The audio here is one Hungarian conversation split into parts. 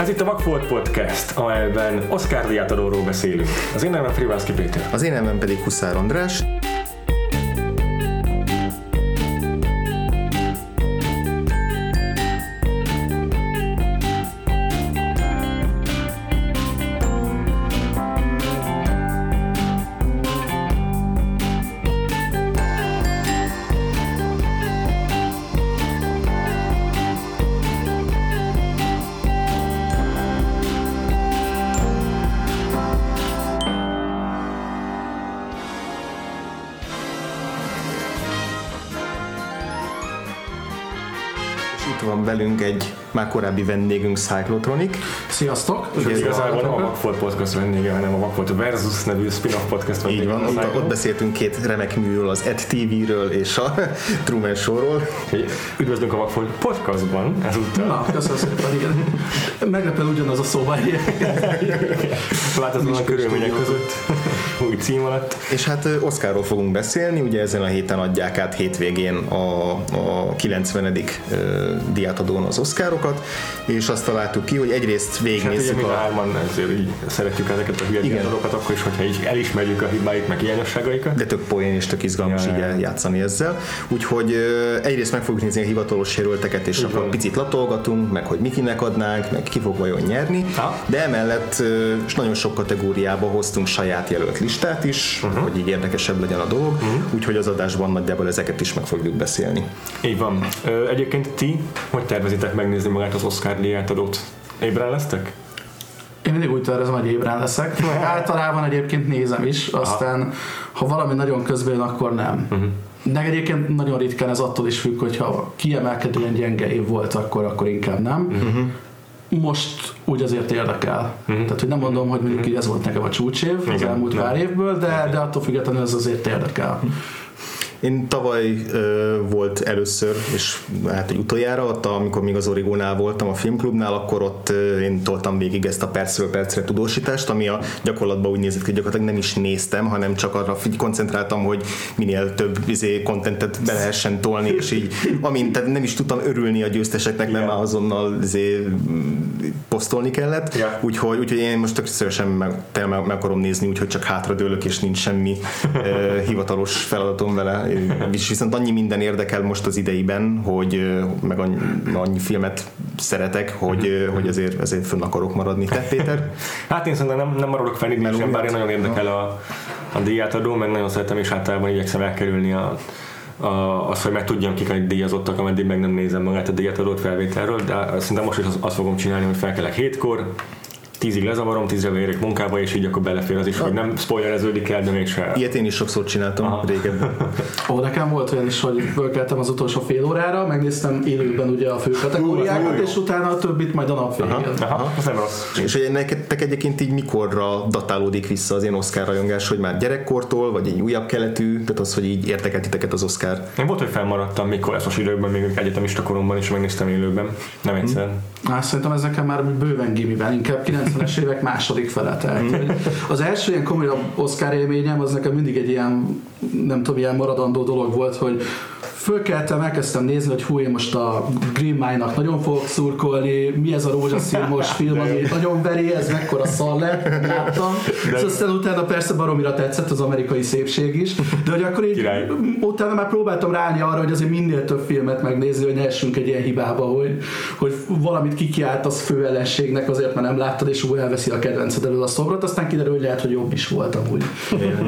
Ez itt a Vagfolt Podcast, amelyben Oscar díjátadóról beszélünk. Az én nevem Frivalszki Péter. Az én nevem pedig Huszár András. Korábbi vendégünk Cyclotronic. Sziasztok! Ez igazából nem a Vagfolt Podcast vendége, hanem a Vagfolt Versus nevű spin-off podcast vendége. Így van, ott, ott beszéltünk két remek műről, az Ed TV-ről és a Truman Show-ról. Üdvözlünk a Vagfolt Podcastban ezúttal. Na, köszönöm szépen, igen. Meglepően ugyanaz a szóval Változóan körülmények között, új cím alatt. És hát ö, Oscarról fogunk beszélni, ugye ezen a héten adják át hétvégén a, a 90. ö, diátadón az És azt találtuk ki, hogy egyrészt Hát ugye végignézzük a... hárman ezért így szeretjük ezeket a hülye díjátadókat, akkor is, hogyha így elismerjük a hibáit, meg hiányosságaikat. de tök poén és tök izgalmas Ja, így ja. játszani ezzel. Úgyhogy egyrészt meg fogjuk nézni a hivatalos jelölteket, és akkor van. picit latolgatunk, meg hogy mikinek adnánk, meg ki fog vajon nyerni. Ha. De emellett és nagyon sok kategóriába hoztunk saját jelölt listát is, uh-huh. hogy így érdekesebb legyen a dolog, uh-huh. úgyhogy az adásban nagyjából ezeket is meg fogjuk beszélni. Így van. Egyébként ti hogy tervezitek megnézni magát az Oscar díjátadót? Ébren lesztek? Én mindig úgy tervezem, hogy ébren leszek. Általában egyébként nézem is, aztán ha valami nagyon közben, akkor nem. Mhm. De egyébként nagyon ritkán ez attól is függ, hogyha kiemelkedően gyenge év volt, akkor, akkor inkább nem. Mhm. Most úgy azért érdekel. Tehát, hogy nem mondom, hogy mondjuk így ez volt nekem a csúcsév az Igen, elmúlt nem. pár évből, de, de attól függetlenül ez azért érdekel. Én tavaly ö, volt először, és hát egy utoljára, ott, amikor még az Origónál voltam a filmklubnál, akkor ott ö, én toltam végig ezt a percről percre tudósítást, ami a gyakorlatban úgy nézett ki, gyakorlatilag nem is néztem, hanem csak arra koncentráltam, hogy minél több izé, kontentet be lehessen tolni, és így amint tehát nem is tudtam örülni a győzteseknek, mert Igen. már azonnal izé, posztolni kellett, Ja. úgyhogy, úgyhogy én most tök szívesen meg, meg, meg akarom nézni, úgyhogy csak hátradőlök, és nincs semmi ö, hivatalos feladatom vele, és viszont annyi minden érdekel most az ideiben, hogy meg annyi, annyi filmet szeretek, hogy, hogy ezért, ezért fönn akarok maradni. Te Péter? Hát én szerintem nem, nem maradok fel idén sem, bár én nagyon érdekel a, a díjátadó, meg nagyon szeretem, és általában igyekszem elkerülni a, a, azt, hogy meg tudjam kik a díjazottak, ameddig meg nem nézem magát a díjátadót felvételről, de szerintem most is azt, azt fogom csinálni, hogy felkelek hétkor, tízig lezavarom, tízre beérek munkába, és így akkor belefér az is, hogy nem spoilereződik el, de mégse. Ilyet én is sokszor csináltam Aha. régebben. Ó, nekem volt olyan is, hogy fölkeltem az utolsó fél órára, megnéztem élőben ugye a fő kategóriákat, és utána a többit majd a nap végén. Aha, az nem rossz. És hogy nektek egyébként így mikorra datálódik vissza az én Oscar rajongás, hogy már gyerekkortól, vagy egy újabb keletű, tehát az, hogy így titeket az Oscar. Én volt, hogy felmaradtam mikor ezt időkben, még egyetemista koromban is megnéztem élőben. Nem egyszer. Hát szerintem ez nekem már bőven gimiben, inkább 90-es évek második fele. Tehát, hogy az első ilyen komolyabb Oscar élményem az nekem mindig egy ilyen, nem tudom, ilyen maradandó dolog volt, hogy fölkeltem, elkezdtem nézni, hogy hú, én most a Green Mile-nak nagyon fogok szurkolni, mi ez a rózsaszín most film, ami nagyon veri, ez mekkora szar lett, láttam. És aztán utána persze baromira tetszett az amerikai szépség is, de hogy akkor így Király. utána már próbáltam ráállni arra, hogy azért minél több filmet megnézni, hogy ne essünk egy ilyen hibába, hogy, hogy valamit kikiáltasz fő ellenségnek azért, mert nem láttad, és úgy elveszi a kedvenced elől a szobrot, aztán kiderül, hogy lehet, hogy jobb is volt amúgy.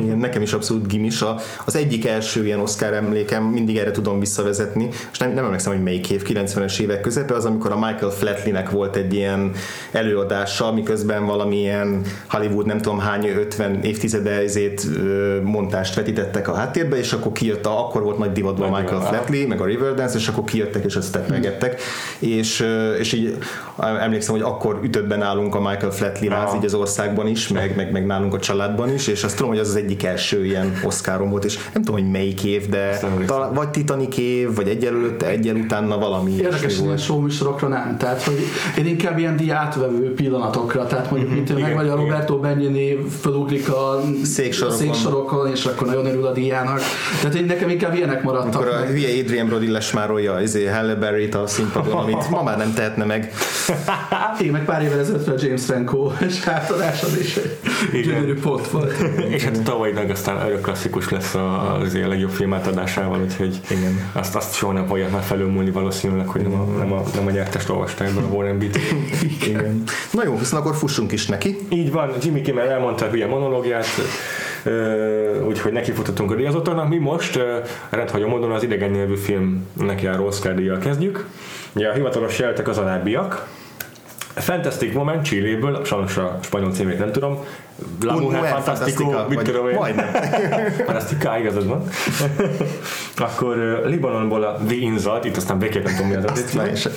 Igen, nekem is abszolút gimis. Az egyik első ilyen Oscar emlékem, mindig erre tudom visszavezetni, és nem, nem emlékszem, hogy melyik év, 90-es évek közepe, az, amikor a Michael Flatleynek volt egy ilyen előadása, miközben valamilyen Hollywood nem tudom hány 50 évtizede ezért ö, montást vetítettek a háttérbe, és akkor kijött, a, akkor volt nagy divatban Michael Flatley, meg a Riverdance, és akkor kijöttek és azt steppegettek, és, ö, és így emlékszem, hogy akkor ütött be nálunk a Michael Flatley láz így az országban is, meg, meg, meg nálunk a családban is, és azt tudom, hogy az az egyik első ilyen Oscarom volt, és nem tudom, hogy melyik év, de talán, vagy ti Titanic év, vagy egyel előtte, egyel utána valami Érdekes, ilyesmi ilyen volt. show műsorokra nem. Tehát, hogy én inkább ilyen diátvevő pillanatokra, tehát mondjuk Mhm. mint meg igen, vagy a igen. Roberto Benigni fölugrik a Széksorokon. a széksorokon, és akkor nagyon örül a díjának. Tehát én nekem inkább ilyenek maradtak. Akkor a meg. hülye Adrian Brody lesmárolja izé Halle Berry-t a színpadon, amit ma már nem tehetne meg. Én meg pár évvel ezelőtt a James Franco és átadás az is egy Igen. gyönyörű pont volt. És hát tavaly meg aztán örök klasszikus lesz a- az ilyen legjobb film átadásával, úgyhogy Igen. Azt, azt soha nem fogják már felülmúlni valószínűleg, hogy nem a, nem a, nem a nyertest olvasta ebben a Warren Beatty. Igen. Na jó, viszont akkor fussunk is neki. Így van, Jimmy Kimmel elmondta a hülye monológiát, úgyhogy neki futottunk a díjazottaknak. Mi most rendhagyó módon az idegen nyelvű filmnek járó Oscar díjjal kezdjük. Ugye a hivatalos jeltek az alábbiak. Fantastic Moment Chiléből, sajnos a spanyol címét nem tudom. La Mujer Fantastico, mit tudom én. majdnem. Fantastica, igazad van. Akkor Libanonból a The Insult, itt aztán békét nem tudom mi az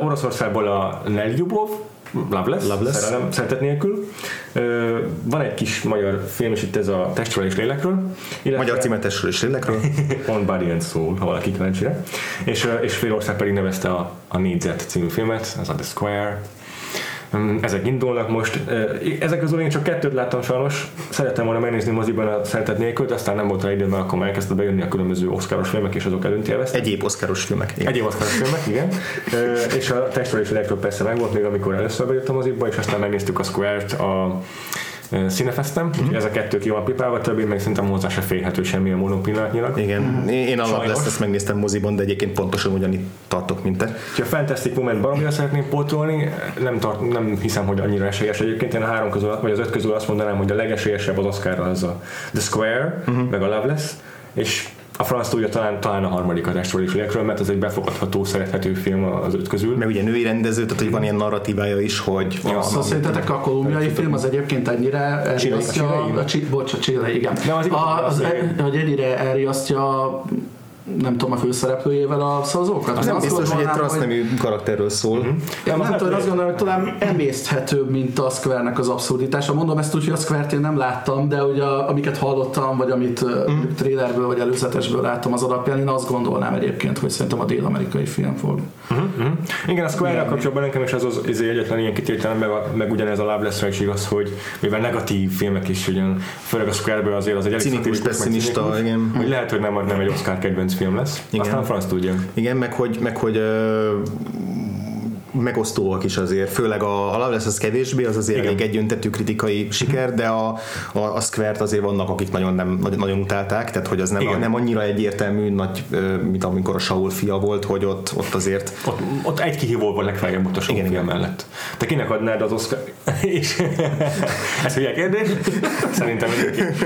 Oroszországból a Neljubov, Loveless, Loveless. szerelem, szeretet nélkül. Van egy kis magyar film, és itt ez a testről és lélekről. Illetve Magyar címetesről és lélekről. On Body and Soul, ha valaki kíváncsi És, és Félország pedig nevezte a, a Négyzet című filmet, az a The Square. Ezek indulnak most. Ezek közül én csak kettőt láttam sajnos. Szerettem volna megnézni moziban a szeretet nélkül, de aztán nem volt rá időm, mert akkor már elkezdte bejönni a különböző oszkáros filmek, és azok előnt élveztek. Egyéb oszkáros filmek. Igen. Egyéb oszkáros filmek, igen. És a testről és lélekről persze meg volt még, amikor először bejött a moziba, és aztán megnéztük a Square-t a Mhm. mm-hmm. ez a kettő ki van pipálva, többé meg szerintem hozzá se férhető semmilyen módon pillanatnyilag. Igen, én én a Sajnos. Loveless ezt megnéztem moziban, de egyébként pontosan ugyanitt tartok, mint te. Ha a Fantastic Moment baromira szeretném pótolni, nem, tart, nem hiszem, hogy annyira esélyes egyébként. Én a három közül, vagy az öt közül azt mondanám, hogy a legesélyesebb az Oscarra az a The Square, uh-huh. meg a Loveless, és a franc tudja talán, talán a harmadik a testről és lélekről, mert az egy befogadható, szerethető film az öt közül. Meg ugye női rendező, tehát hogy van ilyen narratívája is, hogy Ja, Szóval szerintetek a kolumbiai film az egyébként ennyire elriasztja, a, csi, bocs, a Chile, igen. De az a, az, az hogy ennyire elriasztja nem tudom, a főszereplőjével a szavazókat? az nem Azt biztos, hogy egy transznemű karakterről szól. Mhm. Ja, az nem tudom, azt gondolom, hogy talán emészthetőbb, mint a Square-nek az abszurditása. Mondom ezt úgy, hogy a Square-t én nem láttam, de ugye amiket hallottam, vagy amit mm. Trailerből, vagy előzetesből láttam az alapján, én azt gondolnám egyébként, hogy szerintem a dél-amerikai film fog. Uh-huh. Igen, a square kapcsolatban nekem is az az, az egyetlen ilyen kitételem, meg, meg ugyanez a Loveless-re is igaz, hogy mivel negatív filmek is ugyan, főleg a Square-ből azért az egy elég szatirikus, pessimista, igen. Hogy lehet, hogy nem, nem egy Oscar kedvenc film lesz. Igen. Aztán a franc tudja. Igen, meg hogy, meg hogy megosztóak is azért, főleg a, a Loveless az kevésbé, az azért Igen. elég egyöntetű kritikai siker, de a, a, a Square-t azért vannak, akik nagyon, nem, nagyon, utálták, tehát hogy az nem, Igen. nem annyira egyértelmű, nagy, mint amikor a Saul fia volt, hogy ott, ott azért Ott, ott egy kihívó volt legfeljebb ott a sok Igen, igen. mellett. Te kinek adnád az Oscar... És ez ugye kérdés. Szerintem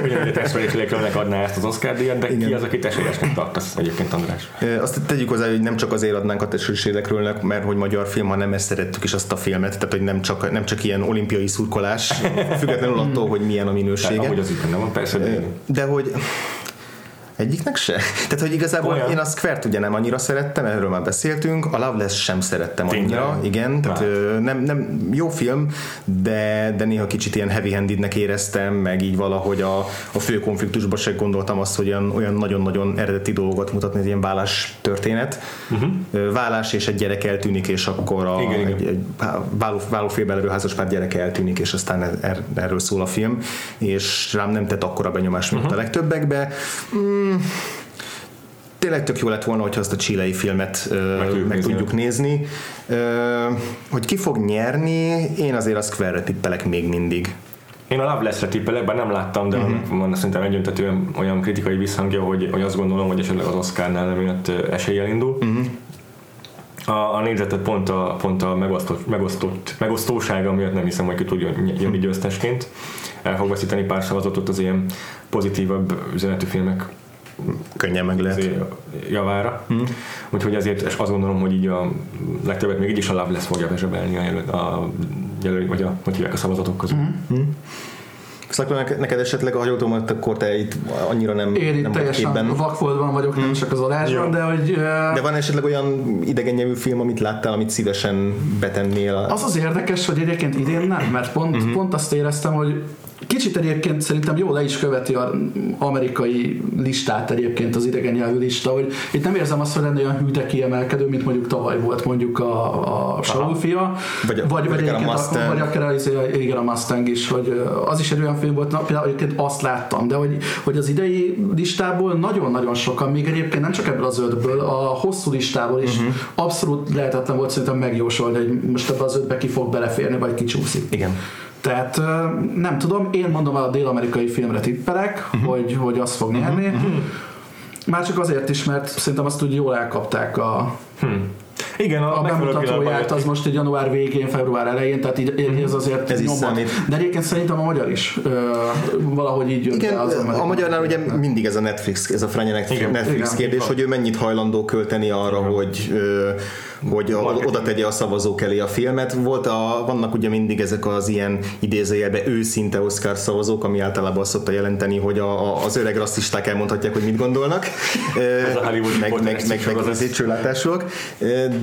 ugyanúgy a testfeléküleknek adná ezt az Oscar díjat, de Igen. ki az, akit esélyesnek tartasz egyébként, András? Azt tegyük hozzá, hogy nem csak azért adnánk a tesőségekről, mert hogy magyar film, hanem mert szerettük is azt a filmet, tehát hogy nem csak, nem csak ilyen olimpiai szurkolás, függetlenül attól, hogy milyen a Tehát, minősége. amúgy az így benne van, persze, De hogy Egyiknek se? Tehát, hogy igazából Olyan. én a Square-t ugye nem annyira szerettem, erről már beszéltünk, a Loveless sem szerettem Tényleg? annyira, igen, tehát Hát. ö, nem, nem jó film, de, de néha kicsit ilyen heavy-handednek éreztem, meg így valahogy a, a fő konfliktusban se gondoltam azt, hogy olyan, olyan nagyon-nagyon eredeti dolgot mutatni, egy ilyen vállás történet. Uh-huh. Vállás és egy gyerek eltűnik, és akkor a, Igen, igen. egy, egy váló, válófélbe levő házaspár gyereke eltűnik, és aztán er, erről szól a film, és rám nem tett akkora benyomást, mint uh-huh. a legtöbbekbe. Mm, tényleg tök jó lett volna, hogyha azt a csilei filmet meg, tudjuk meg nézni. tudjuk nézni. Ö, hogy ki fog nyerni, én azért a Square-re tippelek még mindig. Én a Loveless-re tippelek, bár nem láttam, de uh-huh. van szerintem egyöntetően olyan kritikai visszhangja, hogy, hogy azt gondolom, hogy esetleg az Oscar-nál emiatt eséllyel indul. Uh-huh. A, a négyzetet pont a, pont a megosztott, megosztott, megosztósága miatt nem hiszem, hogy ki tud jönni jönni győztesként. El fog veszíteni pár szavazatot az ilyen pozitívabb üzenetű filmek Könnyen meg lehet. javára. Hmm. Úgyhogy azért és azt gondolom, hogy így a legtöbbet még így is a Loveless fogja bezsebelni a, jelöl, a jelöl, vagy a, hogy hívják a szavazatok közül. Hmm. Szakra, neked esetleg a hagyótomat, akkor te itt annyira nem, Én itt nem teljesen képben. vakfoldban vagyok, nem csak az adásban, Jó. de hogy ö, De van esetleg olyan idegen nyelvű film, amit láttál, amit szívesen betennél? A... Az az érdekes, hogy egyébként idén nem, mert pont, uh-huh. pont azt éreztem, hogy Kicsit egyébként szerintem jól le is követi az amerikai listát egyébként az idegen nyelvű lista, hogy itt nem érzem azt, hogy lenne olyan hűde kiemelkedő, mint mondjuk tavaly volt mondjuk a, a Saul fia, Vagy a- vagy, vagy a Mustang. vagy akár az, igen, a Mustang is, hogy az is egy olyan film volt, na, például egyébként azt láttam, de hogy, hogy az idei listából nagyon-nagyon sokan, még egyébként nem csak ebből az ötből, a hosszú listából is uh-huh. abszolút lehetetlen volt szerintem megjósolni, hogy most ebbe az ötbe ki fog beleférni, vagy kicsúszik. Igen. Tehát nem tudom, én mondom a dél-amerikai filmre tippelek, Mhm. uh-huh. hogy, hogy azt fog nyerni. Uh-huh. Már csak azért is, mert szerintem azt úgy jól elkapták a, Igen, a, a bemutatóját, az most egy január végén, február elején, tehát így, ez azért Ez is nyomott. számít. De egyébként szerintem a magyar is ö, valahogy így jött Igen, be az a magyarnál ugye mindig ez a Netflix, ez a franya Netflix, Igen. Netflix Igen. kérdés, hogy ő mennyit hajlandó költeni arra, hogy, ö, hogy Marketing. oda tegye a szavazók elé a filmet. Volt a, vannak ugye mindig ezek az ilyen idézőjelben őszinte Oscar szavazók, ami általában azt szokta jelenteni, hogy a, a, az öreg rasszisták elmondhatják, hogy mit gondolnak. Ez a Hollywood meg, meg, meg, meg az csőlátásúak.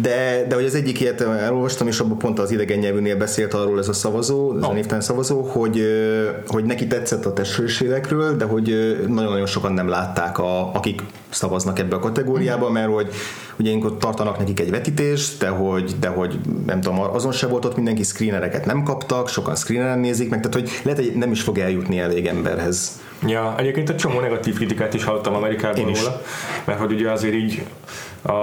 De, de hogy az egyik ilyet elolvastam, és abban pont az idegen nyelvűnél beszélt arról ez a szavazó, ez a névtelen szavazó, hogy, hogy neki tetszett a testsőségekről, de hogy nagyon-nagyon sokan nem látták, a, akik szavaznak ebbe a kategóriába, mert hogy ugye ilyenkor tartanak nekik egy vetítést, de hogy, de hogy nem tudom, azon se volt ott mindenki, screenereket nem kaptak, sokan screeneren nézik meg, tehát hogy lehet, hogy nem is fog eljutni elég emberhez. Ja, egyébként egy csomó negatív kritikát is hallottam Amerikában Én is. róla, mert hogy ugye azért így a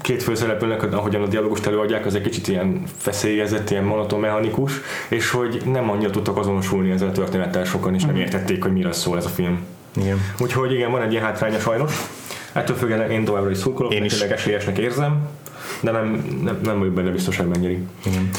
két főszereplőnek, ahogyan a dialógust előadják, az egy kicsit ilyen feszélyezett, ilyen monoton, mechanikus, és hogy nem annyira tudtak azonosulni ezzel a történettel sokan, és nem értették, hogy miről szól ez a film. Igen. Úgyhogy igen, van egy ilyen hátránya sajnos. Ettől függetlenül én továbbra is szurkolok, Én is. esélyesnek érzem, de nem, nem, nem vagyok benne biztos, hogy megnyeri.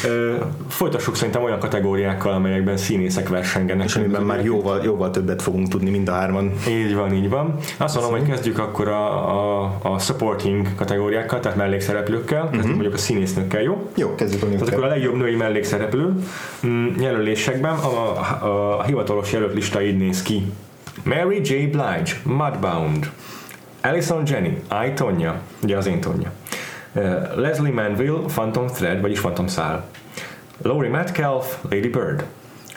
Ö, folytassuk szerintem olyan kategóriákkal, amelyekben színészek versengenek. És amiben már jóval, jóval többet fogunk tudni mind a hárman. Így van, így van. Azt mondom, hogy kezdjük akkor a, a, a supporting kategóriákkal, tehát mellékszereplőkkel, kezdjük Mhm. mondjuk a színésznőkkel, jó? Jó, kezdjük a Tehát akkor a legjobb női mellékszereplő mm, jelölésekben a, a, a hivatalos jelölt lista így néz ki. Mary J. Blige, Mudbound. Alison Jenny, I, Tonya, ugye az én Tonya. Uh, Leslie Manville, Phantom Thread, vagyis Phantom Szál. Laurie Metcalf, Lady Bird.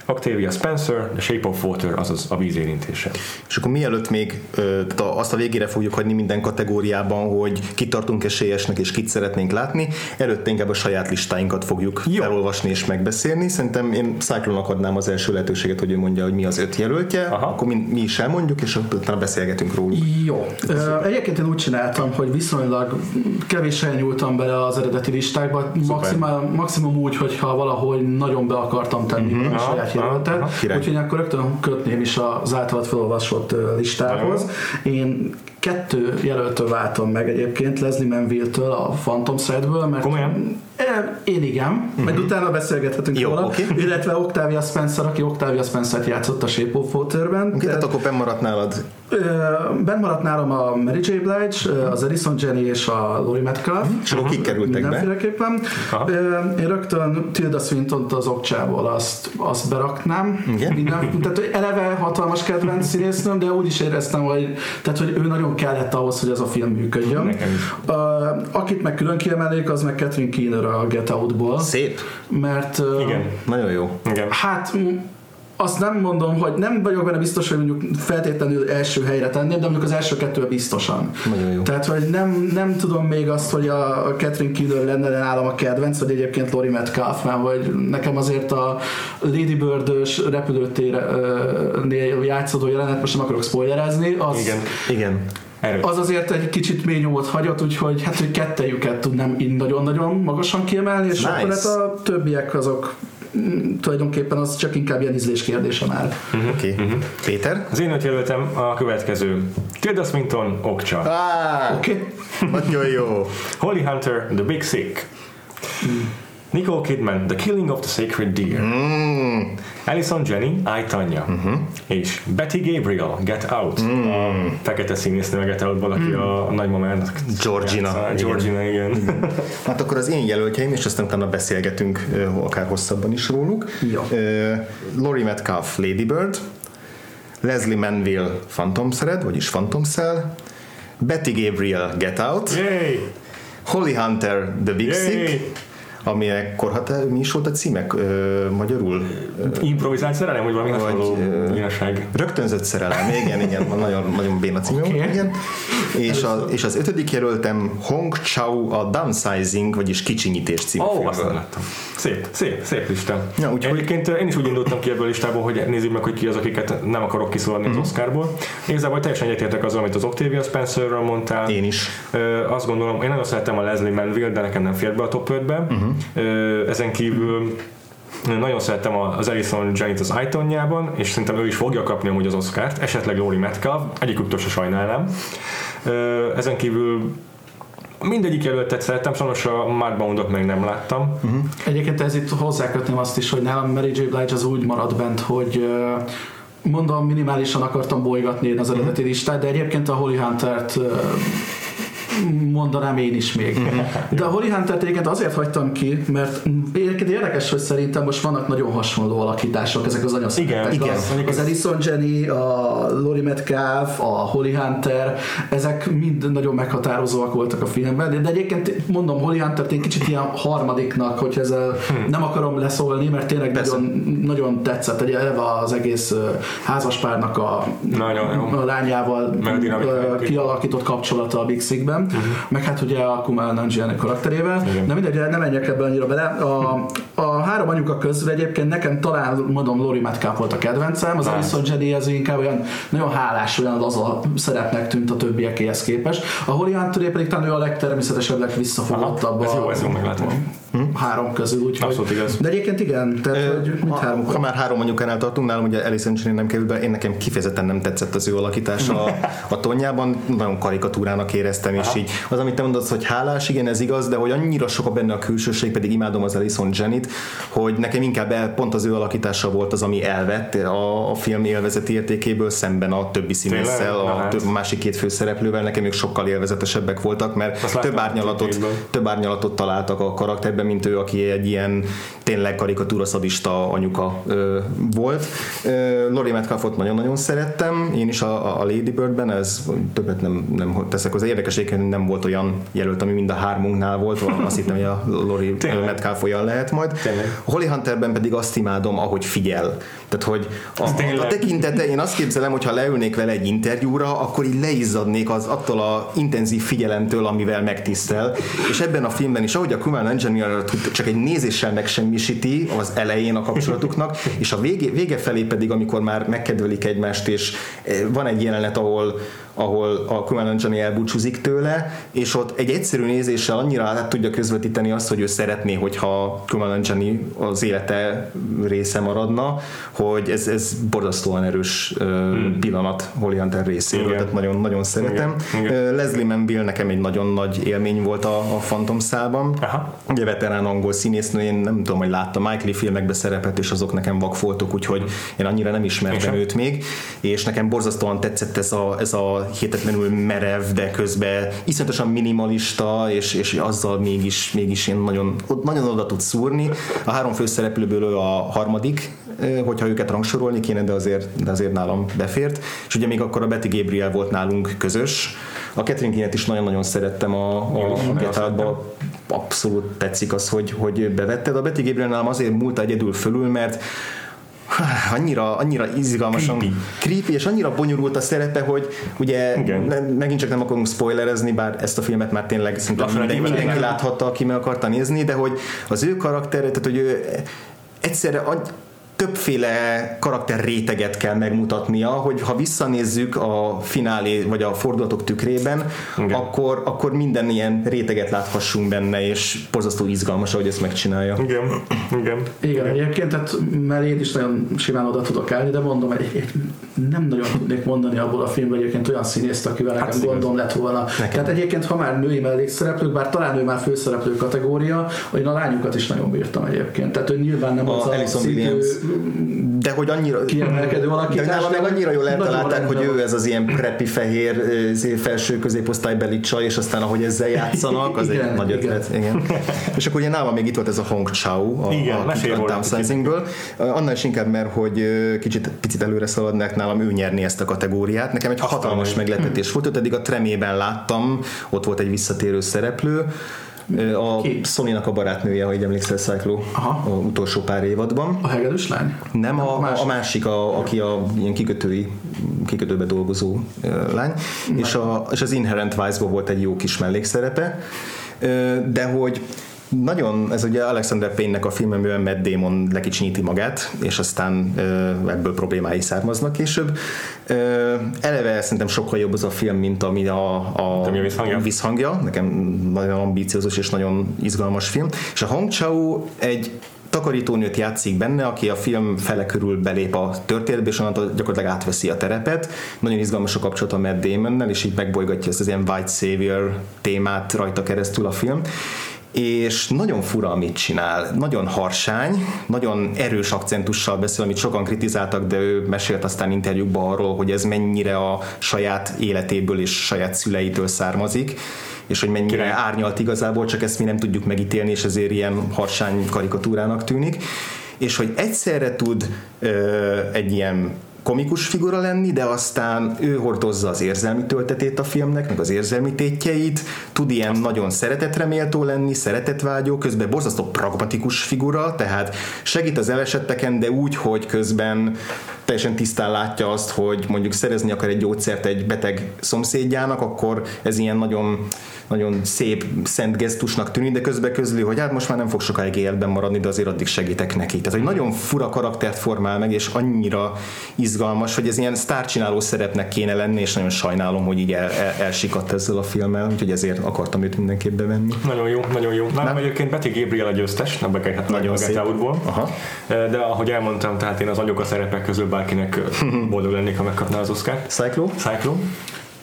Octavia Spencer, The Shape of Water, azaz a víz érintése. És akkor mielőtt még tehát a- azt a végére fogjuk hagyni minden kategóriában, hogy kit tartunk esélyesnek és kit szeretnénk látni, előtte inkább a saját listáinkat fogjuk Jó. Felolvasni és megbeszélni. Szerintem én Cyclone-nak adnám az első lehetőséget, hogy ő mondja, hogy mi az öt jelöltje, Aha. Akkor mi, mi is elmondjuk, és utána beszélgetünk róluk. Jó. Ö, Egyébként én úgy csináltam, hogy viszonylag kevésen nyúltam bele az eredeti listákba, maximum, maximum úgy, hogyha valahogy nagyon be akartam tenni uh-huh. a saját király. úgyhogy akkor rögtön kötném is az általad felolvasott listához. Én kettő jelöltől váltom meg egyébként, Leslie Manville-től, a Phantom Threadből, mert Komolyan? E, Én igen, uh-huh. utána beszélgethetünk Jó, róla, oké. illetve Octavia Spencer, aki Octavia Spencer-t játszott a Shape of Water-ben. Oké, tehát akkor bennmaradt nálad. Ö, Benn maradt nálam a Mary J. Blige, az Edison Jenny és a Laurie Metcalf. És akkor kik kerültek be? Mindenféleképpen. Ö, Én rögtön Tilda swinton az okcsából azt, azt beraknám. Igen? Minden, tehát eleve hatalmas kedvenc színésznőm, de úgy is éreztem, hogy, tehát, hogy ő nagyon kellett ahhoz, hogy ez a film működjön. Nekem is. Akit meg külön kiemelnék, az meg Catherine Keener a Get Out-ból. Szép. Mert Igen, Nagyon jó. igen. Hát azt nem mondom, hogy nem vagyok benne biztos, hogy mondjuk feltétlenül első helyre tenném, de mondjuk az első kettő biztosan. Nagyon jó. Tehát, hogy nem, nem tudom még azt, hogy a Catherine Keener lenne nálam a kedvenc, vagy egyébként Lori Metcalf, mert hogy nekem azért a Lady Bird-ös repülőtérnél játszódó jelenet, most nem akarok spoilerezni, az, Igen. Igen. Erős. az azért egy kicsit mély nyomot hagyott, úgyhogy hát, hogy kettejüket tudnám így nagyon-nagyon magasan kiemelni, és Nice. akkor hát a többiek azok tulajdonképpen az csak inkább ilyen ízlés kérdése már. Oké. Okay. Péter? Az én öt jelöltem a következő. Tilda Swinton, Okcsa. Ah, Oké? Okay? nagyon jó. Holly Hunter, The Big Sick. Nicole Kidman, The Killing of the Sacred Deer. Mm. Alison Jenny, I, Tanya. És Betty Gabriel, Get Out. A fekete színésznő Get Out-ból, aki a nagymamának Georgina. játsza. Igen. Georgina, igen. Hát akkor az én jelöltjeim, és aztán utána beszélgetünk akár hosszabban is róluk. Jó. Ö, Laurie Metcalf, Lady Bird, Leslie Manville, Phantom Thread, vagyis Phantom Cell, Betty Gabriel, Get Out, Yay! Holly Hunter, The Big Yay! Sick, aminek korhat, mi is volt a címek ö, magyarul? Improvizált szerelem, vagy valami Vagy, hasonló hülyeság. Rögtönzött szerelem, igen, igen, van nagyon, nagyon béna Oké. okay. igen. És, a, és az ötödik jelöltem Hong Chau a Downsizing, vagyis Kicsinyítés című filmből. azt láttam. Szép, szép, szép lista. Ja, úgyhogy- Egyébként én is úgy indultam ki ebből a listából, hogy nézzük meg, hogy ki az, akiket nem akarok kiszólalni Mhm. az Oscarból. Igazából teljesen egyetértek azzal, amit az Octavia Spencerről mondtál. Én is. Ö, azt gondolom, én nagyon szeretem a Leslie Manville, de nekem nem fért be a top 5-be. Mhm. Uh-huh. Ezen kívül nagyon szeretem az Alison Jannit az Itonjában, és szerintem ő is fogja kapni amúgy az Oscárt, esetleg Laurie Metcalf, egyiküktől se sajnálnám. Ezen kívül mindegyik jelöltet szerettem, sajnos a Mark Boundot meg nem láttam. Uh-huh. Egyébként ez itt hozzákötném azt is, hogy nálam Mary J. Blige az úgy maradt bent, hogy mondom, minimálisan akartam bolygatni én az eredeti listát, de egyébként a Holly Hunter-t mondanám én is még. De a Holly Hunter-t egyébként azért hagytam ki, mert egyébként érdekes, hogy szerintem most vannak nagyon hasonló alakítások ezek az anyaszerepek. Igen, Az, igen. az Alison Jenny, a Lori Metcalf, a Holly Hunter, ezek mind nagyon meghatározóak voltak a filmben, de, egyébként mondom, Holly Hunter-t én kicsit ilyen harmadiknak, hogy ezzel nem akarom leszólni, mert tényleg nagyon, nagyon tetszett. Egy eleve az egész házaspárnak a, Nagyon a lányával kialakított kapcsolata a Big Sickben, uh-huh. meg hát ugye a Kumail Nanjiani karakterével, Igen. de mindegy, nem menjek ebbe annyira bele. A, a három anyuka közül egyébként nekem talán, mondom, Lori Metcalf volt a kedvencem, az. Alison Jenny az inkább olyan nagyon hálás, olyan laza szerepnek tűnt a többiekéhez képest. A Holly Hunter pedig talán ő a legtermészetesebb, legvisszafogottabb ez a- jó, ez jó meglátás. három közül, úgyhogy... Abszolút igaz. De egyébként igen, tehát hogy mit Ha, három ha már három anyukánál tartunk, nálam ugye Alison Jenny nem kerül be, én nekem kifejezetten nem tetszett az ő alakítása a, a tonjában, nagyon karikatúrának éreztem, és így az, amit te mondasz, hogy hálás, igen, ez igaz, de hogy annyira sok a benne a külsőség, pedig imádom az Alison Jennyt, hogy nekem inkább pont az ő alakítása volt az, ami elvett a, a film élvezeti értékéből szemben a többi színésszel, a hát. több, másik két főszereplővel, nekem ők sokkal élvezetesebbek voltak, mert Azt több árnyalatot, több árnyalatot találtak a karakterben, mint ő, aki egy ilyen tényleg karikatúra szadista anyuka ö, volt. Ö, Lori Metcalfot nagyon-nagyon szerettem, én is a, a Lady Birdben, ez többet nem, nem teszek hozzá. Érdekes nem volt olyan jelölt, ami mind a hármunknál volt, azt hittem, hogy a Lori. Metcalf olyan lehet majd. Tényleg. A Holly Hunterben pedig azt imádom, ahogy figyel. Tehát, hogy a, a, tekintete, én azt képzelem, hogy ha leülnék vele egy interjúra, akkor így leizzadnék az attól a intenzív figyelemtől, amivel megtisztel. És ebben a filmben is, ahogy a Kumail Nanjiani csak egy nézéssel megsemmisíti az elején a kapcsolatuknak, és a vége, vége felé pedig, amikor már megkedvelik egymást, és eh, van egy jelenet, ahol ahol a Kumail Nanjiani elbúcsúzik tőle, és ott egy egyszerű nézéssel annyira át tudja közvetíteni azt, hogy ő szeretné, hogyha Kumail Nanjiani az élete része maradna, hogy ez, ez borzasztóan erős hmm. pillanat Holly Hunter részéről, Igen. tehát nagyon, nagyon szeretem. Igen. Igen. Leslie Manville nekem egy nagyon nagy élmény volt a, a Phantom szában. Aha. Ugye veterán angol színésznő, én nem tudom, hogy láttam, Lee filmekbe szerepelt, és azok nekem vakfoltok, úgyhogy én annyira nem ismertem sem. őt még, és nekem borzasztóan tetszett ez a, ez a hihetetlenül merev, de közben iszonyatosan minimalista, és, és azzal mégis, mégis én nagyon, nagyon oda tud szúrni. A három főszereplőből ő a harmadik, hogyha őket rangsorolni kéne, de azért, de azért nálam befért. És ugye még akkor a Betty Gabriel volt nálunk közös. A Catherine Keenet is nagyon-nagyon szerettem a, a, a Get. Abszolút tetszik az, hogy, hogy bevetted. A Betty Gabriel nálam azért múlta egyedül fölül, mert annyira, annyira izgalmasan Creepy. creepy, és annyira bonyolult a szerepe, hogy ugye Igen. megint csak nem akarunk spoilerezni, bár ezt a filmet már tényleg éve mindenki legalább. láthatta, aki meg akarta nézni, de hogy az ő karaktere, tehát hogy ő egyszerre többféle karakter réteget kell megmutatnia, hogy ha visszanézzük a finálé vagy a fordulatok tükrében, Igen. akkor, akkor minden ilyen réteget láthassunk benne, és borzasztó izgalmas, ahogy ezt megcsinálja. Igen, igen. Igen, egyébként, tehát mert én is nagyon simán oda tudok állni, de mondom, egy, egy, nem nagyon tudnék mondani abból a filmben egyébként olyan színészt, akivel nekem Hát, gondom lett volna. Nekem. Tehát egyébként, ha már női mellékszereplők, bár talán ő már főszereplő kategória, én a lányukat is nagyon bírtam egyébként. Tehát, hogy nyilván nem A az Alison a szintű Williams. De hogy annyira... kiemelkedő De alakítás. nála meg annyira jól eltalálták, hogy ő ez az ilyen preppy fehér felső középosztálybeli csaj, és aztán ahogy ezzel játszanak, az Igen, egy nagy igen. ötlet. Igen. és akkor ugye nálam még itt volt ez a Hong Chau a, Igen, a, a downsizingből. Annál is inkább, mert hogy kicsit picit előre szaladnak nálam ő nyerni ezt a kategóriát. Nekem egy hatalmas Aztán. meglepetés volt, őt eddig a Tremében láttam, ott volt egy visszatérő szereplő, A Ki? Sony-nak a barátnője, ha így emlékszel, Cyclo, Aha. a utolsó pár évadban. A hegedűs lány? Nem, a, másik. a másik, a, aki a ilyen kikötői, kikötőbe dolgozó lány, és, a, és az Inherent Vice-ban volt egy jó kis mellékszerepe, de hogy nagyon, ez ugye Alexander Payne-nek a film, amiben Matt Damon lekicsinyíti magát, és aztán ebből problémái származnak később. Eleve szerintem sokkal jobb az a film, mint ami a, a, Ami a visszhangja? visszhangja. Nekem nagyon ambíciózus és nagyon izgalmas film. És a Hong Chau egy takarítónőt játszik benne, aki a film fele körül belép a történetbe, és onnantól gyakorlatilag átveszi a terepet. Nagyon izgalmas a kapcsolat a Matt Damonnel, és így megbolygatja ezt az ilyen White Savior témát rajta keresztül a film és nagyon fura, amit csinál. Nagyon harsány, nagyon erős akcentussal beszél, amit sokan kritizáltak, de ő mesélt aztán interjúkban arról, hogy ez mennyire a saját életéből és saját szüleitől származik, és hogy mennyire Király. árnyalt igazából, csak ezt mi nem tudjuk megítélni, és ezért ilyen harsány karikatúrának tűnik. És hogy egyszerre tud ö, egy ilyen komikus figura lenni, de aztán ő hordozza az érzelmi töltetét a filmnek, meg az érzelmi tétjeit, tud ilyen nagyon szeretetreméltó lenni, szeretetvágyó, közben borzasztó pragmatikus figura, tehát segít az elesetteken, de úgy, hogy közben teljesen tisztán látja azt, hogy mondjuk szerezni akar egy gyógyszert egy beteg szomszédjának, akkor ez ilyen nagyon, nagyon szép, szent gesztusnak tűnik, de közben közli, hogy hát most már nem fog sokáig életben maradni, de azért addig segítek neki. Tehát, hogy nagyon fura karaktert formál meg, és annyira izgalmas, hogy ez ilyen sztárcsináló szerepnek kéne lenni, és nagyon sajnálom, hogy így el, el, elsikadt ezzel a filmmel, úgyhogy ezért akartam őt mindenképp bevenni. Nagyon jó, nagyon jó. Nálam egyébként Betty Gabriel a győztes, nem bekerhet Nagyon szép. Get Outból. Aha. De ahogy elmondtam, tehát én az anyuka szerepek közül bárkinek boldog lennék, ha megkapná az Oscar. Cyclo? Cyclone?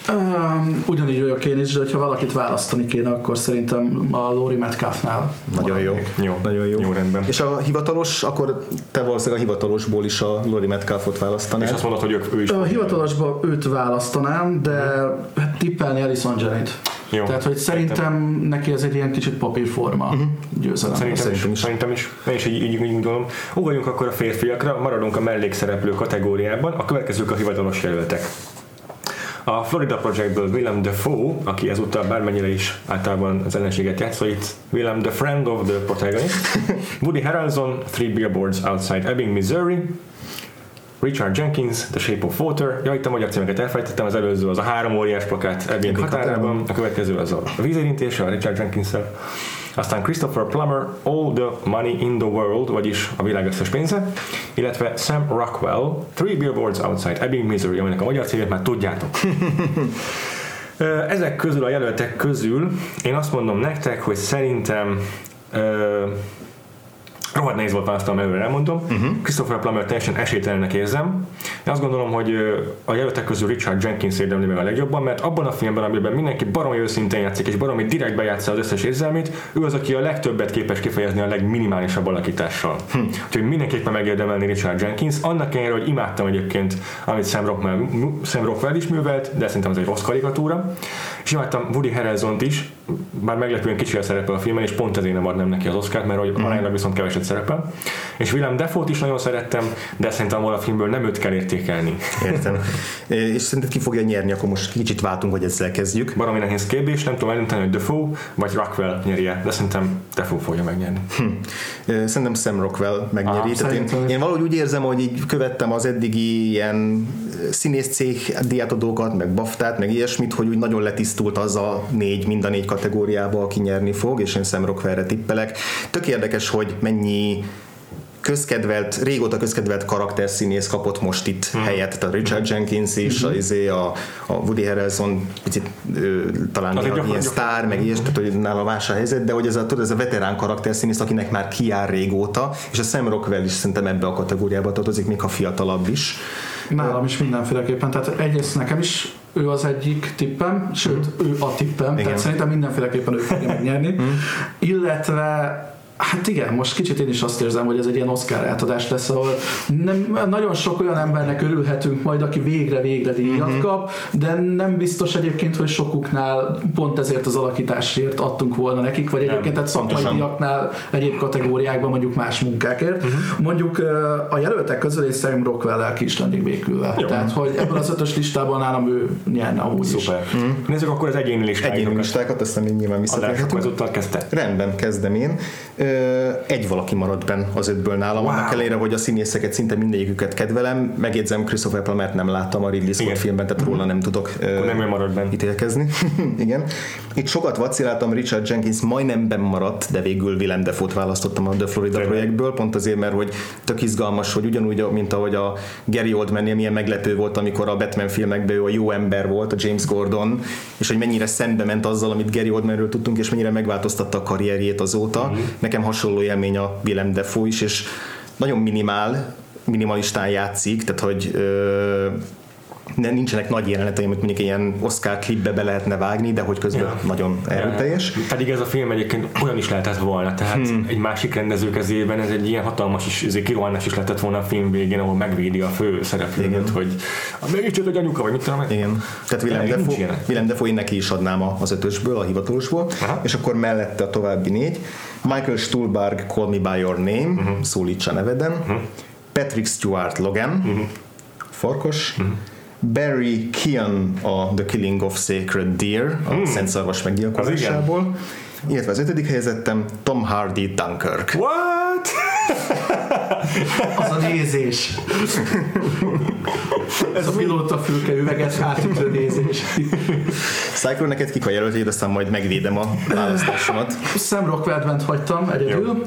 Um, ugyanígy vagyok én is, de ha valakit választani kéne, akkor szerintem a Lori Metcalfnál. Nagyon jó. Jó. Nagyon jó. Jó, rendben. És a hivatalos, akkor te valószínűleg a hivatalosból is a Lori Metcalfot választanád. És azt mondod, hogy ők, ő is. A hivatalosban őt választanám, de hát tippelni Alison Janney-t. Jó. Tehát, hogy szerintem neki ez egy ilyen kicsit papírforma győzelem. Szerintem, Szerintem is, is. Szerintem is. Én is így, így, így gondolom. Ugorjunk akkor a férfiakra, maradunk a mellékszereplő kategóriában. A következők a hivatalos jelöltek. A Florida Projectből Willem Dafoe, aki ezúttal bármennyire is általában az ellenséget játszó, itt Willem the Friend of the Protagonist, Woody Harrelson, Three Billboards Outside Ebbing, Missouri, Richard Jenkins, The Shape of Water, ja, itt a magyar címeket elfelejtettem, az előző az a három óriás plakát Ebbing határában, a következő az a vízérintése, a Richard jenkins aztán Christopher Plummer, All the Money in the World, vagyis a világ összes pénze, illetve Sam Rockwell, Three Billboards Outside Ebbing, Missouri, aminek a magyar címét már tudjátok. Ezek közül a jelöltek közül én azt mondom nektek, hogy szerintem rohadt nehéz volt választanom előre, elmondom. Uh-huh. Christopher Plummer teljesen esélytelennek érzem. Én azt gondolom, hogy a jelöltek közül Richard Jenkins érdemli meg a legjobban, mert abban a filmben, amiben mindenki baromi őszintén játszik, és baromi direkt bejátsza az összes érzelmét, ő az, aki a legtöbbet képes kifejezni a legminimálisabb alakítással. Hm. Úgyhogy mindenképpen megérdemelni Richard Jenkins, annak ellenére, hogy imádtam egyébként, amit Sam Rockwell, Sam Rockwell is művelt, de szerintem ez egy rossz karikatúra. És imádtam Woody Harrelson is, bár meglepően kicsi a szerepe a filmben, és pont ezért nem adnám neki az Oscar, mert hogy aránylag viszont keveset szerepel. És Willem Dafoe-t is nagyon szerettem, de szerintem a filmből nem őt kell értékelni. Értem. és szerinted ki fogja nyerni, akkor most kicsit váltunk, hogy ezzel kezdjük. Baromi nehéz kérdés, nem tudom eldönteni, hogy Dafoe vagy Rockwell nyerje, de szerintem Dafoe fogja megnyerni. Ö, Szerintem Sam Rockwell megnyeri. Tehát én, én valahogy úgy érzem, hogy így követtem az eddigi ilyen színész cég diátadókat, meg baftát, meg ilyesmit, hogy úgy nagyon letisztult az a négy, mind a négy kategóriába, aki nyerni fog, és én Sam Rockwellre tippelek. Tök érdekes, hogy mennyi közkedvelt, régóta közkedvelt karakterszínész kapott most itt hmm. helyet, tehát a Richard Jenkins is, hmm. a, izé, a, a Woody Harrelson picit ö, talán néha ilyen gyakor- sztár, meg ilyes, tehát hogy nála más a helyzet, de hogy ez a, tudod, ez a veterán karakterszínész, akinek már kijár régóta, és a Sam Rockwell is szerintem ebbe a kategóriába tartozik, még ha fiatalabb is. Nálam is mindenféleképpen. Tehát egyrészt nekem is ő az egyik tippem, sőt, ő a tippem, Igen. tehát szerintem mindenféleképpen ő fogja megnyerni. Illetve Hát igen, most kicsit én is azt érzem, hogy ez egy ilyen Oscar átadás lesz, ahol nem, nagyon sok olyan embernek örülhetünk majd, aki végre-végre díjat uh-huh. kap, de nem biztos egyébként, hogy sokuknál pont ezért az alakításért adtunk volna nekik, vagy egyébként egy szakmai díjaknál egyéb kategóriákban mondjuk más munkákért. Uh-huh. Mondjuk a jelöltek közül én szerintem Rockwell-el ki is lennék békülve. Jó. Tehát, hogy ebből az ötös listában nálam ő nyerne amúgy Szuper. is. Uh-huh. Nézzük akkor az egyéni listákat. Egyéni listákat, aztán még nyilván visszatérhetünk. kezdte. Rendben, kezdem én egy valaki maradt benn az ötből nálam, wow. annak ellenére, hogy a színészeket szinte mindegyiküket kedvelem, megjegyzem Christopher Plummer nem láttam a Ridley Scott Igen. filmben, tehát róla nem tudok uh, nem maradt benn. ítélkezni. Igen. Itt sokat vaciláltam, Richard Jenkins majdnem benn maradt, de végül Willem Dafoe-t választottam a The Florida Rendben. projektből, pont azért, mert hogy tök izgalmas, hogy ugyanúgy, mint ahogy a Gary oldman milyen meglepő volt, amikor a Batman filmekben ő a jó ember volt, a James Gordon, és hogy mennyire szembe ment azzal, amit Gary Oldmanről tudtunk, és mennyire megváltoztatta a karrierjét azóta. Mm-hmm. Nekem hasonló élmény a Willem Dafoe is, és nagyon minimál, minimalistán játszik, tehát hogy ö, ne, nincsenek nagy jelenetei, amit mondjuk ilyen Oscar klipbe be lehetne vágni, de hogy közben ja. nagyon erőteljes. Ja. Pedig ez a film egyébként olyan is lehetett volna, tehát hmm. egy másik rendező kezében ez egy ilyen hatalmas is, egy kirohanás is lehetett volna a film végén, ahol megvédi a fő szereplőt, hogy mégiscsak egy anyuka, vagy mit tudom Igen. Tehát Willem Dafoe, Willem Dafoe én neki is adnám az ötösből, a hivatalosból, Aha. és akkor mellette a további négy. Michael Stuhlbarg, Call Me By Your Name, uh-huh. szólítsa neveden. Uh-huh. Patrick Stewart, Logan, uh-huh. Farkos, uh-huh. Barry Keon a The Killing of Sacred Deer, a hmm. Szent Szarvas meggyilkolásából. Illetve az ötödik helyezettem Tom Hardy Dunkirk. What? az a nézés. Ez a pilóta fülke üveges átütő nézés. Cyclone, neked kik a jelöltjét, aztán majd megvédem a választásomat. Sam rockwell hagytam egyedül,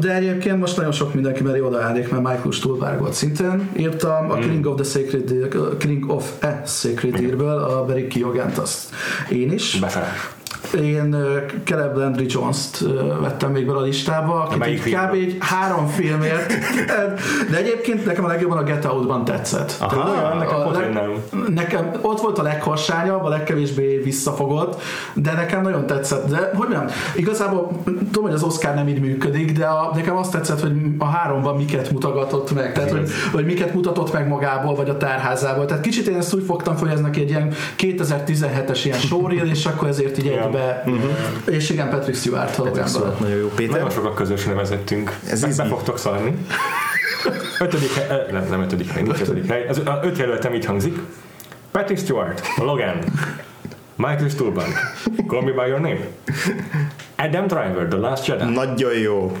de egyébként most nagyon sok mindenki mellé odaállnék, mert Michael Stuhlbarg szintén írtam a mm. Killing of the Sacred Deer, Killing of a Sacred Deerből a Barry Keoghan-t azt én is. Befele. Én Caleb Landry Jones-t vettem még bele a listába, akit így kb. egy három filmért, de egyébként nekem a legjobban a Get Out-ban tetszett. Aha, a, nekem, a leg, nekem ott volt a legharsányabb, a legkevésbé visszafogott, de nekem nagyon tetszett. De hogy mondjam, igazából tudom, hogy az Oscar nem így működik, de a, nekem azt tetszett, hogy a háromban miket mutogatott meg, tehát hogy, hogy miket mutatott meg magából, vagy a tárházából. Tehát kicsit én ezt úgy fogtam, hogy ez neki egy ilyen 2017-es ilyen showreel, és akkor ezért így egybe be, uh-huh. és igen, Patrick Stewart Patrick Stewart, nagyon jó. Péter? Nagyon sokat közös nevezettünk. Ez Be, be fogtok szarni. ötödik hely, eh, nem, nem ötödik hely, nincs ötödik hely. Az, a öt jelöltem így hangzik. Patrick Stewart, Logan, Michael Stuhlbarg, Call Me By Your Name, Adam Driver, The Last Jedi. Nagyon jó.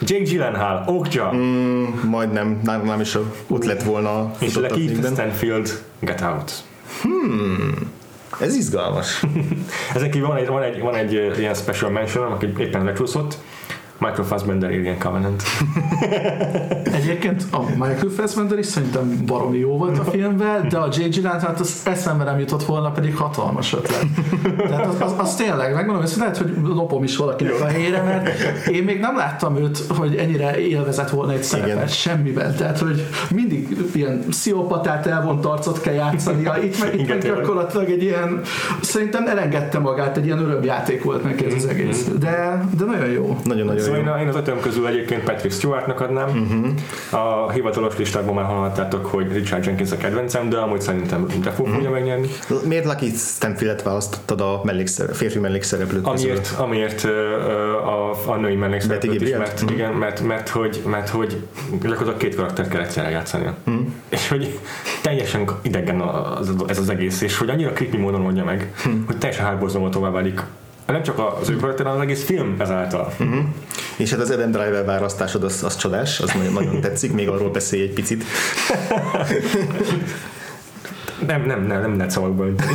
Jake Gyllenhaal, Okja. Mm, majdnem, nem, nem is ott lett volna. És Lakeith Stanfield, Get Out. Hmm. Ez izgalmas. Ezen kívül van egy, van egy, van egy ilyen special mention, aki éppen lecsúszott, Michael Fassbender Alien Covenant. Egyébként a Michael Fassbender is szerintem baromi jó volt a filmben, de a J.G. Gyllenhaal hát az eszembe nem jutott volna, pedig hatalmas ötlet. Tehát az, az, az tényleg, megmondom, hogy lehet, hogy lopom is valakinek a helyére, mert én még nem láttam őt, hogy ennyire élvezett volna egy szerepet semmiben. Tehát, hogy mindig ilyen sziopatát elvont arcot kell játszani. Itt meg, itt meg gyakorlatilag egy ilyen, szerintem elengedte magát, egy ilyen örömjáték volt neki ez az egész. De, de nagyon jó. Nagyon-nagyon Szóval én, én az ötöm közül egyébként Patrick Stewartnak adnám. Uh-huh. A hivatalos listákban már hallhattátok, hogy Richard Jenkins a kedvencem, de amúgy szerintem Defoe uh-huh. fogja megnyerni. Miért Lucky Stanfield választottad a mellékszer, férfi mellékszereplőt amiért, közül? Amiért a, a női mellékszereplőt is, mert, uh-huh. igen, mert, mert, hogy, mert hogy gyakorlatilag két karakter kell egyszerre játszani. Uh-huh. És hogy teljesen idegen az, ez az egész, és hogy annyira creepy módon mondja meg, uh-huh. hogy teljesen hátborzomó tovább válik nem csak az ő karakter, hanem az egész film ezáltal. Uh-huh. És hát az Adam Driver választásod az, az csodás, az nagyon, nagyon tetszik, még arról beszélj egy picit. Nem, nem, nem, nem lehet szavakba önteni.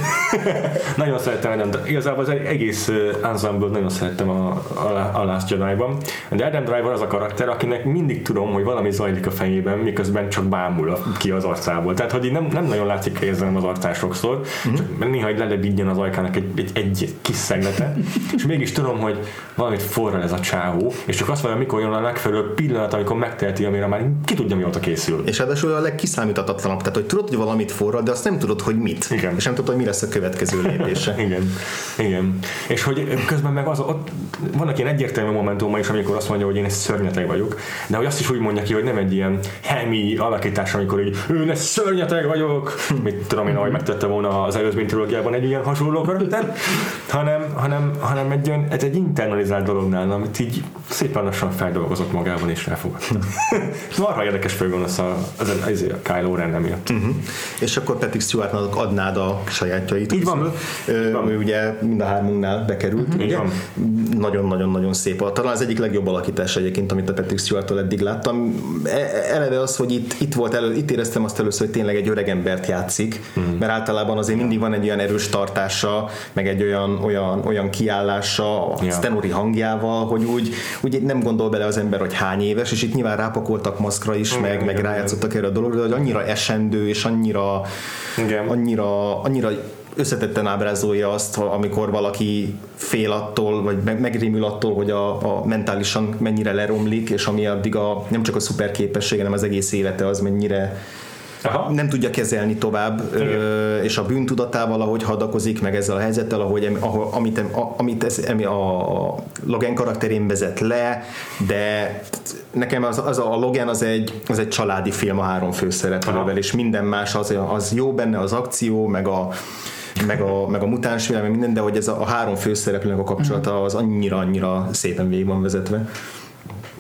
nagyon szerettem Adam, igazából az egész ensemble nagyon szerettem a, a, a Last Jedi-ban. De Adam Driver az a karakter, akinek mindig tudom, hogy valami zajlik a fejében, miközben csak bámul ki az arcából. Tehát, hogy nem, nem nagyon látszik érzelem az arcán sokszor, mm-hmm. csak néha egy lelebígyen az ajkának egy, egy, egy kis szeglete, és mégis tudom, hogy valamit forral ez a csávó, és csak azt mondja, mikor jön a megfelelő pillanat, amikor megteheti, amire már ki tudja, mióta készül. És ráadásul a legkiszámíthatatlanabb, tehát hogy tudod, hogy valamit forral, de azt nem nem tudod, hogy mit. Igen. És nem tudod, hogy mi lesz a következő lépése. Igen, igen. És hogy közben meg az, ott vannak ilyen egyértelmű momentumai is, amikor azt mondja, hogy én egy szörnyeteg vagyok, de hogy azt is úgy mondja ki, hogy nem egy ilyen hemi alakítás, amikor így, én egy szörnyeteg vagyok, mit tudom én, ahogy megtette volna az előzmény trilógiában egy ilyen hasonló karakter, hanem, hanem, hanem egy, olyan, ez egy internalizált dolog nálam, amit így szépen lassan feldolgozott magában és elfogadta. Marha érdekes főgonosz a, az, az, az a Kylo Ren emiatt. Uh-huh. És akkor Patrick Stewartnak adnád a sajátjait. Így van. Ö. Ő ugye mind a hármunknál bekerült. Így ugye? Nagyon-nagyon-nagyon szép. Talán az egyik legjobb alakítás egyébként, amit a Patrick Stewarttól eddig láttam. E- Eleve az, hogy itt, itt volt elő, itt éreztem azt először, hogy tényleg egy öreg embert játszik, Mhm. mert általában azért mindig van egy olyan erős tartása, meg egy olyan, olyan, olyan kiállása a Ja. Stenori hangjával, hogy úgy, úgy nem gondol bele az ember, hogy hány éves, és itt nyilván rápakoltak maszkra is, meg, meg igen, rájátszottak erre a dologra, hogy annyira esendő, és annyira, Igen. annyira, annyira összetetten ábrázolja azt, amikor valaki fél attól, vagy meg, megrémül attól, hogy a, a mentálisan mennyire leromlik, és ami addig a, nem csak a szuper képessége, hanem az egész élete az mennyire Aha. nem tudja kezelni tovább, ö, és a bűntudatával, ahogy hadakozik, meg ezzel a helyzettel, ahogy, ahol, amit, a, amit ez, emi a, a Logan karakterén vezet le, de nekem az, az a Logan az egy, az egy családi film a három főszereplővel, és minden más az, az jó benne, az akció, meg a meg a, meg a mutáns világ, meg minden, de hogy ez a, a három főszereplőnek a kapcsolata az annyira-annyira szépen végig van vezetve.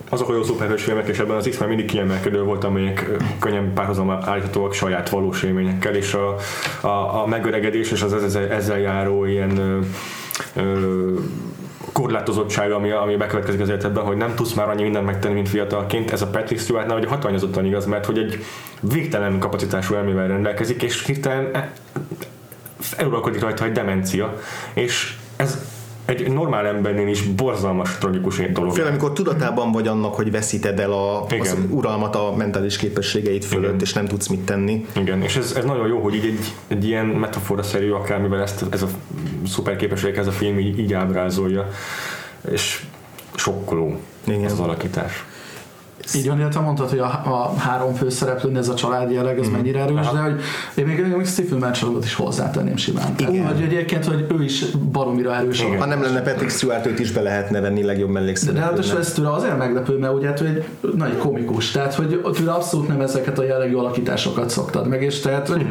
Azok a jó szuperhős filmek, és ebben az X-Men mindig kiemelkedő volt, amelyek könnyen párhuzamban állíthatóak saját valós élményekkel, és a, a, a megöregedés és az ezzel, ezzel járó ilyen ö, ö, korlátozottság, ami, ami bekövetkezik az életedben, hogy nem tudsz már annyi mindent megtenni, mint fiatalként. Ez a Patrick Stewartnál hogy hatványozottan igaz, mert hogy egy végtelen kapacitású elmével rendelkezik, és hirtelen e- eluralkodik rajta egy demencia, és ez egy normál embernél is borzalmas, tragikus dolog. Főleg, amikor tudatában vagy annak, hogy veszíted el a, az uralmat a mentális képességeid fölött, Igen. és nem tudsz mit tenni. Igen, és ez, ez nagyon jó, hogy így egy, egy ilyen metafora-szerű akármivel ezt, ez a szuper képesség, ez a film így, így ábrázolja, és sokkoló Igen. ez az alakítás. Így van, illetve mondtad, hogy a, a három főszereplőn ez a családi jelleg, ez mennyire erős, Aha. de hogy én még, még Stephen Merchant is hozzátenném simán. Tehát, Igen. Hogy egyébként, hogy ő is baromira erős. Igen. Ha nem lenne Patrick Stewart, őt is be lehetne venni legjobb De mellékszereplőnek. ráadásul ez tőle azért meglepő, mert ugye hát egy nagy komikus, tehát hogy tőle abszolút nem ezeket a jellegű alakításokat szoktad meg, és tehát hogy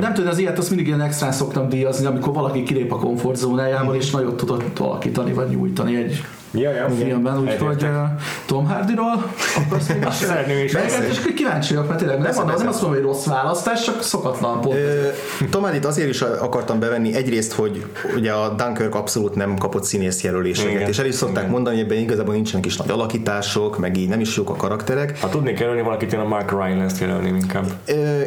nem tudom, az ilyet azt mindig ilyen extrán szoktam díjazni, amikor valaki kilép a komfortzónájából, és nagyot tudott alakítani, vagy nyújtani egy Ja, ja. filmben, úgyhogy Tom Hardyról akarsz még is. És kíváncsi vagyok, mert tényleg nem, mondom, nem azt mondom, hogy rossz választás, csak szokatlan pont. Ö, Tomádit azért is akartam bevenni, egyrészt, hogy ugye a Dunkirk abszolút nem kapott színész jelöléseket, Igen. és el is szokták Igen. mondani, hogy ebben igazából nincsenek is nagy alakítások, meg így nem is jók a karakterek. Ha tudnék jelölni valakit, én a Mark Ryan ezt jelölném inkább.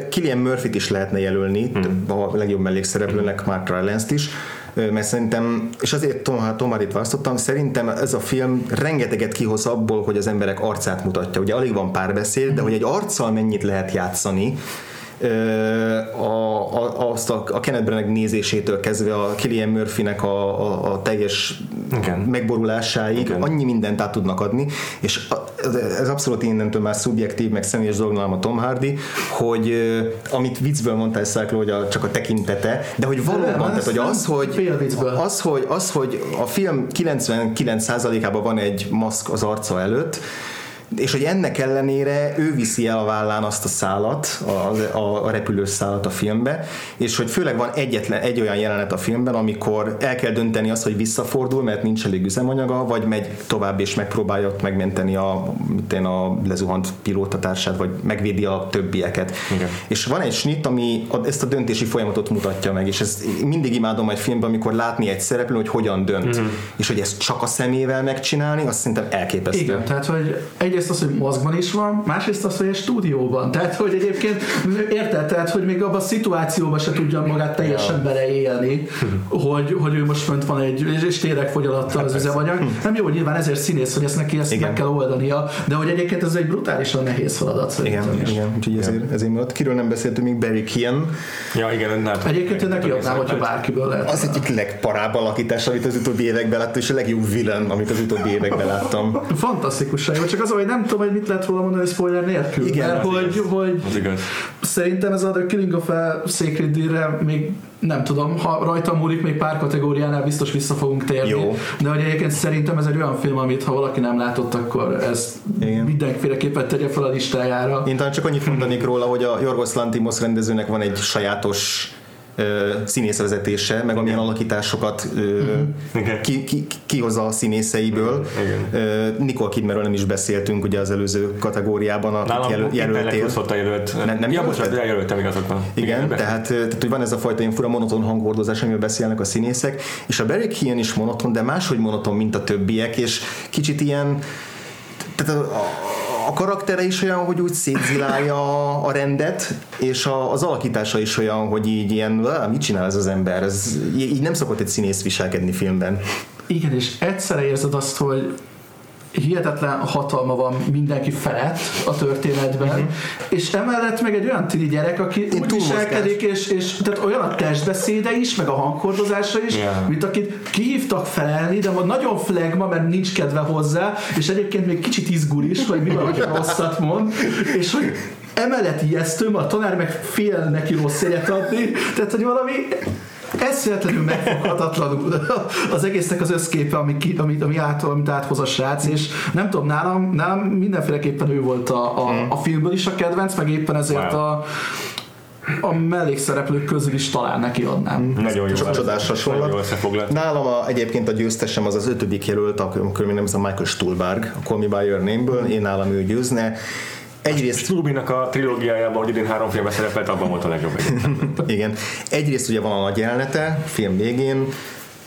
Killian Murphy-t is lehetne jelölni, Hmm. a legjobb mellékszereplőnek Mark Rylance-t is, mert szerintem, és azért Tom, Tom Hardy-t választottam, szerintem ez a film rengeteget kihoz abból, hogy az emberek arcát mutatja. Ugye alig van párbeszéd, de hogy egy arccal mennyit lehet játszani, a, a, azt a, a Kenneth Branagh nézésétől kezdve a Killian Murphy-nek a, a, a teljes Igen. megborulásáig Igen. annyi mindent át tudnak adni, és ez- abszolút innentől már szubjektív, meg személyes dolog nálam a Tom Hardy, hogy amit viccből mondtál Szákló, hogy a, csak a tekintete, de hogy valóban, tehát hogy az, hogy, az, hogy, az, hogy a film 99%-ában van egy maszk az arca előtt, és hogy ennek ellenére ő viszi el a vállán azt a szálat, a, a, a repülős szálat a filmbe, és hogy főleg van egyetlen egy olyan jelenet a filmben, amikor el kell dönteni azt, hogy visszafordul, mert nincs elég üzemanyaga, vagy megy tovább és megpróbálja ott megmenteni a, én, a lezuhant pilótatársát, vagy megvédi a többieket. Igen. És van egy snit, ami ezt a döntési folyamatot mutatja meg, és ezt mindig imádom egy filmben, amikor látni egy szereplő, hogy hogyan dönt, Mhm. uh-huh. és hogy ezt csak a szemével megcsinálni, azt szerintem elképesztő. Igen, tehát hogy egyrészt az, hogy mozgban is van, másrészt az, hogy egy stúdióban. Tehát, hogy egyébként érted, tehát, hogy még abban a szituációban se tudja magát teljesen ja. beleélni, hogy, hogy ő most fönt van egy, és- tényleg fogy alatta az üzemanyag. Nem jó, hogy nyilván ezért színész, hogy ezt neki ezt Igen. meg kell oldania, de hogy egyébként ez egy brutálisan nehéz feladat szerintem. Igen, is. igen, úgyhogy ezért, ezért miatt. Kiről nem beszéltünk még Barry Keane, Ja, igen, nem. Egyébként én neki adnám, hogyha bárkiből lehet. az egyik legparább alakítás, amit az utóbbi években láttam, és a legjobb villain, amit az utóbbi években láttam. Fantasztikusan jó, csak az, hogy nem tudom, hogy mit lehet róla mondani spoiler nélkül. Igen, mert hogy, igaz. hogy Az igaz. szerintem ez a The Killing of a Sacred Deer-re még nem tudom, ha rajta múlik, még pár kategóriánál biztos vissza fogunk térni. Jó. De hogy egyébként szerintem ez egy olyan film, amit ha valaki nem látott, akkor ez Igen. mindenféleképpen tegye fel a listájára. Én talán csak annyit mondanék róla, hogy a Jorgos Lantimos rendezőnek van egy sajátos színészvezetése, meg amilyen alakításokat Igen. ki, ki, kihozza a színészeiből. Igen. Nicole Kidmerről nem is beszéltünk ugye az előző kategóriában, akit Nálam jelöl, jelöltél. a jelölt. Nem- nem ja, bocsánat, eljelöltem igazad van. Igen, be- tehát, tehát hogy van ez a fajta ilyen fura monoton hangordozás, amiről beszélnek a színészek, és a Barry Keoghan is monoton, de máshogy monoton, mint a többiek, és kicsit ilyen tehát a, a, a karaktere is olyan, hogy úgy szétzilálja a, rendet, és a, az alakítása is olyan, hogy így ilyen, "Á, mit csinál ez az ember? Ez, így nem szokott egy színész viselkedni filmben. Igen, és egyszerre érzed azt, hogy hihetetlen hatalma van mindenki felett a történetben, uh-huh. és emellett meg egy olyan tini gyerek, aki úgy túlmozgás. viselkedik, és, és tehát olyan a testbeszéde is, meg a hangkordozása is, Yeah. mint akit kihívtak felelni, de van nagyon flegma, mert nincs kedve hozzá, és egyébként még kicsit izgul is, hogy mi van, hogy rosszat mond, és hogy emellett ijesztő, a tanár meg fél neki rossz jegyet adni, tehát hogy valami eszméletlenül megfoghatatlanul az egésznek az összképe, ami, ki, amit, ami át, amit áthoz a srác, és nem tudom, nálam, nálam mindenféleképpen ő volt a, a, a filmből is a kedvenc, meg éppen ezért Wow. a, a mellékszereplők közül is talán neki adnám. Nagyon jó. Csak csodás hasonlat. Nálam a, egyébként a győztesem az az ötödik jelölt, amikor még nem ez a Michael Stuhlbarg, a Call Me By Your Name-ből, én nálam ő győzne. Egyrészt Strubinak a trilógiájában, hogy idén három filmben szerepelt, abban volt a legjobb. Igen. Egyrészt ugye van a nagy jelenete, film végén,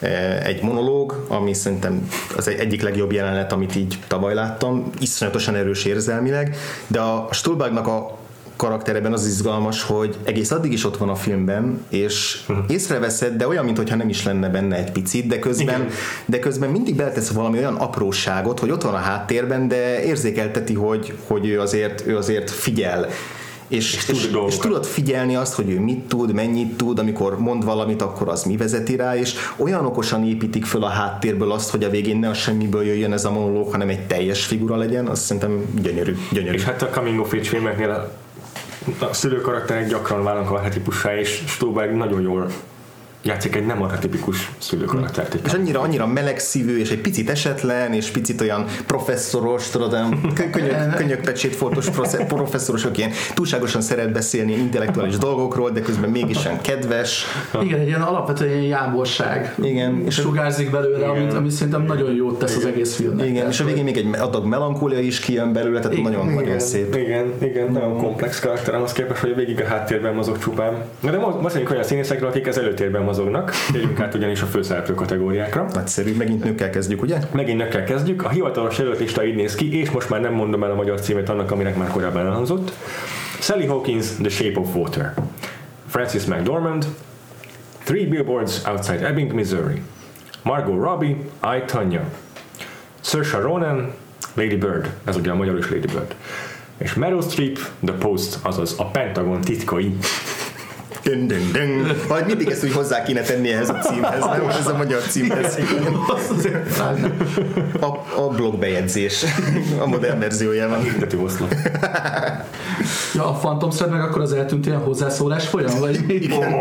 eh, egy monológ, ami szerintem az egy- egyik legjobb jelenet, amit így tavaly láttam, iszonyatosan erős érzelmileg, de a Stulbergnak a karaktereben az izgalmas, hogy egész addig is ott van a filmben, és észreveszed, de olyan, mintha nem is lenne benne egy picit, de közben, Igen. de közben mindig beletesz valami olyan apróságot, hogy ott van a háttérben, de érzékelteti, hogy, hogy ő, azért, ő azért figyel. És, és, tud és, és tudod figyelni azt, hogy ő mit tud, mennyit tud, amikor mond valamit, akkor az mi vezeti rá, és olyan okosan építik föl a háttérből azt, hogy a végén ne a semmiből jöjjön ez a monológ, hanem egy teljes figura legyen, azt szerintem gyönyörű. gyönyörű. És hát a coming of age filmeknél a, szülőkarakterek gyakran válnak a archetípussá, és Stolberg nagyon jól játszik egy nem archetipikus szülőkaraktert. Egy És annyira, annyira melegszívű, és egy picit esetlen, és picit olyan professzoros, tudod, könyök, könyökpecsét fontos professzorosok, ilyen túlságosan szeret beszélni intellektuális dolgokról, de közben mégis olyan kedves. Igen, egy ilyen alapvetően ilyen jámborság Igen, és sugárzik belőle, amit, ami szerintem nagyon jót tesz az egész filmnek. igen, és a végén még egy adag melankólia is kijön belőle, tehát Igen. nagyon, nagyon szép. Igen, igen, nagyon komplex karakter, ahhoz képest, hogy végig a háttérben mozog csupán. De mo- beszéljünk olyan színészekről, akik az előtérben mozognak, térjünk át ugyanis a főszereplő kategóriákra. Nagyszerű, megint nőkkel kezdjük, ugye? Megint nőkkel kezdjük. A hivatalos jelölt így néz ki, és most már nem mondom el a magyar címét annak, aminek már korábban elhangzott. Sally Hawkins, The Shape of Water. Francis McDormand, Three Billboards Outside Ebbing, Missouri. Margot Robbie, I, Tonya. Saoirse Ronan, Lady Bird. Ez ugye a magyar is Lady Bird. És Meryl Streep, The Post, azaz a Pentagon titkai. Dün, dün, dün. Vagy mindig ezt úgy hozzá kéne tenni ehhez a címhez, nem? Ez a magyar címhez. A, a blogbejegyzés. A modern verziójában. Hirdető oszlop. Ja, a Phantom Thread meg akkor az eltűnt ilyen hozzászólás folyam, vagy? Igen.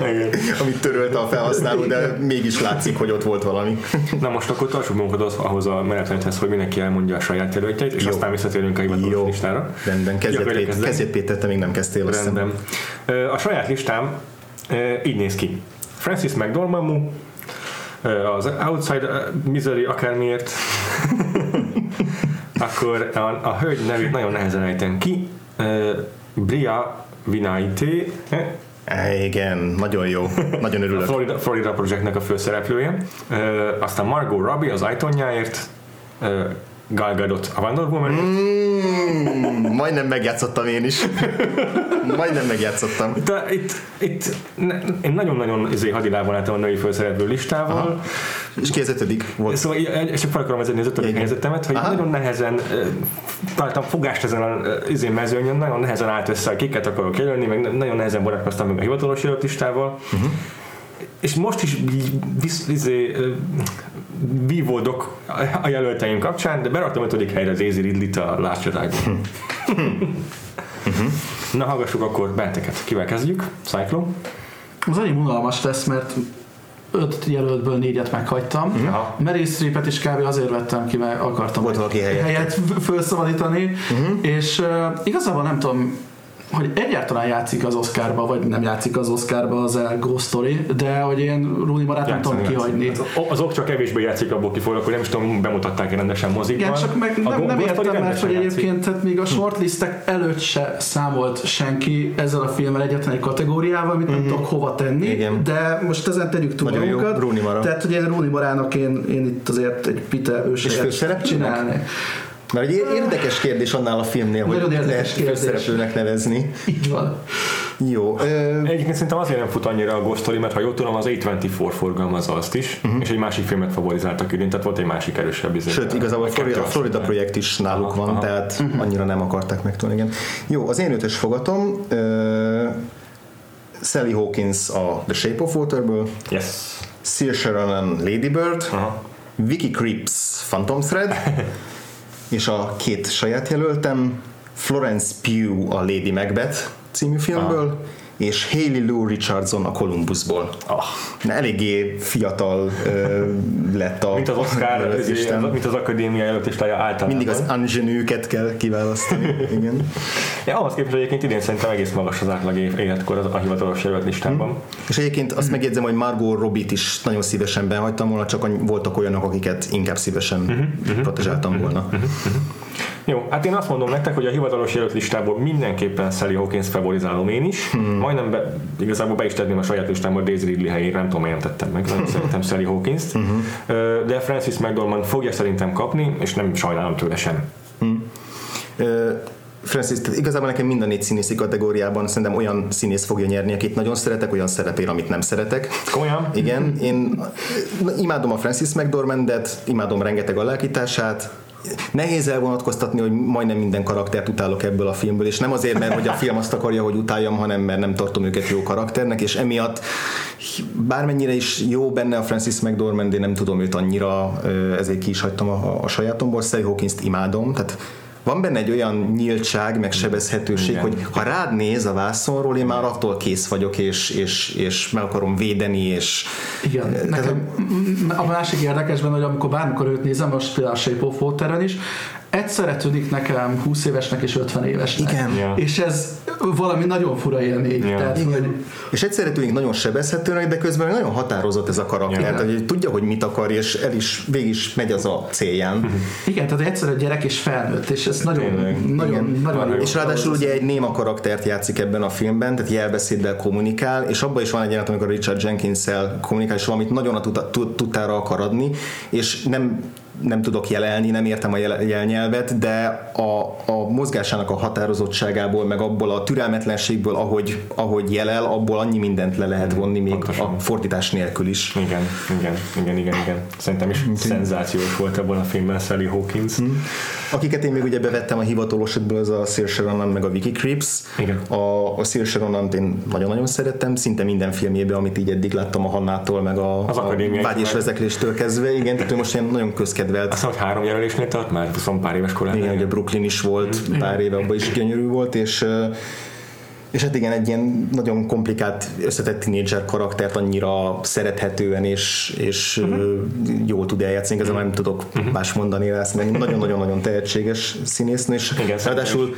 Igen. Amit törölte a felhasználó, de mégis látszik, hogy ott volt valami. Na most akkor tartsuk magunkat az, ahhoz a menetrendshez, hogy mindenki elmondja a saját jelöltjeit, és Jó. aztán visszatérünk a hivatalos listára. rendben, kezdjét, akarja Péter, Péter, te még nem kezdtél. Rendben. A saját listám ö, így néz ki. Francis McDormand, az Outside Misery akármiért, akkor a, a hölgy nevét nagyon nehezen ejtem ki, Bria Vinaite, É, Igen, nagyon jó. Nagyon a örülök. Florida, Florida Projectnek a főszereplője, Ö, aztán Margot Robbie az Aitonjáért, Ö, Gal Gadot a Wonder Woman, Mm, majdnem megjátszottam én is. Majdnem megjátszottam. De itt, itt ne, én nagyon-nagyon izé hadilában álltam a női főszereplő listával, Aha. És ki az ötödik volt? Szóval és csak fel akarom vezetni az ötödik helyzetemet, hogy Aha. nagyon nehezen találtam fogást ezen a izé mezőnyön, nagyon nehezen állt össze, kiket akarok jelölni, meg nagyon nehezen barátkoztam meg a hivatalos jelölt listával. Mhm. És most is visz, izé, vívódok a jelölteim kapcsán, de beraktam ötödik helyre az Easy Ridley-t a Last Jedi-ból. Na, hallgassuk akkor benteket. Kivel kezdjük? Cyclone? Az annyi unalmas lesz, mert öt jelöltből négyet meghagytam. Mhm. Aha. Mary Streepet is kb. azért vettem ki, mert akartam Volt valaki helyet f- felszabadítani, Mhm. és uh, igazából nem tudom, hogy egyáltalán játszik az Oscarba, vagy nem játszik az Oscarba az El Ghost Story, de hogy én Rooney Marát nem tudom kihagyni. Az, az ok csak kevésbé játszik abból kifolyólag, hogy nem is tudom, bemutatták rendesen mozikban. Igen, csak meg nem, nem értem, mert hogy egyébként tehát még a shortlistek előtt se számolt senki ezzel a filmmel egyetlen egy kategóriával, amit nem tudok hova tenni, Igen. de most ezen tegyük túl Nagyon jó, magunkat. Rooney Mara. Tehát ugye Rooney Marának én, én itt azért egy pite ősejét főszereplőnek? csinálni. Mert egy érdekes kérdés annál a filmnél, hogy Nagyon érdekes lehet főszereplőnek nevezni. Így van. Jó. Ö, Egyébként szerintem azért nem fut annyira a Ghost Story, mert ha jól tudom, az A24 forgalmazza azt is, uh-huh. és egy másik filmet favorizáltak idén, tehát volt egy másik erősebb izé. Sőt, igazából a Florida, a Florida projekt is náluk Aha, van, aha. tehát annyira nem akarták megtudni. Igen. Jó, az én ötös fogatom. Ö, Sally Hawkins a The Shape of Waterből, Yes. Saoirse Ronan Lady Bird, Aha. Vicky Creeps Phantom Thread, és a két saját jelöltem, Florence Pugh a Lady Macbeth című filmből, és Hayley Lou Richardson a Columbusból. Ah. Na, eléggé fiatal ö, lett a Mint az Oscar, Isten. mint az akadémia előtt is általában. Mindig az angenőket kell kiválasztani. Igen. Ja, ahhoz képest egyébként idén szerintem egész magas az átlag életkor az a hivatalos jelölt listában. És egyébként azt megjegyzem, hogy Margot Robbit is nagyon szívesen behagytam volna, csak voltak olyanok, akiket inkább szívesen protezsáltam volna. Jó, hát én azt mondom nektek, hogy a hivatalos jelölt listából mindenképpen Sally Hawkins favorizálom én is. Hmm. Majdnem be, igazából be is tenném a saját listámból Daisy Ridley helyére, nem tudom, miért nem tettem meg, nagyon szerintem Sally Hawkins-t. Ö, De Francis McDormand fogja szerintem kapni, és nem sajnálom tőle sem. Ö, Francis, tehát igazából nekem mind a négy színészi kategóriában szerintem olyan színész fogja nyerni, akit nagyon szeretek, olyan szerepér, amit nem szeretek. Komolyan? Igen, én imádom a Francis McDormandet, imádom rengeteg alakítását, Nehéz elvonatkoztatni, hogy majdnem minden karaktert utálok ebből a filmből, és nem azért, mert hogy a film azt akarja, hogy utáljam, hanem mert nem tartom őket jó karakternek, és emiatt bármennyire is jó benne a Francis McDormand, én nem tudom őt annyira, ezért ki is hagytam a, a sajátomból. Sally Hawkins-t imádom, tehát van benne egy olyan nyíltság, meg sebezhetőség, Igen. hogy ha rád néz a vászonról, én már attól kész vagyok, és, és, és meg akarom védeni, és Igen, Tehát nekem a másik érdekesben, hogy amikor bármikor őt nézem, most például a Shape of Water-en is, egyszerre tűnik nekem 20 évesnek és 50 évesnek. Igen. Ja. És ez valami nagyon fura élmény. Ja. Tehát, hogy És egyszerre tűnik nagyon sebezhetőnek, de közben nagyon határozott ez a karakter. Igen. Tehát, hogy tudja, hogy mit akar, és el is, végig is megy az a célján. igen, tehát egyszerre gyerek és felnőtt, és ez nagyon, Tényleg. nagyon, Igen. nagyon jó. És ráadásul ugye egy néma karaktert játszik ebben a filmben, tehát jelbeszéddel kommunikál, és abban is van egy jelenet, amikor Richard Jenkins-szel kommunikál, és valamit nagyon a tutára akar adni, és nem nem tudok jelelni, nem értem a jel- jelnyelvet, de a, a mozgásának a határozottságából, meg abból a türelmetlenségből, ahogy, ahogy jelel, abból annyi mindent le lehet vonni, még Pontosan. a fordítás nélkül is. Igen, igen, igen, igen, igen. Szerintem is szenzációs volt ebben a filmben Sally Hawkins. Akiket én még ugye bevettem a hivatalosodból, az a Saoirse Ronan meg a Vicky Creeps. Igen. A, a Saoirse Ronant én nagyon-nagyon szerettem, szinte minden filmjében, amit így eddig láttam a Hannától, meg a, Az a Vágy és vezekléstől kezdve. Igen, tehát ő most ilyen nagyon közkedvelt. Azt hiszem, hogy három jelölésnél tart már, 20 pár éves korában. Igen, ugye Brooklyn is volt, pár éve abban is gyönyörű volt, és és hát igen, egy ilyen nagyon komplikált, összetett tínédzser karaktert annyira szerethetően és, és uh-huh. jól tud eljátszani, ezzel nem tudok uh-huh. más mondani rá, szerintem nagyon-nagyon-nagyon tehetséges színésznő, és Igen, ráadásul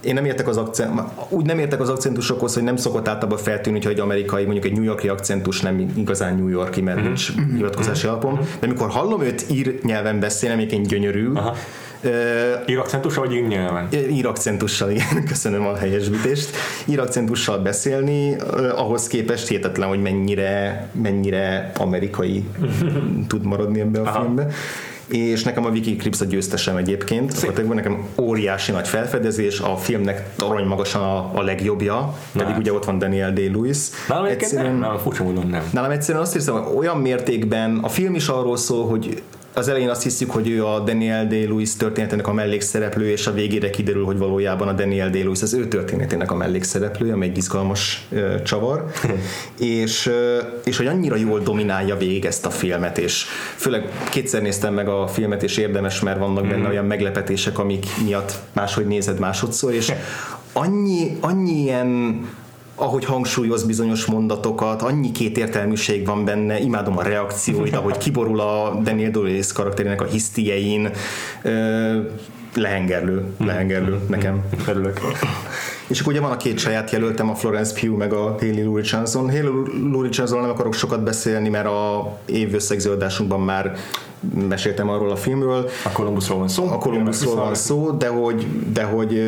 én nem értek az akcent, úgy nem értek az akcentusokhoz, hogy nem szokott általában feltűnni, hogy egy amerikai, mondjuk egy New Yorki akcentus nem igazán New Yorki, mert nincs hivatkozási alapon, de amikor hallom őt ír nyelven beszélni, egyébként gyönyörű, Aha. Ö, Ír akcentusa vagy nyelven? ír akcentussal, igen, köszönöm a helyesbítést, ír akcentussal beszélni, ahhoz képest hihetetlen, hogy mennyire, mennyire amerikai tud maradni ebbe a Aha. filmbe. És nekem a Vicky Crips a győztesem egyébként. Szép. Nekem óriási nagy felfedezés, a filmnek torony magasan a, a legjobbja, pedig hát. ugye ott van Daniel Day-Lewis. Nálam egyébként nem, nálam furcsa módon nem. Nálam egyszerűen azt hiszem, hogy olyan mértékben a film is arról szól, hogy az elején azt hiszük, hogy ő a Daniel Day-Lewis történetének a mellékszereplő, és a végére kiderül, hogy valójában a Daniel Day-Lewis az ő történetének a mellékszereplő, ami egy izgalmas uh, csavar, és, uh, és hogy annyira jól dominálja végig ezt a filmet, és főleg kétszer néztem meg a filmet, és érdemes, mert vannak benne mm. olyan meglepetések, amik miatt máshogy nézed másodszor, és annyi, annyi ilyen ahogy hangsúlyoz bizonyos mondatokat, annyi kétértelműség van benne, imádom a reakcióit, ahogy kiborul a Daniel Day-Lewis karakterének a hisztiein, lehengerlő, lehengerlő nekem. Örülök. És akkor ugye van a két saját jelöltem, a Florence Pugh meg a Haley Louis Johnson. Haley Louis Johnson nem akarok sokat beszélni, mert a év összegző már meséltem arról a filmről. A Columbusról van szó. A Columbusról van szó, de hogy, de hogy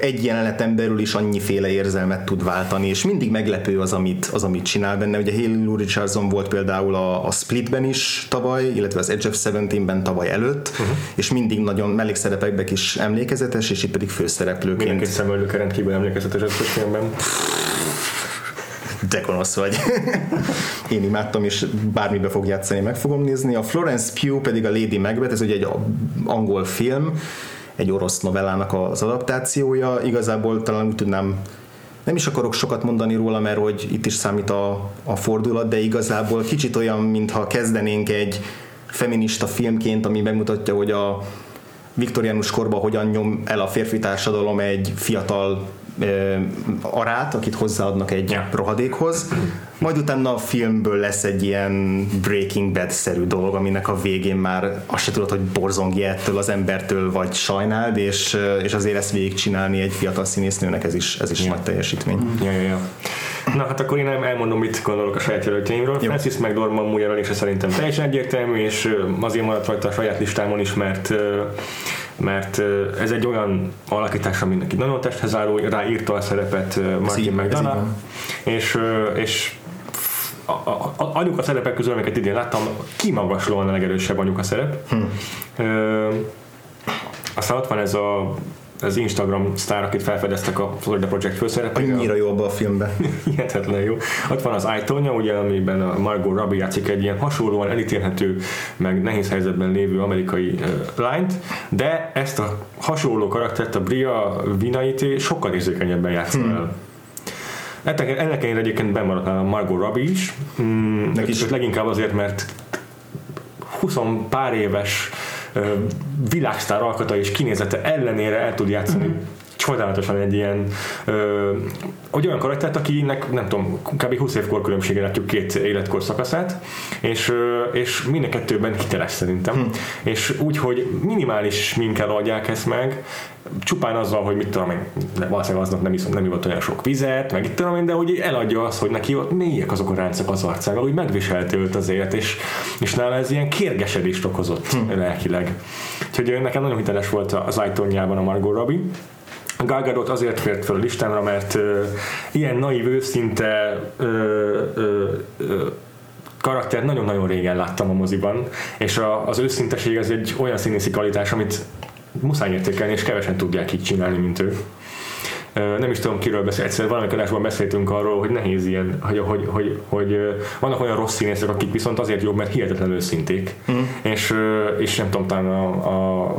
egy jeleneten belül is annyiféle érzelmet tud váltani, és mindig meglepő az, amit, az, amit csinál benne. Ugye Haley Lou Richardson volt például a, a Splitben is tavaly, illetve az Edge of Seventeen-ben tavaly előtt, uh-huh. és mindig nagyon mellékszerepekben is emlékezetes, és itt pedig főszereplőként. Mindenki szemöldők rendkívül emlékezetes ez a filmben de gonosz vagy. Én imádtam, és bármibe fog játszani, meg fogom nézni. A Florence Pugh pedig a Lady Macbeth, ez ugye egy angol film, egy orosz novellának az adaptációja. Igazából talán úgy tudnám nem is akarok sokat mondani róla, mert hogy itt is számít a, a fordulat, de igazából kicsit olyan, mintha kezdenénk egy feminista filmként, ami megmutatja, hogy a viktoriánus korban hogyan nyom el a férfi társadalom egy fiatal arát, akit hozzáadnak egy yeah. rohadékhoz, majd utána a filmből lesz egy ilyen Breaking Bad-szerű dolog, aminek a végén már azt se tudod, hogy borzongja ettől az embertől, vagy sajnáld, és, és azért ezt végigcsinálni egy fiatal színésznőnek, ez is, ez is yeah. nagy teljesítmény. Ja, ja, ja. Na hát akkor én elmondom, mit gondolok a saját jelöltjeimről. Jó. Francis McDormand múj jelölése szerintem teljesen egyértelmű, és azért maradt rajta a saját listámon is, mert mert ez egy olyan alakítás, ami neki nagyon testhez álló, ráírta a szerepet Martin McDonough, és, és a, a, a, anyuka szerepek közül, amiket idén láttam, kimagaslóan a legerősebb anyuka szerep. Hm. Ö, aztán ott van ez a az Instagram sztár, akit felfedeztek a Florida Project főszerepére. Annyira jó abban a filmben. Hihetetlen jó. Ott van az Aitonia, ugye, amiben a Margot Robbie játszik egy ilyen hasonlóan elítélhető, meg nehéz helyzetben lévő amerikai uh, lányt, de ezt a hasonló karaktert, a Bria Vinaité sokkal érzékenyebben játszik hmm. el. Ennek, ennek ellenére egyébként bemaradt a Margot Robbie is, mm, is. leginkább azért, mert 20 pár éves világsztár alkata és kinézete ellenére el tud játszani mm-hmm csodálatosan egy ilyen ö, egy olyan karaktert, akinek nem tudom, kb. 20 év korkülönbsége látjuk két életkor szakaszát, és, ö, és minden kettőben hiteles szerintem. Hm. És úgy, hogy minimális minkel adják ezt meg, csupán azzal, hogy mit tudom én, valószínűleg aznap nem, iszom, nem ivott olyan sok vizet, meg itt tudom én, de hogy eladja azt, hogy neki ott mélyek azok a ráncok az arcával, hogy megviselte őt azért, és, és nála ez ilyen kérgesedést okozott hm. lelkileg. Úgyhogy nekem nagyon hiteles volt az iTunes-jában a Margot Robbie, Gal Gadot azért fért fel a listámra, mert uh, ilyen naív, őszinte uh, uh, uh, karakter nagyon-nagyon régen láttam a moziban, és a, az őszinteség az egy olyan színészi kvalitás, amit muszáj értékelni, és kevesen tudják így csinálni, mint ő. Nem is tudom, kiről beszél, egyszer valamelyik adásban beszéltünk arról, hogy nehéz ilyen, hogy, hogy, hogy, hogy vannak olyan rossz színészek, akik viszont azért jobb, mert hihetetlenül őszinték. Mm. És, és nem tudom, talán a, a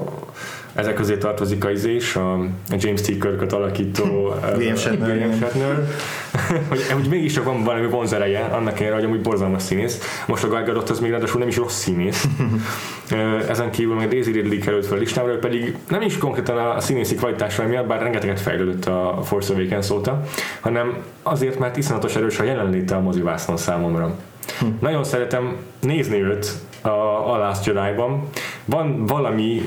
ezek közé tartozik a izés, a James T. Kirk-öt alakító William Shatner, hogy, hogy mégis csak van valami vonzereje, annak ellenére, hogy amúgy borzalmas színész. Most a Guy Gadot az még ráadásul nem is rossz színész. Ezen kívül meg Daisy Ridley került fel a listámra, pedig nem is konkrétan a színészi kvalitásra miatt, bár rengeteget fejlődött a Force Awakens óta, hanem azért, mert iszonyatos erős a jelenléte a mozivászon számomra. Hm. Nagyon szeretem nézni őt a, a Last Jedi-ban. Van valami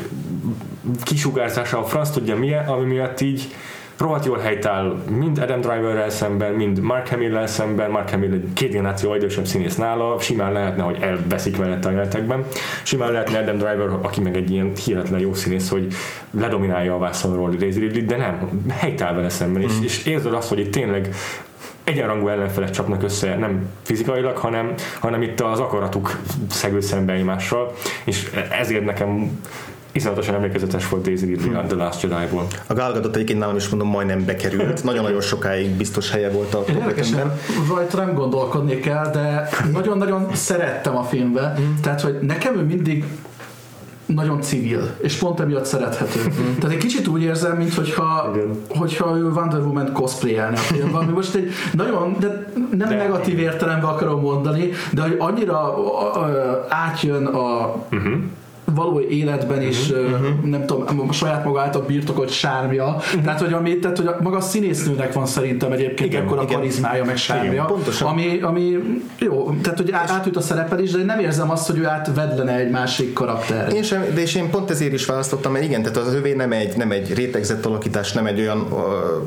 kisugárzása, a franc tudja milyen, ami miatt így rohadt jól helytáll mind Adam Driverrel szemben, mind Mark Hamill-rel szemben, Mark Hamill egy két generáció idősebb színész nála, simán lehetne, hogy elveszik vele a jelenetekben, simán lehetne Adam Driver, aki meg egy ilyen hihetetlen jó színész, hogy ledominálja a vászonról Daisy Ridley, de nem, helytáll vele szemben, mm. és, és érzed azt, hogy itt tényleg egyenrangú ellenfelek csapnak össze, nem fizikailag, hanem, hanem itt az akaratuk szegő szembe egymással, és ezért nekem iszonyatosan emlékezetes volt Daisy Ridley a The Last Jedi-ból. A Gal Gadot egyébként nálam is mondom majdnem bekerült, nagyon-nagyon sokáig biztos helye volt a Érdekesen, rajta nem gondolkodni kell, de nagyon-nagyon szerettem a filmbe, mm. tehát hogy nekem ő mindig nagyon civil, és pont emiatt szerethető. Tehát egy kicsit úgy érzem, mint hogyha, hogyha ő Wonder Woman cosplayelne a filmben, ami most egy nagyon, de nem De- negatív értelemben akarom mondani, de hogy annyira átjön a Uh-huh. Való életben is, uh-huh. nem tudom, a saját maga által birtokolt sármja. Uh-huh. Tehát, hogy, ami, tehát, hogy a, maga a színésznőnek van szerintem egyébként Igen, igen, akkor a igen. karizmája, meg sármja. Igen, pontosan. Ami, ami jó, tehát, hogy át, átüt a szerepel is, de én nem érzem azt, hogy ő átvedlene egy másik karakter. Én sem, de és én pont ezért is választottam, mert igen, tehát az övé nem egy, nem egy rétegzett alakítás, nem egy olyan, uh,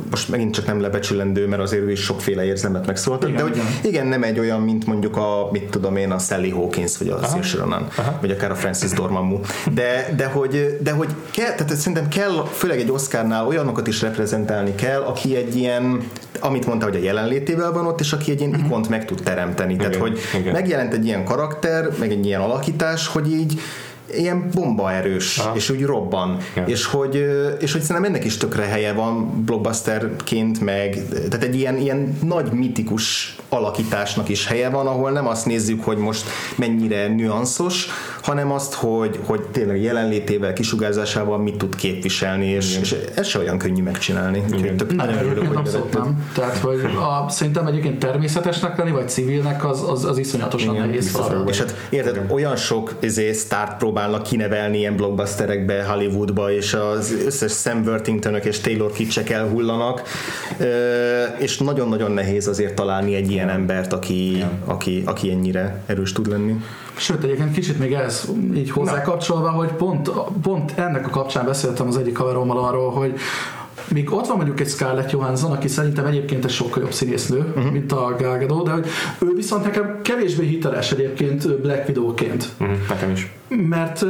most megint csak nem lebecsülendő, mert azért ő is sokféle érzelmet megszóltak, Igen, de hogy igen. igen, nem egy olyan, mint mondjuk a, mit tudom én, a Sally Hawkins, vagy a Saoirse Ronan, vagy akár a Francis Dormammu. De, de hogy, de hogy kell, tehát szerintem kell, főleg egy Oscarnál olyanokat is reprezentálni kell, aki egy ilyen, amit mondta, hogy a jelenlétével van ott, és aki egy ilyen ikont meg tud teremteni. Tehát, Igen, hogy igen. megjelent egy ilyen karakter, meg egy ilyen alakítás, hogy így ilyen bombaerős, Aha. és úgy robban, Igen. és hogy, és hogy szerintem ennek is tökre helye van blockbusterként, meg tehát egy ilyen, ilyen nagy mitikus alakításnak is helye van, ahol nem azt nézzük, hogy most mennyire nüanszos, hanem azt, hogy, hogy tényleg jelenlétével, kisugárzásával mit tud képviselni, és, és ez se olyan könnyű megcsinálni. Úgyhogy tök, nagyon örülök, hogy abszolút nem. Tehát, hogy a, szerintem egyébként természetesnek lenni, vagy civilnek, az, az, az iszonyatosan Igen, nehéz. És hát érted, olyan sok izé, sztárt próbálnak kinevelni ilyen blockbusterekbe, Hollywoodba, és az összes Sam Worthingtonök és Taylor Kitschek elhullanak, és nagyon-nagyon nehéz azért találni egy ilyen embert, aki, aki, aki ennyire erős tud lenni. Sőt, egyébként kicsit még ez így hozzákapcsolva, hogy pont, pont ennek a kapcsán beszéltem az egyik haverommal arról, hogy míg ott van mondjuk egy Scarlett Johansson, aki szerintem egyébként egy sokkal jobb színésznő, uh-huh. mint a Gal Gadot, de hogy ő viszont nekem kevésbé hiteles egyébként Black Widow-ként. Uh-huh. Nekem is. Mert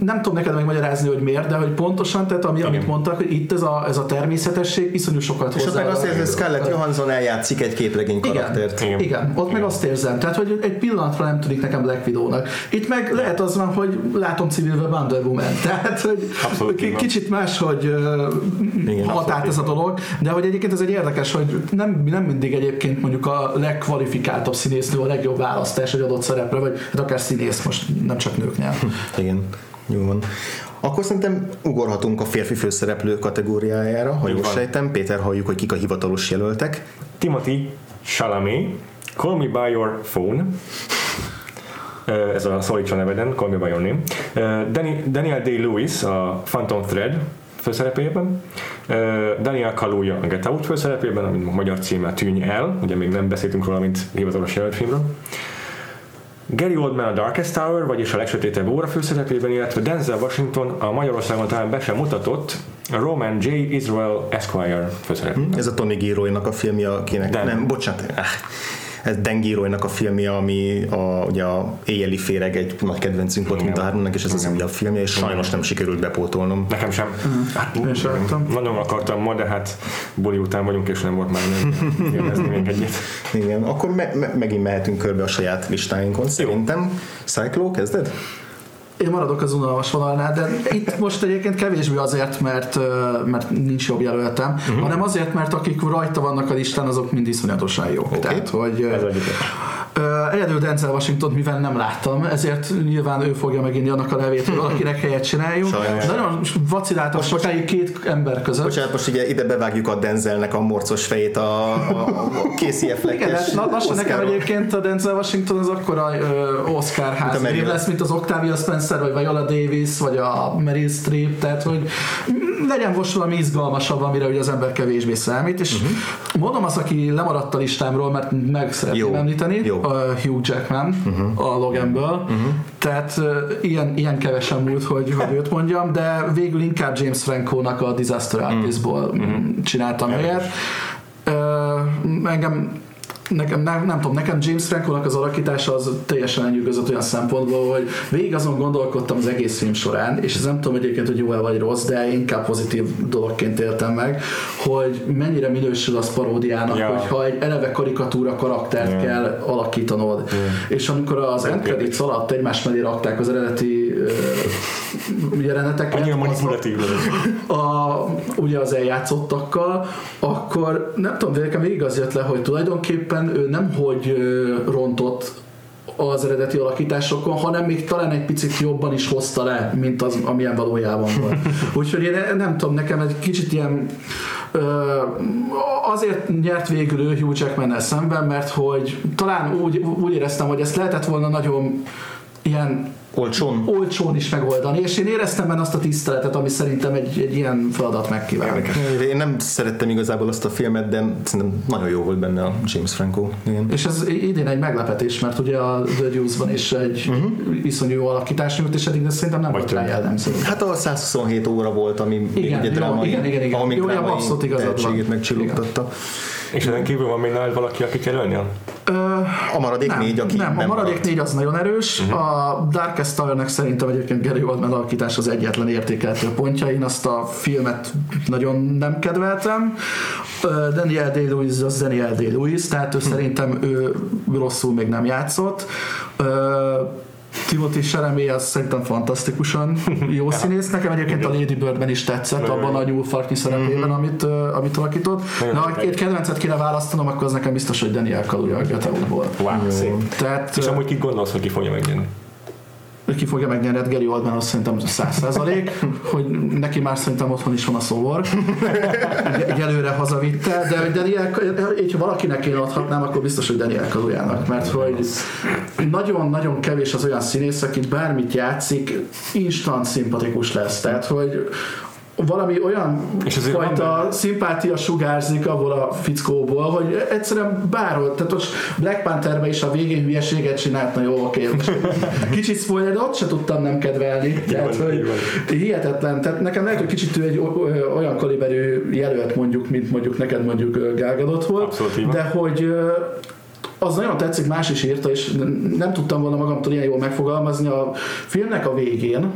nem tudom neked megmagyarázni, hogy miért, de hogy pontosan, tehát ami, amit mondtak, hogy itt ez a, ez a természetesség iszonyú sokat És ott meg azt érzed, hogy Scarlett Johansson eljátszik egy képregény karaktert. igen, Igen. igen, ott meg azt érzem. Tehát, hogy egy pillanatra nem tűnik nekem Black Widow-nak. Itt meg lehet az van, hogy látom civilve Wonder Woman. Tehát, hogy Abszolút kicsit más, hogy Igen, hat át ez a dolog, de hogy egyébként ez egy érdekes, hogy nem, nem mindig egyébként mondjuk a legkvalifikáltabb színésznő a legjobb választás egy adott szerepre, vagy hát akár színész most, nem csak nőknél. Igen, jó van. Akkor szerintem ugorhatunk a férfi főszereplő kategóriájára, ha jól sejtem. Péter, halljuk, hogy kik a hivatalos jelöltek. Timothy Chalamet, Call Me By Your Phone, ez a szólítsa neveden, Call Me By Your Name, Daniel Day-Lewis a Phantom Thread főszerepében, Daniel Kaluuya a Get Out főszerepében, amit a magyar címe Tűnj el, ugye még nem beszéltünk róla, mint hivatalos jelölt filmről. Gary Oldman a Darkest Tower, vagyis a legsötétebb óra főszerepében, illetve Denzel Washington a Magyarországon talán be sem mutatott Roman J. Israel Esquire főszerepében. Ez a Tony Gilroynak a filmje, akinek... Dan. Nem, bocsánat. Ez Dan Gilroynak a filmje, ami a, ugye a Éjjeli féreg egy nagy kedvencünk volt, mint a háromnak, és ez az újabb filmje, és sajnos nem sikerült bepótolnom. Nekem sem. Hát, Én sem. Nagyon akartam ma, de hát buli után vagyunk, és nem volt már nem élvezni még egyet. Igen, akkor me- me- megint mehetünk körbe a saját listáinkon. Szerintem Cyclo, kezded? Én maradok az unalmas vonalnál, de itt most egyébként kevésbé azért, mert, mert nincs jobb jelöltem, uh-huh. hanem azért, mert akik rajta vannak a listán, azok mind iszonyatosan jók. Okay. Tehát, hogy Ez egyedül Denzel Washington, mivel nem láttam, ezért nyilván ő fogja meginni annak a levét, hogy valakinek helyet csináljunk. Sajnos. Nagyon vaciláltam sokáig két ember között. Bocsánat, most ugye ide bevágjuk a Denzelnek a morcos fejét a, a, a Casey Igen, Affleck-es de la- lassan nekem egyébként a Denzel Washington az akkora ö, Oscar ház Meryl. lesz, mint az Octavia Spencer, vagy Viola Davis, vagy a Meryl Streep, tehát hogy legyen most valami izgalmasabb, amire ugye az ember kevésbé számít, és uh-huh. mondom azt, aki lemaradt a listámról, mert meg szeretném Jó. említeni, Jó. a Hugh Jackman uh-huh. a Loganből, uh-huh. tehát ö, ilyen, ilyen kevesen múlt, hogy, hogy őt mondjam, de végül inkább James Franco-nak a Disaster Artistból uh-huh. csináltam helyet. Ö, engem Nekem, nem, nem tudom, nekem James Franco-nak az alakítása az teljesen lenyűgözött olyan szempontból, hogy végig azon gondolkodtam az egész film során, és ez nem tudom egyébként, hogy jó-e vagy rossz, de inkább pozitív dologként éltem meg, hogy mennyire minősül az paródiának, Ja. hogyha egy eleve karikatúra karaktert Ja. kell alakítanod. És amikor az end credits alatt egymás mellé rakták az eredeti ö, jeleneteket, Annyira manipulatív a, ugye az eljátszottakkal, akkor nem tudom, de nekem végig az jött le, hogy tulajdonképpen ő nem hogy rontott az eredeti alakításokon, hanem még talán egy picit jobban is hozta le, mint az, amilyen valójában volt. Úgyhogy én nem tudom, nekem egy kicsit ilyen azért nyert végül ő Hugh jackman szemben, mert hogy talán úgy, úgy éreztem, hogy ezt lehetett volna nagyon ilyen olcsón. olcsón is megoldani, és én éreztem benne azt a tiszteletet, ami szerintem egy, egy ilyen feladat megkíván. Én nem szerettem igazából azt a filmet, de szerintem nagyon jó volt benne a James Franco. Igen. És ez idén egy meglepetés, mert ugye a The Deuce-ban is egy uh-huh. iszonyú jó alakítás nyújt, és eddig de szerintem nem Vagy volt rá jellemző. Hát a 127 óra volt, ami igen, ugye drámai, igen, igen, igen. Ami jó, abszolút igazad van. megcsillogtatta. És ezen kívül van még nálad valaki, akit jelölni? A maradék nem, négy, aki nem, nem a maradék négy az nagyon erős. Uh-huh. A Darkest Tower-nek szerintem egyébként Gary Oldman alakítás az egyetlen értékeltő pontja. Én azt a filmet nagyon nem kedveltem. Daniel Day-Lewis az Daniel Day-Lewis, tehát ő uh-huh. szerintem ő rosszul még nem játszott. Timothy Chalamet az szerintem fantasztikusan jó színész. Nekem egyébként a Lady Birdben is tetszett, abban a nyúlfarknyi szerepében, mm-hmm. amit, amit alakított. De ha egy kedvencet kéne választanom, akkor az nekem biztos, hogy Daniel Kaluuya a Get Wow, szép. Tehát, És amúgy ki gondolsz, hogy ki fogja megnyerni? Ki fogja megnyerni Gary Oldman, azt szerintem száz százalék, hogy neki már szerintem otthon is van a szóvor. Egy előre hazavitte, de hogy Daniel, így, ha valakinek én adhatnám, akkor biztos, hogy Daniel Kalujának, mert hogy nagyon-nagyon kevés az olyan színész, aki bármit játszik, instant szimpatikus lesz. Tehát, hogy valami olyan és fajta szimpátia sugárzik abból a fickóból, hogy egyszerűen bárhol, tehát most Black Pantherbe is a végén hülyeséget csinált, na jó, oké, most kicsit spoiler, de ott se tudtam nem kedvelni, tehát hogy hihetetlen, tehát nekem lehet, hogy kicsit ő egy olyan kaliberű jelölt mondjuk, mint mondjuk neked mondjuk Gálgadott volt, Abszolút, de hogy az nagyon tetszik, más is írta, és nem tudtam volna magamtól ilyen jól megfogalmazni a filmnek a végén,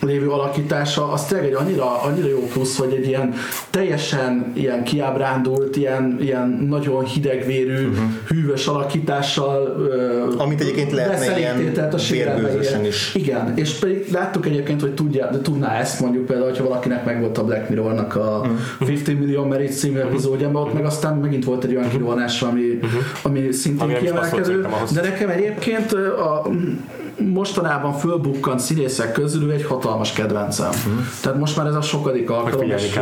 lévő alakítása, az tényleg egy annyira, annyira jó plusz, hogy egy ilyen teljesen ilyen kiábrándult, ilyen, ilyen nagyon hidegvérű, uh-huh. hűvös alakítással Amit egyébként lehetne ilyen a is. Igen, és pedig láttuk egyébként, hogy tudja, de tudná ezt mondjuk például, hogyha valakinek megvolt a Black Mirror-nak a uh-huh. Mhm. 50 millió Merit című uh-huh. epizódjában, ott meg aztán megint volt egy olyan uh-huh. kirovanás, ami, uh-huh. ami szintén ami kiemelkedő. De nekem egyébként a, mostanában fölbukkant színészek közül egy hatalmas kedvencem. Uh-huh. Tehát most már ez a sokadik alkalom. És,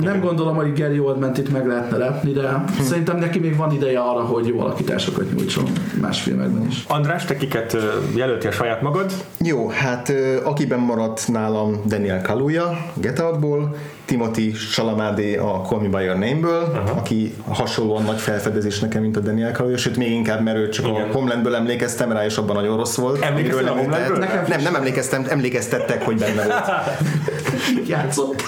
nem gondolom, hogy Gary oldman itt meg lehetne lepni, de hm. szerintem neki még van ideje arra, hogy jó alakításokat nyújtson más filmekben is. András, te kiket jelöltél saját magad? Jó, hát akiben maradt nálam Daniel Kaluuya, Get Out-ból, Timothy Chalamet a Call Me By Your Name-ből, uh-huh. aki hasonlóan nagy felfedezés nekem, mint a Daniel Kaluuya, sőt még inkább, mert ő csak Igen. a Homelandből emlékeztem rá, és abban nagyon rossz volt. Emlékeztem a Homelandből? Nem, nem emlékeztem, emlékeztettek, hogy benne volt. Játszott.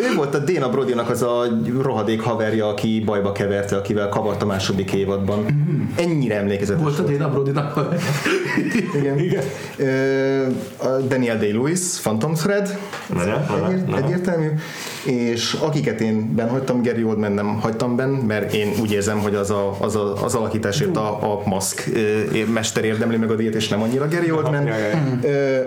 Ő volt a Dana Brodynak az a rohadék haverja, aki bajba keverte, akivel kavart a második évadban. Mm. Ennyire emlékezetes volt. Volt a Dana Brodynak Igen. Igen. Uh, Daniel Day-Lewis, Phantom Thread. Egyértelmű és akiket én benhagytam, Gary Oldman nem hagytam benn, mert én úgy érzem, hogy az, a, az, a, az alakításért a, a maszk mester érdemli meg a díjat, és nem annyira Gary Oldman.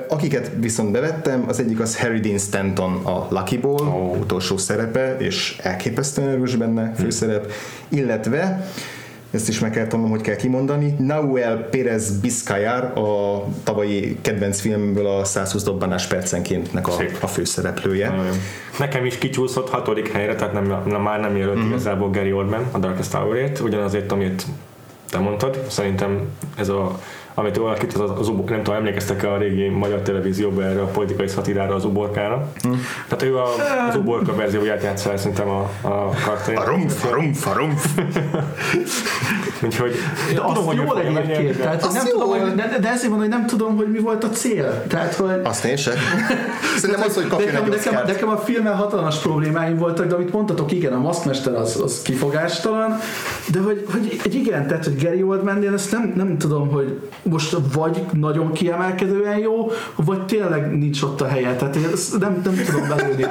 Akiket viszont bevettem, az egyik az Harry Dean Stanton a Lucky Ball, oh. utolsó szerepe, és elképesztően erős benne főszerep, illetve ezt is meg kell tanulnom, hogy kell kimondani. Nauel Pérez Biscayar, a tavalyi kedvenc filmből a 120 dobbanás percenkéntnek a, a főszereplője. Nekem is kicsúszott hatodik helyre, tehát nem, nem, már nem jelölt mm-hmm. igazából Gary Oldman a Darkest Tower-ért, ugyanazért, amit te mondtad. Szerintem ez a amit alakít, az, az, nem tudom, emlékeztek a régi magyar televízióban erre a politikai szatirára, az uborkára. Hmm. Tehát ő a, az uborka verzióját játsza el szerintem a, a karakter. A rumf, a rumf. Úgyhogy de azt tudom, hogy jól egyébként. Tehát azt nem tudom, hogy, de, de ezért mondom, hogy nem tudom, hogy mi volt a cél. Tehát, hogy... Azt én sem. Szerintem az, hogy kapjon nekem, egy nekem, nekem a filmmel hatalmas problémáim voltak, de amit mondtatok, igen, a maszkmester az, az kifogástalan, de hogy, hogy egy igen, tehát, hogy Gary Oldman, én ezt nem, nem tudom, hogy most vagy nagyon kiemelkedően jó, vagy tényleg nincs ott a helye. Tehát én ezt nem, nem tudom belőni.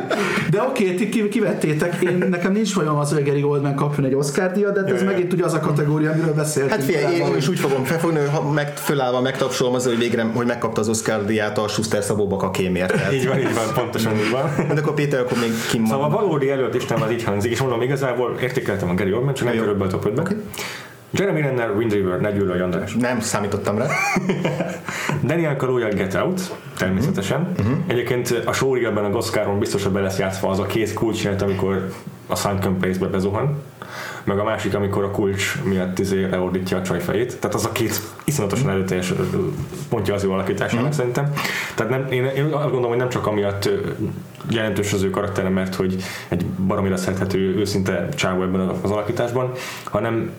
De oké, okay, ti kivettétek, én, nekem nincs bajom az, hogy Gary Oldman kapjon egy Oscar díjat, de ez megint ugye az a kategória, amiről beszéltünk. Hát figyelj, én, én is úgy fogom felfogni, hogy meg, fölállva megtapsolom az, hogy végre, hogy megkapta az Oscar díjat a Schuster Szabó a kémért. így van, így van, pontosan így van. De akkor Péter, akkor még kim Szóval a valódi előtt is nem az így hangzik, és mondom, igazából értékeltem a Gary Oldman, csak nem körülbelül a top 5 okay. Jeremy Renner, Wind River, ne gyűlölj András. Nem számítottam rá. Daniel Kaluuya Get Out, természetesen. Uh-huh. Egyébként a showreel-ben a Oscaron biztos, hogy be lesz játszva az a két kulcsját, amikor a Sunken Place-be bezuhan meg a másik, amikor a kulcs miatt izé leordítja a csaj fejét. Tehát az a két iszonyatosan erőteljes pontja az ő alakításának mm. szerintem. Tehát nem, én, én azt gondolom, hogy nem csak amiatt jelentős az ő karaktere, mert hogy egy baromira szerethető őszinte csávó ebben az alakításban, hanem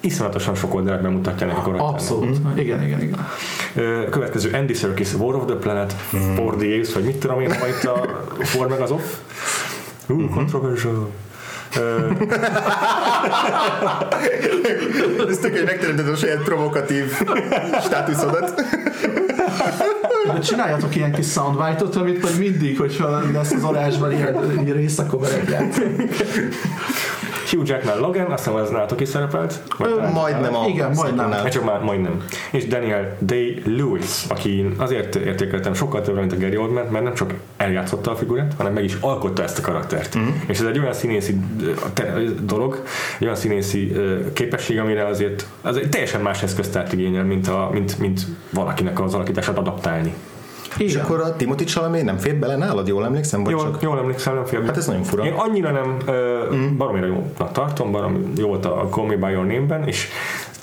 iszonyatosan sok oldalát bemutatja neki karakternek. Abszolút, mm. igen, igen, igen. Következő Andy Serkis, War of the Planet, mm. For the Apes, vagy mit tudom én, ha itt a For meg az off. Uh, mm-hmm. controversial. Ez tök, hogy megteremted a saját provokatív státuszodat. De csináljatok ilyen kis soundbite-ot, amit majd mindig, hogyha lesz az adásban ilyen, ilyen rész, akkor Hugh Jackman Logan, azt hiszem az nálatok is szerepelt. Ö, majdnem a Igen, majdnem. Hát csak már majdnem. És Daniel Day-Lewis, aki azért értékeltem sokkal többre, mint a Gary Oldman, mert nem csak eljátszotta a figurát, hanem meg is alkotta ezt a karaktert. Mm. És ez egy olyan színészi dolog, egy olyan színészi képesség, amire azért az egy teljesen más eszközt igényel, mint, a, mint, mint valakinek az alakítását adaptálni. Igen. És akkor a Timothy Chalamet nem fér bele nálad, jól emlékszem? Vagy jól, csak... jól emlékszem, nem fér Hát ez nagyon fura. Én annyira nem, uh, mm. baromira jónak tartom, barom jó volt a Call Me By Your Name-ben, és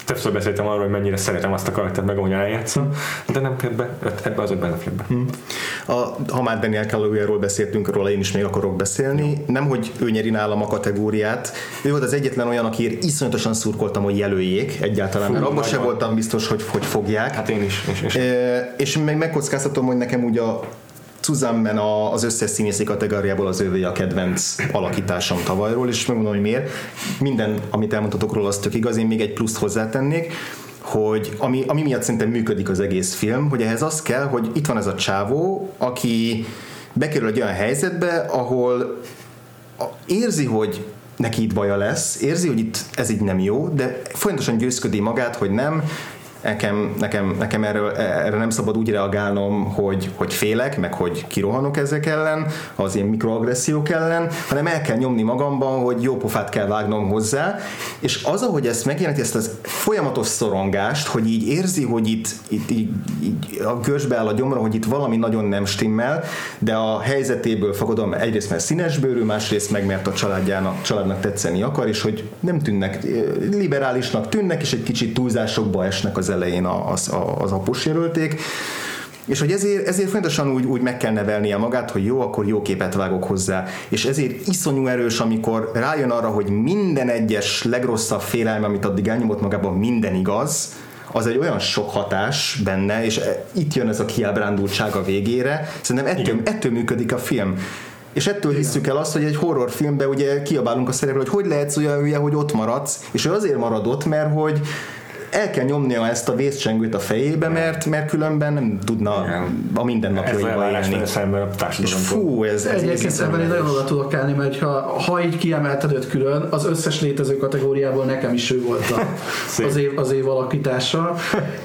többször beszéltem arról, hogy mennyire szeretem azt a karaktert, meg ahogy eljátszom, de nem fért be, ebbe az benne fért be. Hmm. A, ha már Daniel Kaluuya-ról beszéltünk, róla én is még akarok beszélni. Nem, hogy ő nyeri nálam a kategóriát. Ő volt az egyetlen olyan, akiért iszonyatosan szurkoltam, hogy jelöljék egyáltalán, Fú, mert abban sem voltam biztos, hogy, hogy fogják. Hát én is. És, és. E, és meg megkockáztatom, hogy nekem ugye a Suzanne az összes színészi kategóriából az ővé a kedvenc alakításom tavalyról, és megmondom, hogy miért. Minden, amit elmondhatok róla, az tök igaz, én még egy pluszt hozzátennék hogy ami, ami miatt szerintem működik az egész film, hogy ehhez az kell, hogy itt van ez a csávó, aki bekerül egy olyan helyzetbe, ahol érzi, hogy neki itt baja lesz, érzi, hogy itt ez így nem jó, de folyamatosan győzködi magát, hogy nem, nekem, nekem, nekem erről, erre nem szabad úgy reagálnom, hogy, hogy félek, meg hogy kirohanok ezek ellen, az ilyen mikroagressziók ellen, hanem el kell nyomni magamban, hogy jó pofát kell vágnom hozzá, és az, ahogy ezt megjelenti, ezt az folyamatos szorongást, hogy így érzi, hogy itt, itt így, így a görsbe áll a gyomra, hogy itt valami nagyon nem stimmel, de a helyzetéből fogadom egyrészt mert színesbőrű, másrészt meg mert a családjának, családnak tetszeni akar, és hogy nem tűnnek, liberálisnak tűnnek, és egy kicsit túlzásokba esnek az elején az, az apus jelölték, és hogy ezért, ezért fontosan úgy, úgy meg kell nevelnie magát, hogy jó, akkor jó képet vágok hozzá. És ezért iszonyú erős, amikor rájön arra, hogy minden egyes legrosszabb félelme, amit addig elnyomott magában, minden igaz, az egy olyan sok hatás benne, és itt jön ez a kiábrándultság a végére. Szerintem ettől, ettől működik a film. És ettől Igen. hiszük el azt, hogy egy horrorfilmben ugye kiabálunk a szereplő, hogy hogy lehetsz olyan hülye, hogy ott maradsz, és ő azért marad ott, mert hogy el kell nyomnia ezt a vészcsengőt a fejébe, mert, mert különben nem tudna Igen. a mindennapjaiba élni. szemben a És fú, ez, ez Egyébként ebben én nagyon oda tudok állni, mert ha, ha így kiemelted őt külön, az összes létező kategóriából nekem is ő volt a, az, év, az év alakítása,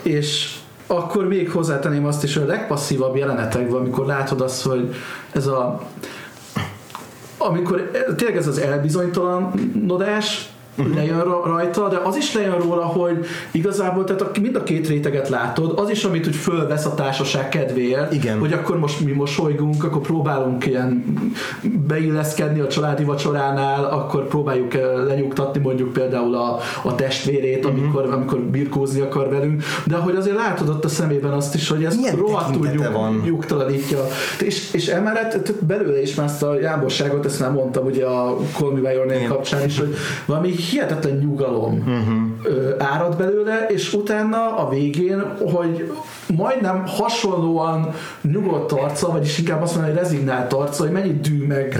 és akkor még hozzátenném azt is, hogy a legpasszívabb jelenetekben, amikor látod azt, hogy ez a amikor tényleg ez az elbizonytalanodás, uh-huh. lejön rajta, de az is lejön róla, hogy igazából tehát a, mind a két réteget látod, az is, amit úgy fölvesz a társaság kedvéért, Igen. hogy akkor most mi mosolygunk, akkor próbálunk ilyen beilleszkedni a családi vacsoránál, akkor próbáljuk lenyugtatni mondjuk például a, a testvérét, uh-huh. amikor, amikor birkózni akar velünk, de hogy azért látod ott a szemében azt is, hogy ez rohadtul nyug, nyugtalanítja. És, és emellett belőle is már ezt a jámborságot, ezt már mondtam ugye a Call Me By Your Name kapcsán is, hogy valami hihetetlen nyugalom uh-huh. árad belőle, és utána a végén, hogy majdnem hasonlóan nyugodt arca, vagyis inkább azt mondani, hogy rezignált arca, hogy mennyi dű meg,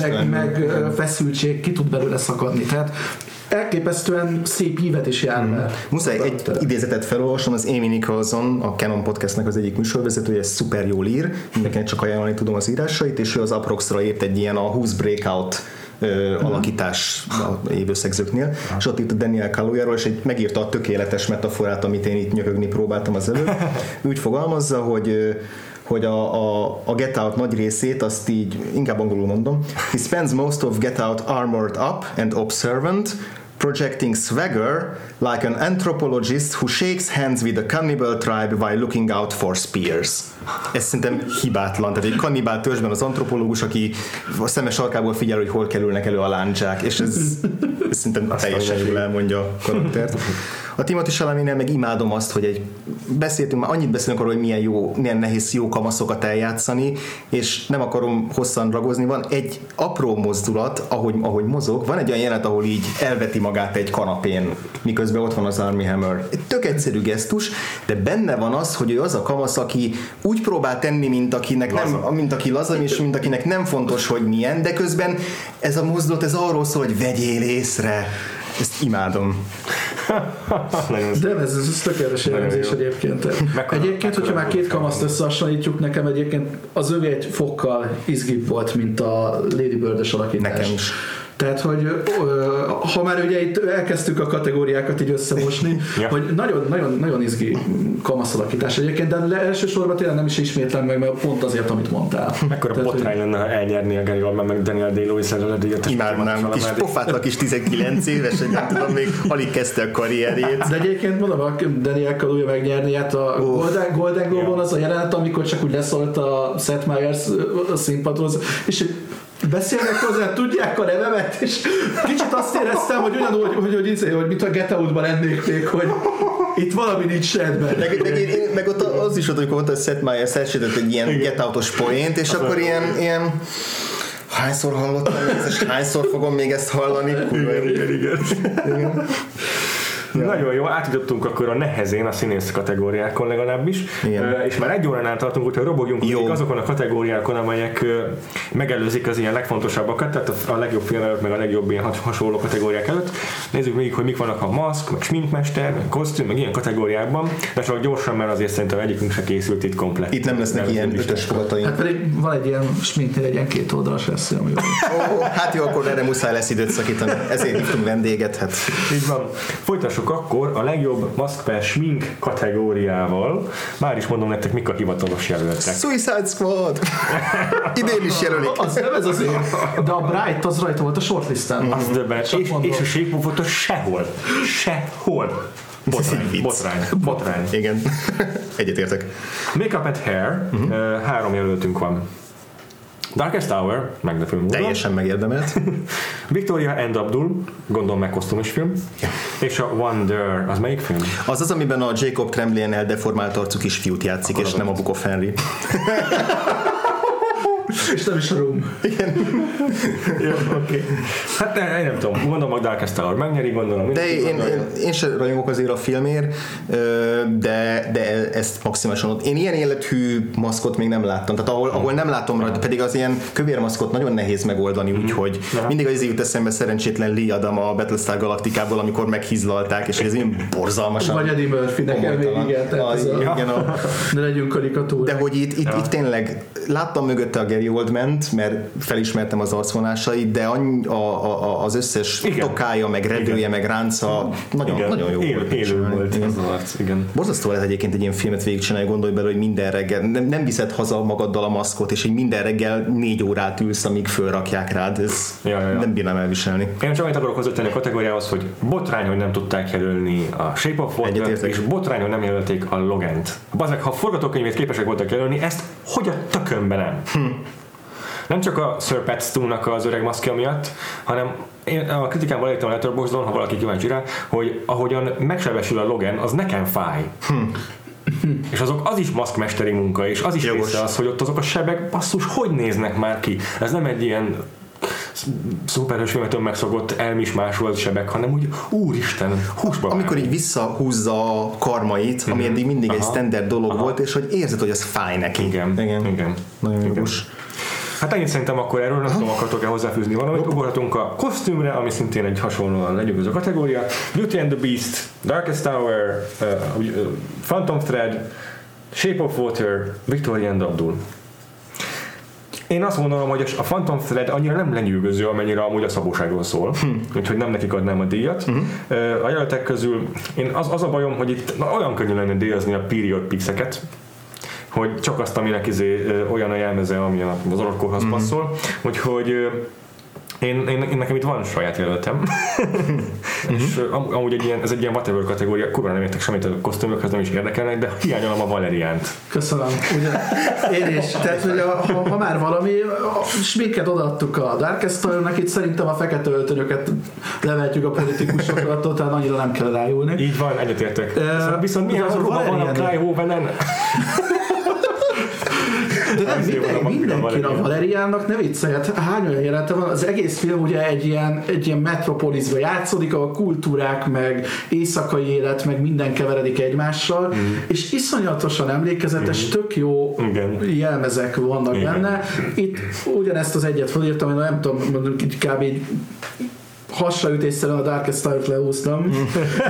meg, meg feszültség ki tud belőle szakadni. Tehát elképesztően szép ívet is jár mm. Muszáj egy idézetet felolvasom, az Amy Nicholson, a Canon Podcastnek az egyik műsorvezetője, szuper jól ír, mindenkinek csak ajánlani tudom az írásait, és ő az Aproxra írt egy ilyen a 20 Breakout ö, alakítás a évőszegzőknél, Aha. és ott itt a Daniel kaluuya és egy megírta a tökéletes metaforát, amit én itt nyögögni próbáltam az előtt. Úgy fogalmazza, hogy hogy a, a, a Get Out nagy részét, azt így inkább angolul mondom, he spends most of Get Out armored up and observant, projecting swagger like an anthropologist who shakes hands with a cannibal tribe while looking out for spears. Ez szerintem hibátlan. Tehát egy kannibál törzsben az antropológus, aki a szemes sarkából figyel, hogy hol kerülnek elő a láncsák, és ez, ez szerintem teljesen jól elmondja a karaktert. A Timothy chalamet meg imádom azt, hogy egy beszéltünk, már annyit beszélünk arról, hogy milyen, jó, milyen nehéz jó kamaszokat eljátszani, és nem akarom hosszan ragozni, van egy apró mozdulat, ahogy, ahogy mozog, van egy olyan jelenet, ahol így elveti magát egy kanapén, miközben ott van az Army Hammer. Egy tök egyszerű gesztus, de benne van az, hogy ő az a kamasz, aki úgy próbál tenni, mint akinek laza. nem, mint aki laza, és mint akinek nem fontos, hogy milyen, de közben ez a mozdulat, ez arról szól, hogy vegyél észre. Ezt imádom. De ez, ez, ez tökéletes jellemzés egyébként. Mekkora, egyébként, hogyha már két kamaszt összehasonlítjuk, nekem egyébként az övé egy fokkal izgibb volt, mint a Lady Bird-es alakítás. Nekem is. Tehát, hogy ha már ugye itt elkezdtük a kategóriákat így összemosni, ja. hogy nagyon, nagyon, nagyon izgi kamaszalakítás egyébként, de elsősorban tényleg nem is ismétlem meg, mert pont azért, amit mondtál. Mekkora botrány lenne, ha elnyerni a Gary Oldman meg Daniel Day-Lewis a díjat. Imádnám, kis pofátlan is 19 éves, hogy nem tudom, még alig kezdte a karrierjét. De egyébként mondom, a Daniel Kaluuya megnyerni, hát a oh. Golden, Golden Globe-on az a jelenet, amikor csak úgy leszólt a Seth Meyers a színpadhoz, és beszélnek hozzá, tudják a nevemet, és kicsit azt éreztem, hogy ugyanúgy, hogy, hogy, hogy, hogy mint a Get Out-ban lennék még, hogy itt valami nincs rendben. Meg, meg, én, meg ott az is volt, amikor ott a Seth Meyers elsődött egy ilyen Get Out-os poént, és akkor ilyen, ilyen hányszor hallottam ezt, és hányszor fogom még ezt hallani? igen, igen, igen. igen. Ja. Nagyon jó, átjutottunk akkor a nehezén a színész kategóriákon legalábbis, Igen. és már egy óránál tartunk, hogyha robogjunk jó. azokon a kategóriákon, amelyek megelőzik az ilyen legfontosabbakat, tehát a legjobb film előtt, meg a legjobb ilyen hasonló kategóriák előtt. Nézzük még, hogy mik vannak a maszk, meg sminkmester, meg kosztüm, meg ilyen kategóriákban, de csak gyorsan, mert azért szerintem egyikünk se készült itt komplet. Itt nem lesznek ilyen ötös fogataink. Hát pedig van egy ilyen sminknél egy ilyen két oldalas lesz, ami oh, Hát jó, akkor erre muszáj lesz időt szakítani. Ezért hívtunk vendéget. Hát. Így van. Folytassuk folytassuk akkor a legjobb mask per smink kategóriával. Már is mondom nektek, mik a hivatalos jelöltek. Suicide Squad! Idén is jelölik. Az nem ez az én. De a Bright az rajta volt a shortlisten. Az döbbenet. És, és a Shape volt a sehol. Sehol. Botrány, botrány, botrány. Igen, egyetértek. Makeup and Hair, uh-huh. három jelöltünk van. Darkest Hour, meglepő módon. Teljesen megérdemelt. Victoria and Abdul, gondolom meg is film. És a Wonder, az melyik film? Az az, amiben a Jacob Tremblay-en eldeformált arcú kisfiút játszik, Akkor és nem a Book of Henry. és nem is a Room. Igen. Jó, oké. Okay. Hát ne, én nem tudom, gondolom a Darkest Tower megnyeri, gondolom. De én, én, én sem rajongok azért a filmért, de, de ezt maximálisan ott. Én ilyen életű maszkot még nem láttam, tehát ahol, ahol nem látom rajta, pedig az ilyen kövér maszkot nagyon nehéz megoldani, mm. úgyhogy mindig az jut eszembe szerencsétlen Lee Adam a Battlestar Galaktikából, amikor meghizlalták, és ez ilyen borzalmasan. Vagy Eddie Murphy, nekem még igen. Az, a, igen a, ne legyünk karikatúrák. De hogy itt, itt, itt tényleg láttam mögötte a Gary Oldman-t, mert felismertem az arcvonásait, de a, a, a, az összes igen. tokája, meg redője, igen. meg ránca nagyon, igen. nagyon jó Él, volt. Élő volt igen. az arc, igen. Borzasztó lehet egyébként egy ilyen filmet végigcsinálni, gondolj bele, hogy minden reggel nem, nem viszed haza magaddal a maszkot, és így minden reggel négy órát ülsz, amíg fölrakják rád. Ez ja, ja, ja. nem bírnám elviselni. Én csak annyit akarok hozzátenni a kategóriához, hogy botrány, hogy nem tudták jelölni a Shape of Water, és botrány, hogy nem jelölték a Logent. Bazeg, ha forgatókönyvét képesek voltak jelölni, ezt hogy a tökönben nem? Hm nem csak a Sir Pat Stu-nak az öreg maszkja miatt, hanem én a kritikámban leírtam a Letterboxdon, ha valaki kíváncsi rá, hogy ahogyan megsebesül a Logan, az nekem fáj. Hm. és azok az is maszkmesteri munka, és az is Jogos. része az, hogy ott azok a sebek, basszus, hogy néznek már ki? Ez nem egy ilyen szuperhős filmetől megszokott elmismásolt sebek, hanem úgy úristen, húsba Amikor így visszahúzza a karmait, ami mm-hmm. eddig mindig Aha. egy standard dolog Aha. volt, és hogy érzed, hogy az fáj neki. Igen, igen. igen. Nagyon jogos. Hát ennyit szerintem akkor erről, nem tudom, akartok-e hozzáfűzni valamit. Ugorhatunk a kosztümre, ami szintén egy hasonlóan legyőző kategória. Beauty and the Beast, Darkest Tower, uh, uh, Phantom Thread, Shape of Water, Victoria and Abdul. Én azt gondolom, hogy a Phantom Thread annyira nem lenyűgöző, amennyire amúgy a szabóságról szól, hm. úgyhogy nem nekik adnám a díjat. Hm. A jelöltek közül én az, az a bajom, hogy itt na, olyan könnyű lenne díjazni a period pixeket, hogy csak azt, aminek izé, olyan a jelmeze, ami az orkorhoz mm-hmm. passzol, úgyhogy Én, én, én nekem itt van saját jelöltem. és am, amúgy egy ilyen, ez egy ilyen whatever kategória, kurva nem értek semmit a kosztümökhez, nem is érdekelnek, de hiányolom a Valeriánt. Köszönöm. Ugye, én is. Tehát, hogy a, ha, ha, már valami, sminket odaadtuk a Darkest Tower-nak, itt szerintem a fekete öltönyöket levetjük a politikusokra, totál annyira nem kell rájulni. Így van, egyetértek. Uh, Viszont milyen az a ruha van a Hovenen? De nem minden, a mindenki a Valerian. Valeriánnak ne viccelj, hát hány olyan jelente van, az egész film ugye egy ilyen, egy ilyen metropolisba játszódik, ahol kultúrák, meg éjszakai élet, meg minden keveredik egymással, Mhm. és iszonyatosan emlékezetes, tök jó Igen. jelmezek vannak Igen. benne. Itt ugyanezt az egyet felírtam, én nem tudom, mondjuk így kb. Így hasraütésszerűen a Darkest Star-t lehúztam,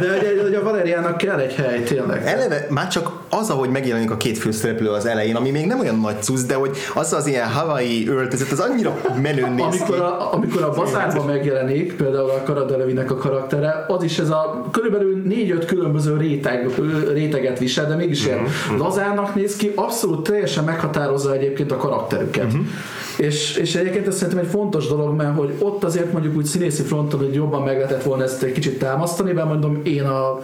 de hogy, hogy a Valeriának kell egy hely, tényleg. Eleve már csak az, ahogy megjelenik a két főszereplő az elején, ami még nem olyan nagy cusz, de hogy az az ilyen Hawaii öltözet, az annyira menőn néz amikor a, amikor a bazárban megjelenik, például a Karadelevinek a karaktere, az is ez a körülbelül négy-öt különböző réteg, réteget visel, de mégis ilyen lazárnak néz ki, abszolút teljesen meghatározza egyébként a karakterüket. És, és egyébként ez szerintem egy fontos dolog, mert hogy ott azért mondjuk úgy színészi fronton, hogy jobban meg lehetett volna ezt egy kicsit támasztani, mert mondom én a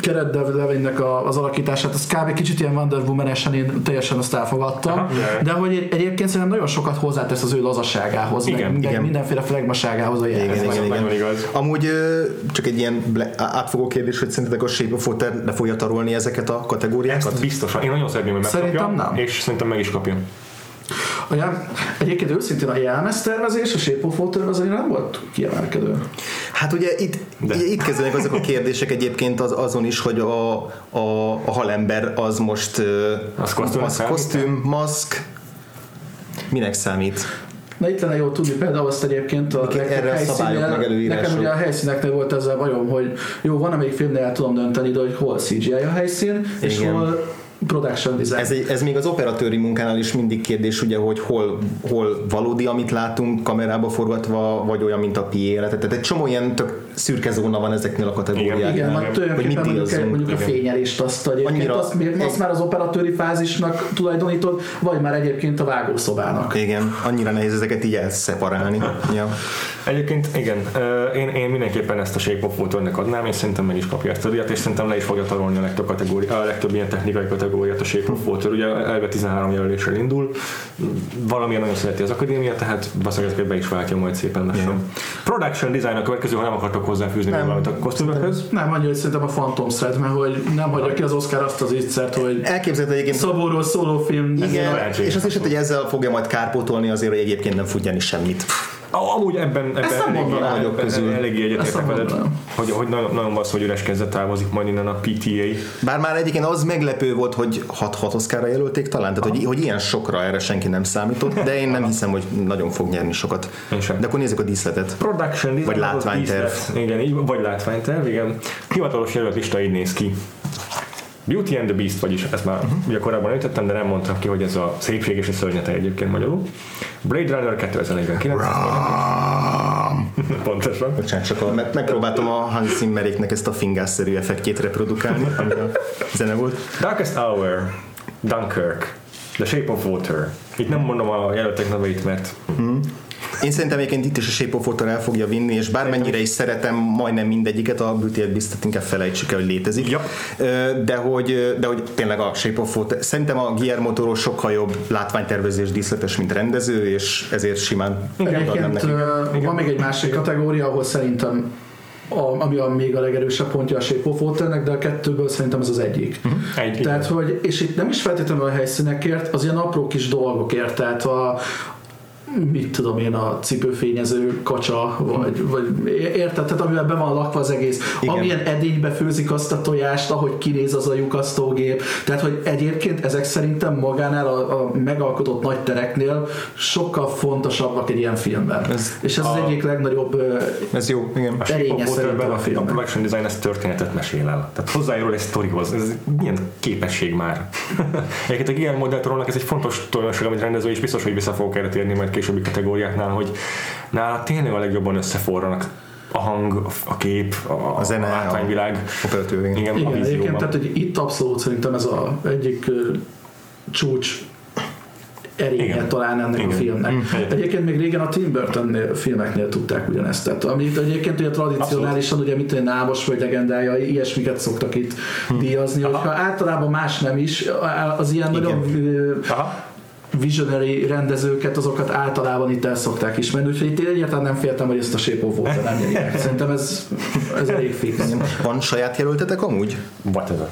Keret Levinnek a, az alakítását, az kb. kicsit ilyen Wonder Woman-esen én teljesen azt elfogadtam, Aha, de hogy egyébként szerintem nagyon sokat hozzátesz az ő lazaságához, Igen, meg, meg igen. mindenféle flegmaságához a Igen, igen, igen. nagyon igaz. Amúgy csak egy ilyen átfogó kérdés, hogy szerintetek a Shape of Water le fogja tarolni ezeket a kategóriákat? Ezt biztosan. Én nagyon szeretném, hogy megkapja. Szerintem nem. És szerintem meg is kapja. Olyan, egyébként őszintén a jelmeztervezés, a Shape of Water az nem volt kiemelkedő. Hát ugye itt, De. ugye itt kezdenek azok a kérdések egyébként az, azon is, hogy a, a, a halember az most Az kosztümnek az kosztüm, maszk, minek számít? Na itt lenne jó tudni például azt egyébként a Mik legtöbb erre a szabályok meg? Nekem ugye a helyszíneknél volt ezzel bajom, hogy jó, van amelyik filmnél el tudom dönteni, de hogy hol CGI a helyszín, és Igen. hol production design. Ez, egy, ez még az operatőri munkánál is mindig kérdés, ugye, hogy hol, hol valódi, amit látunk kamerába forgatva, vagy olyan, mint a piére. Tehát egy csomó ilyen tök szürke zóna van ezeknél a kategóriáknál. igen, hogy tulajdonképpen mit mondjuk, mondjuk a fényelést azt egyébként, Annyira- azt, azt már az operatőri fázisnak tulajdonítod, vagy már egyébként a vágószobának. Igen, annyira nehéz ezeket így elszeparálni. Ja. Egyébként igen, én, én mindenképpen ezt a Shape of Water-nek adnám, és szerintem meg is kapja ezt a díjat, és szerintem le is fogja tarolni a legtöbb, kategória, a legtöbb ilyen technikai kategóriát a Shape of Water. Ugye elve 13 jelöléssel indul, valamilyen nagyon szereti az akadémia, tehát valószínűleg ezeket be is váltja majd szépen lassan. Production design a következő, ha nem akartok hozzáfűzni Nem. valamit a kosztümökhöz. Nem, annyira, hogy szerintem a Phantom Thread, mert hogy nem hagyja ki az Oscar azt az ígyszert, hogy Elképzelhető egyébként Szabóról szóló film. Igen, és azt is, hogy ezzel fogja majd kárpótolni azért, hogy egyébként nem fut semmit. Amúgy ebben, ebben Ezt nem eléggé, mondanám. ebben közül. eléggé egyetértek veled, hogy, hogy nagyon, nagyon az, hogy üres kezdet távozik majd innen a PTA. Bár már egyébként az meglepő volt, hogy 6-6 Oscarra jelölték talán, tehát hogy, hogy ilyen sokra erre senki nem számított, de én nem hiszem, hogy nagyon fog nyerni sokat. De akkor nézzük a díszletet. Production design, Vagy látványterv. díszlet. Igen, így, vagy látványterv, igen. Hivatalos jelölt lista így néz ki. Beauty and the Beast, vagyis ezt már uh-huh. ugye korábban említettem, de nem mondtam ki, hogy ez a szépség és a szörnyete egyébként magyarul. Blade Runner 2049. Pontosan. Bocsánat, csak a, meg, megpróbáltam a Hans Zimmeréknek ezt a fingásszerű effektjét reprodukálni, ami a zene volt. Darkest Hour, Dunkirk, The Shape of Water. Itt nem mondom a jelöltek neveit, mert Én szerintem egyébként itt is a Shape of Water el fogja vinni, és bármennyire is szeretem majdnem mindegyiket, a Beauty and Beast-et inkább felejtsük el, hogy létezik. Ja. De hogy, de hogy tényleg a Shape of Water, szerintem a Guillermo Toro sokkal jobb látványtervezés díszletes, mint rendező, és ezért simán Egyébként neki. van még egy másik kategória, ahol szerintem a, ami a még a legerősebb pontja a Shape of Waternek, de a kettőből szerintem ez az egyik. egy, Tehát, hogy, és itt nem is feltétlenül a helyszínekért, az ilyen apró kis dolgokért, tehát a, mit tudom én, a cipőfényező kacsa, vagy, vagy érted, tehát amivel be van lakva az egész. Igen. Amilyen edénybe főzik azt a tojást, ahogy kinéz az a lyukasztógép. Tehát, hogy egyébként ezek szerintem magánál a, a megalkotott nagy tereknél sokkal fontosabbak egy ilyen filmben. Ez És ez az a- egyik legnagyobb Ez jó, igen. a erénye szerintem a a, a production design ez történetet mesél el. Tehát hozzájárul egy sztorihoz. Ez milyen képesség már. Egyébként a Guillermo del ez egy fontos tulajdonság, amit rendező, és biztos, hogy vissza fogok erre térni majd későbbi kategóriáknál, hogy nála tényleg a legjobban összeforranak a hang, a kép, a, A zene, a látványvilág. Operatőr, igen. Igen, a Igen, egyébként, tehát hogy itt abszolút szerintem ez a egyik ö, csúcs erénye Igen. talán ennek Igen. a filmnek. Mm. Egyébként még régen a Tim Burton filmeknél tudták ugyanezt. Tehát, amit egyébként ugye tradicionálisan, ugye mit tudom, Námos vagy legendája, ilyesmiket szoktak itt díjazni, hogyha általában más nem is, az ilyen nagyon ö, Aha. Visionary rendezőket, azokat általában itt el szokták ismerni, úgyhogy itt én egyáltalán nem féltem, hogy ezt a Shape of Water nem nyerják. Szerintem ez, ez elég fix. Van saját jelöltetek amúgy? Whatever.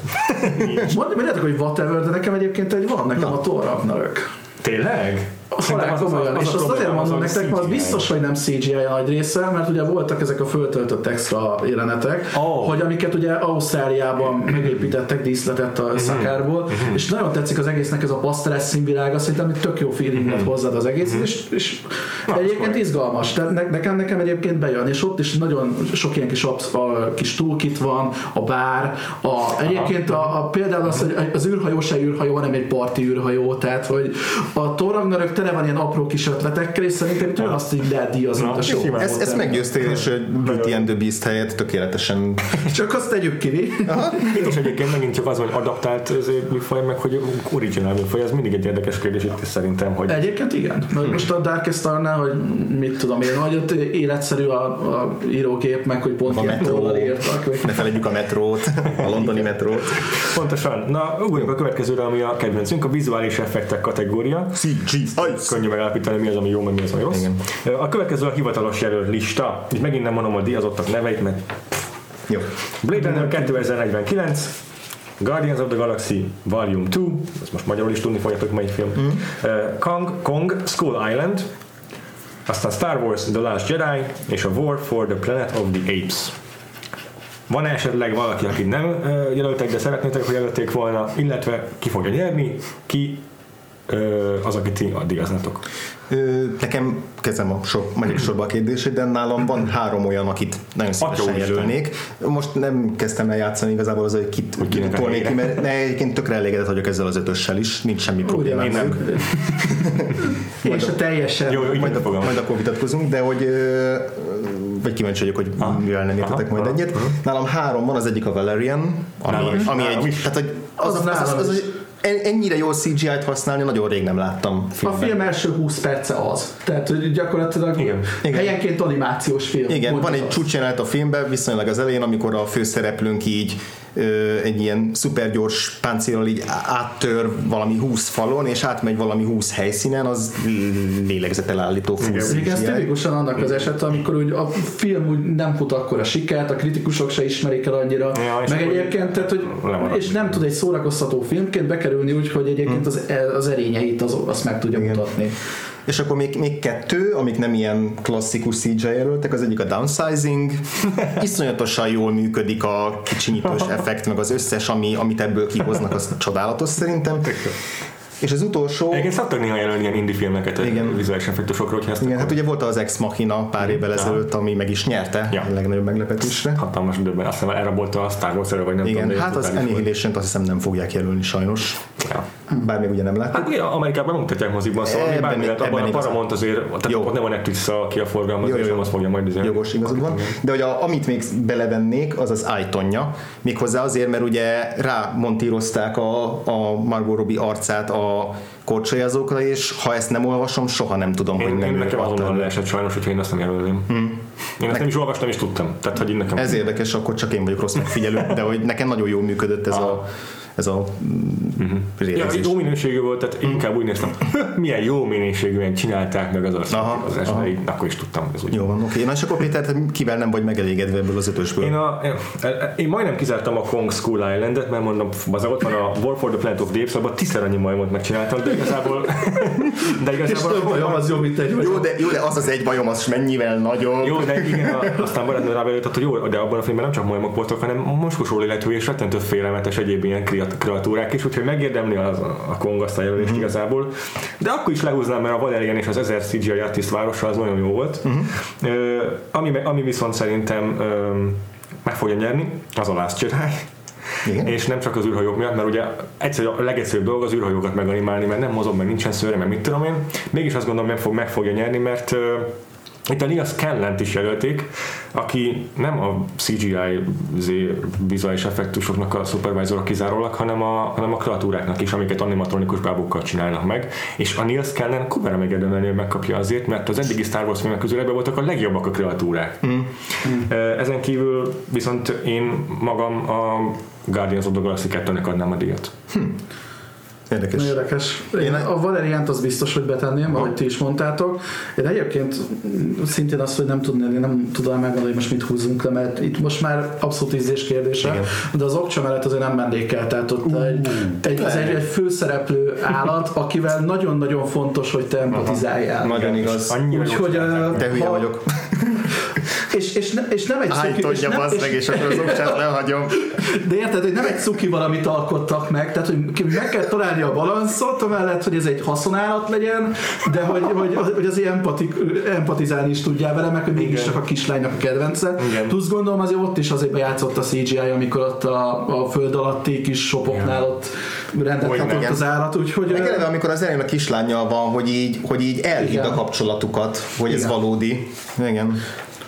Mond- Mondjátok, hogy whatever, de nekem egyébként egy van, nekem a Thor Ragnarök. Tényleg? Halál komolyan, és azt azért mondom nektek, mert az biztos, hogy nem CGI a nagy része, mert ugye voltak ezek a föltöltött extra jelenetek, Oh. hogy amiket ugye Ausztráliában megépítettek díszletet a szakárból, és nagyon tetszik az egésznek ez a paszteles színvilága, szerintem egy tök jó feeling lett hozzád az egész, és, és egyébként izgalmas, tehát ne, nekem, nekem egyébként bejön, és ott is nagyon sok ilyen kis, absz- a, kis toolkit van, a bár, a, egyébként a, a, például az, hogy az űrhajó se űrhajó, hanem egy parti űrhajó, tehát hogy a Thor tele van ilyen apró kis ötletekkel, és szerintem tőle azt így lehet díjazni, mint a show. Ez, ez meggyőztél, és hogy Beauty and the Beast helyett tökéletesen Csak azt tegyük ki, is egyébként megint csak az, hogy adaptált műfaj, meg hogy originál műfaj, ez mindig egy érdekes kérdés itt is szerintem, hogy Egyébként igen. Mert most a Darkest Star-nál, hogy mit tudom én, hogy ott életszerű a, a írógép, meg hogy pont a ilyen metró, írtak. vagy- ne felejtjük a metrót, a londoni metrót. Pontosan. Na, ugorjunk a következőre, ami a kedvencünk, a vizuális effektek kategória. CG, Könnyű megállapítani, mi az, ami jó, meg mi az, ami rossz. Igen. A következő a hivatalos jelölt lista. Itt megint nem mondom a díjazottak neveit, mert Jó. Blade Runner 2049, Guardians of the Galaxy Volume 2, ezt most magyarul is tudni fogjátok melyik film, mm. uh, Kong, Kong, Skull Island, aztán Star Wars The Last Jedi, és a War for the Planet of the Apes. Van esetleg valaki, akit nem jelöltek, de szeretnétek, hogy jelölték volna, illetve ki fogja nyerni, ki az, akit ti díjaznátok. Ö, nekem kezdem a sor, megyek sorba a kérdését, de nálam van három olyan, akit nagyon szívesen jelölnék. Most nem kezdtem el játszani igazából az, hogy kit Hogy a tolnék ki, mert ne, egyébként tökre elégedett vagyok ezzel az ötössel is, nincs semmi problémám. én nem. És a teljesen. Jó, Majd, fogom. majd akkor vitatkozunk, de hogy vagy kíváncsi vagyok, hogy Aha. mivel nem értetek Aha, majd aha, egyet. Nálam három van, az egyik a Valerian, ami, Nálam is. ami Nálam egy, is. tehát, hogy az, az, az, az, az, is. az, ennyire jól CGI-t használni nagyon rég nem láttam A filmben. film első 20 perce az. Tehát hogy gyakorlatilag Igen. Igen. helyenként animációs film. Igen, van egy azt. csúcsjelenet a filmben, viszonylag az elején, amikor a főszereplőnk így egy ilyen szupergyors páncélral így áttör valami 20 falon, és átmegy valami 20 helyszínen, az lélegzetelállító full Igen, ez tipikusan annak az eset, amikor úgy a film úgy nem fut akkor a sikert, a kritikusok se ismerik el annyira, Ja, meg egyébként, tehát, hogy, lemarad. és nem tud egy szórakoztató filmként bekerülni úgy, hogy egyébként az, az erényeit az, azt meg tudja Igen. mutatni. És akkor még, még kettő, amik nem ilyen klasszikus CGI jelöltek, az egyik a downsizing. Iszonyatosan jól működik a kicsinyítős effekt, meg az összes, ami, amit ebből kihoznak, az csodálatos szerintem. És az utolsó... Egyébként szoktak néha jelölni ilyen indie filmeket, Igen. Vizuális effektusokra, hogyha ezt Igen, hát ugye volt az Ex Machina pár évvel ezelőtt, ami meg is nyerte Ja. a legnagyobb meglepetésre. hatalmas időben, azt hiszem elrabolta a Star Wars vagy nem Igen, tudom. hát az. Annihilation-t azt hiszem nem fogják jelölni sajnos. Bár még ugye nem láttuk. Hát ugye Amerikában mutatják mozikban, szóval Ebben- ebben, bármi lehet, abban ebben a Paramount azért, tehát Jó. ott nem a Netflix, aki a forgalmazó, és nem azt fogja majd izélni. Jogos igazad van. De hogy a, amit még belevennék, az az Aitonja. Méghozzá azért, mert ugye rá montírozták a, a Margot Robbie arcát a korcsolyázókra, és ha ezt nem olvasom, soha nem tudom, Én, hogy nem én nekem azonnal leesett sajnos, hogyha én azt nem jelölném. Hmm. Én ezt nem is olvastam, és tudtam. Tehát, hogy nekem... Ez érdekes, akkor csak én vagyok rossz megfigyelő, de hogy nekem nagyon jól működött ez a, ez a mm, Ja, jó minőségű volt, tehát inkább úgy néztem, milyen jó minőségűen csinálták meg az Aha, arcát, az aha. esetleg, akkor is tudtam, hogy ez úgy. Jó van, oké. Na és akkor Péter, te kivel nem vagy megelégedve ebből az ötösből? Én, a, én, én majdnem kizártam a Kong School Islandet, mert mondom, az ott van a War for the Planet of the Apes, abban tízszer annyi majmot megcsináltam, de igazából, de És igazából több bajom, az jobb, mint egy. Jó, de, jó, de az az egy bajom, az mennyivel nagyobb. Jó, de igen, a, aztán barátnő rábejött, hogy jó, de abban a filmben nem csak majmok voltak, hanem moskosó életű és rettentő félelmetes egyéb ilyen kreat- kreatúrák is, úgyhogy megérdemli az, a Kong azt a jelölést Mhm. igazából. De akkor is lehúznám, mert a Valerian és az 1000 CGI artist városa az nagyon jó volt. Ö, ami, ami viszont szerintem ö, meg fogja nyerni, az a Last Jedi. Igen. És nem csak az űrhajók miatt, mert ugye egyszer a legegyszerűbb dolog az űrhajókat meganimálni, mert nem mozog, meg nincsen szőre, meg mit tudom én. Mégis azt gondolom, nem fog, meg fogja nyerni, mert Itt a Neil Scanlent is jelölték, aki nem a CGI vizuális effektusoknak a supervisor kizárólag, hanem a, hanem a kreatúráknak is, amiket animatronikus bábokkal csinálnak meg. És a Neil Scanlen kurvára megérdemelni, hogy megkapja azért, mert az eddigi Star Wars filmek közül ebben voltak a legjobbak a kreatúrák. Mm. Ezen kívül viszont én magam a Guardians of the Galaxy 2-nek adnám a díjat. Hm. Érdekes. Érdekes. Én a Valeriant az biztos, hogy betenném, ahogy ti is mondtátok. Én egyébként szintén azt, hogy nem tudni, nem tudom megmondani, hogy most mit húzunk le, mert itt most már abszolút ízés kérdése, Igen. de az okcsa mellett azért nem mennék el. Tehát ott uh, egy, egy, az egy, egy főszereplő állat, akivel nagyon-nagyon fontos, hogy te empatizáljál. Nagyon igaz. Úgyhogy, de hülye vagyok. És, és, ne, és nem egy cuki... és, nem, és, meg, és akkor az okcsát lehagyom. De érted, hogy nem egy cuki valamit alkottak meg, tehát hogy meg kell találni a balanszot, amellett, hogy ez egy haszonállat legyen, de hogy, hogy, hogy az empatik, empatizálni is tudjál vele, meg hogy mégis csak a kislánynak a kedvence. Igen. Plusz gondolom azért ott is azért bejátszott a CGI, amikor ott a, a föld alatti kis sopoknál ott rendet az állat, úgyhogy... Meg eleve, amikor az elején a kislányjal van, hogy így, hogy így elhidd a kapcsolatukat, hogy Igen. ez valódi. Igen.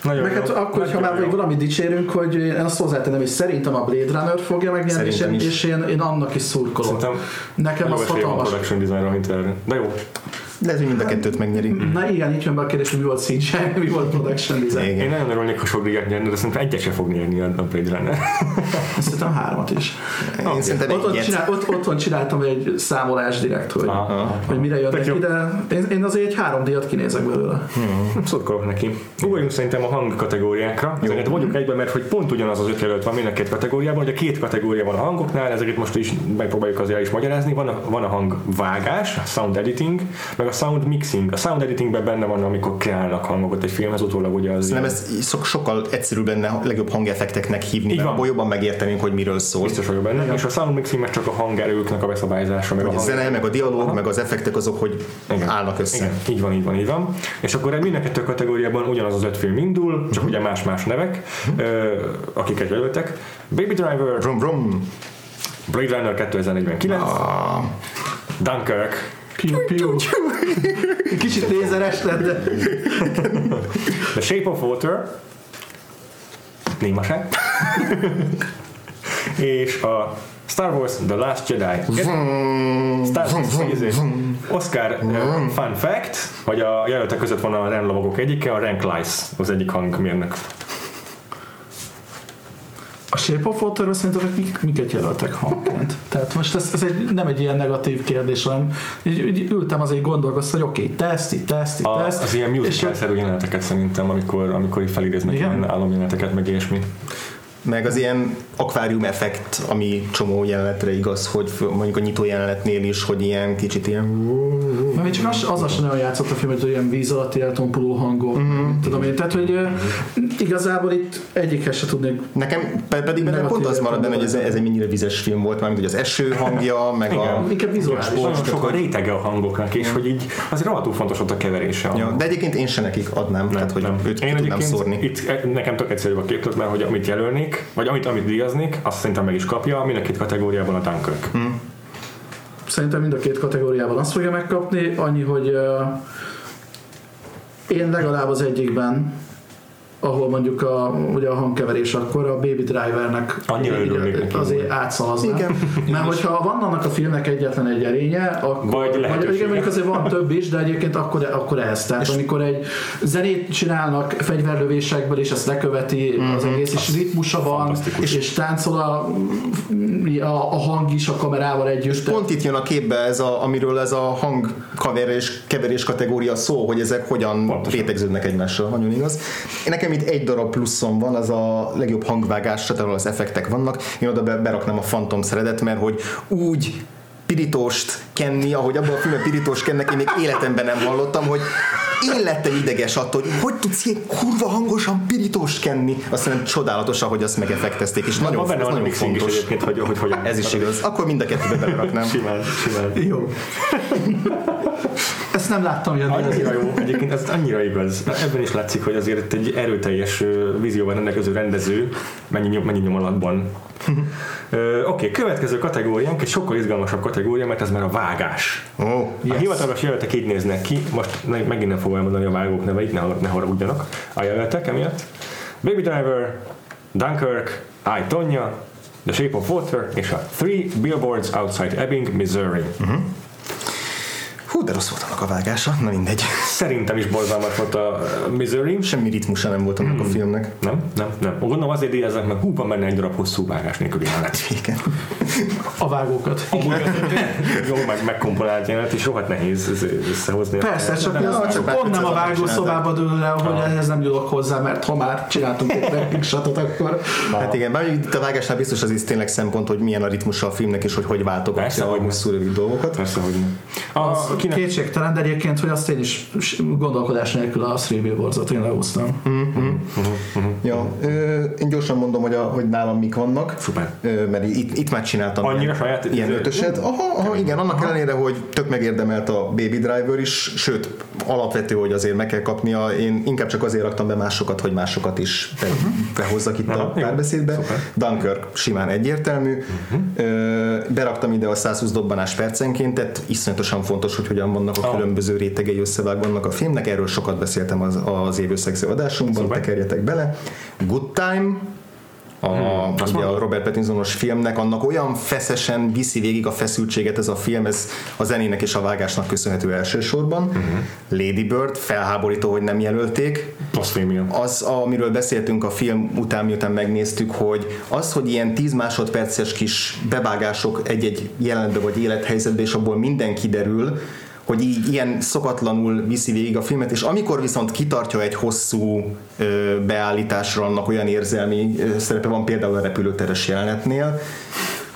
Nagyon Meg hát jó. akkor, ha már még valami dicsérünk, hogy én azt hozzátenem, hogy szerintem a Blade Runner fogja megnyerni, és, én, és én, én annak is szurkolok. Szerintem Nekem az hatalmas. production designra, mint erre. De jó. Lehet, hogy mind a kettőt megnyeri. Na igen, így jön be a kérdés, hogy mi volt CGI, mi volt production design. Igen. Én nagyon örülnék, ha sok díjat nyerni, de szerintem egyet sem fog nyerni a Blade Runner. Szerintem hármat is. Én okay. szerintem otthon, csinál, ott, otthon csináltam egy számolás direkt, hogy, Aha. hogy mire jönnek ide. Én, én azért egy három díjat kinézek belőle. Hmm. Szurkolok neki. Ugorjunk szerintem a hang kategóriákra. Ezeket mondjuk egyben, mert hogy pont ugyanaz az öt jelölt van mind a két kategóriában, hogy a két kategória van a hangoknál, ezeket most is megpróbáljuk azért is magyarázni. Van a, van a hangvágás, sound editing, meg a sound mixing a sound editingben benne van, amikor kreálnak hangokat egy filmhez, utólag ugye az... Nem, ez so- sokkal egyszerűbb lenne a legjobb hangeffekteknek hívni, mert abból jobban megértenénk, hogy miről szól. Biztos vagyok benne. Igen. És a sound mixing meg csak a hangerőknek a beszabályzása, meg a, a zene, meg a dialóg, Aha. meg az effektek azok, hogy Igen. állnak össze. Igen. Így van, így van, így van. És akkor mind a kettő kategóriában ugyanaz az öt film indul, csak uh-huh. ugye más-más nevek, akiket jelöltek. Baby Driver, Brum Brum, Blade Runner 2049, ah. Dunkirk, Piu, piu. Kicsit lézeres lett, de... The Shape of Water. Némaság. És a Star Wars The Last Jedi. Star Wars Oscar fun fact, hogy a jelöltek között van a rendlovagok egyike, a Rank Lice, az egyik hangmérnök. A Shape of Water szerinted mik, miket jelöltek hangként? Tehát most ez, ez egy, nem egy ilyen negatív kérdés, hanem így, így ültem azért gondolkoztam, hogy oké, okay, teszt, itt, teszt, itt, teszt. Az ilyen musical-szerű jeleneteket szerintem, amikor, amikor így felidéznek ilyen álomjeleneteket, meg ilyesmi meg az ilyen akvárium effekt, ami csomó jelenetre igaz, hogy mondjuk a nyitó jelenetnél is, hogy ilyen kicsit ilyen... Mert még csak az, az sem nagyon játszott a film, hogy ilyen víz alatti eltompuló hangok. Uh-huh. Tudom én, tehát hogy igazából itt egyikhez se tudnék. Nekem pedig benne pont az marad benne, hogy ez, ez egy mennyire vizes film volt, mármint hogy az eső hangja, meg Igen. a... Inkább vizuális. Nagyon sok a rétege a hangoknak, és hogy így azért rohadtul fontos ott a keverése. Ja, de egyébként én se nekik adnám, nem, tehát hogy nem. őt én tudnám szórni. Itt nekem tök egyszerű a képlet, mert hogy amit jelölnék, vagy amit, amit díjaznék, azt szerintem meg is kapja, mind a két kategóriában a Dunkirk. Hmm. Szerintem mind a két kategóriában azt fogja megkapni, annyi, hogy uh, én legalább az egyikben ahol mondjuk a, ugye a hangkeverés akkor a Baby Drivernek azért átszalazná. Igen. Mert hogyha van annak a filmnek egyetlen egy erénye, akkor, vagy, vagy igen, mondjuk azért van több is, de egyébként akkor, akkor ez. Tehát és amikor egy zenét csinálnak fegyverlövésekből, és ezt leköveti mm-hmm. az egész, és ritmusa van, és, és táncol a, a, a hang is a kamerával együtt. És pont itt jön a képbe ez a, amiről ez a hang keverés, keverés kategória szó, hogy ezek hogyan Pontosan. rétegződnek egymással. Nagyon igaz. Nekem itt egy darab pluszom van, az a legjobb hangvágás, tehát ahol az effektek vannak. Én oda beraknám a Phantom szeretet, mert hogy úgy pirítóst kenni, ahogy abban a filmben pirítóst kennek, én még életemben nem hallottam, hogy én lettem ideges attól, hogy hogy tudsz ilyen kurva hangosan pirítóst kenni. Azt mondom, csodálatos, ahogy azt megeffektezték, és nagyon, benne nagyon fontos. Is egyébként, hogy, hogy, hogy ez is igaz. Akkor mind a kettőbe beraknám. Simán, simán. Jó. Ezt nem láttam jönni. Annyira jó, egyébként ez annyira igaz. Ebben is látszik, hogy azért egy erőteljes vízióban rendelkező rendező mennyi, mennyi nyomalatban Oké, okay, következő kategóriánk egy sokkal izgalmasabb kategória, mert ez már a vágás. Oh, yes. A hivatalos jelöltek így néznek ki, most megint nem fogok fogom elmondani a vágók neveit, ne, ne haragudjanak a jelöltek emiatt. Baby Driver, Dunkirk, I, Tonya, The Shape of Water és a Three Billboards Outside Ebbing, Missouri. Uh-huh. Hú, de rossz volt annak a vágása, na mindegy. Szerintem is borzalmas volt a Missouri. Semmi ritmusa nem volt annak a filmnek. Nem, nem, nem. Gondolom azért díjaznak, mert hú, van benne egy darab hosszú vágás nélküli jelenet. Igen. A vágókat. Amúgy jó, meg megkomponált jelenet, és rohadt nehéz össze- összehozni. Persze, csak, Ja, ez csak pont nem a megtetszett, vágószobába dől el, hogy ehhez nem nyúlok hozzá, mert ha már csináltunk egy wrapping shotot, akkor Hát igen, bár itt a vágásnál biztos az is tényleg szempont, hogy milyen a ritmusa a filmnek, és hogy hogy Persze, váltogatja a hogy- hosszú rövid dolgokat. Persze, hogy nem. A, kinek, kétségtelen, de egyébként, hogy azt én is gondolkodás nélkül a Three Billboards-ot én lehúztam. Ja, ö, én gyorsan mondom, hogy, a, hogy nálam mik vannak. Szuper. Ö, mert itt, itt már csináltam Annyira ilyen, saját- ilyen ötöset. Aha, aha igen, annak ellenére, hogy tök megérdemelt a Baby Driver is, sőt, alapvető, hogy azért meg kell kapnia. Én inkább csak azért raktam be másokat, hogy másokat is be, behozzak itt a Aha, jó. párbeszédbe. Dunkirk simán egyértelmű. Ö, beraktam ide a 120 dobbanás percenként, tehát iszonyatosan fontos, hogy hogyan vannak a Ah. különböző rétegei összevágva annak a filmnek. Erről sokat beszéltem az, az évösszegző adásunkban, Szuper. tekerjetek bele. Good Time, a, Hmm, ugye a. Robert Pattinsonos filmnek, annak olyan feszesen viszi végig a feszültséget ez a film, ez a zenének és a vágásnak köszönhető elsősorban. Uh-huh. Lady Bird, felháborító, hogy nem jelölték. blasfémia. Az, amiről beszéltünk a film után, miután megnéztük, hogy az, hogy ilyen 10 másodperces kis bevágások egy-egy jelenetbe vagy élethelyzetbe, és abból minden kiderül, hogy így ilyen szokatlanul viszi végig a filmet, és amikor viszont kitartja egy hosszú ö, beállításra, annak olyan érzelmi ö, szerepe van, például a repülőteres jelenetnél,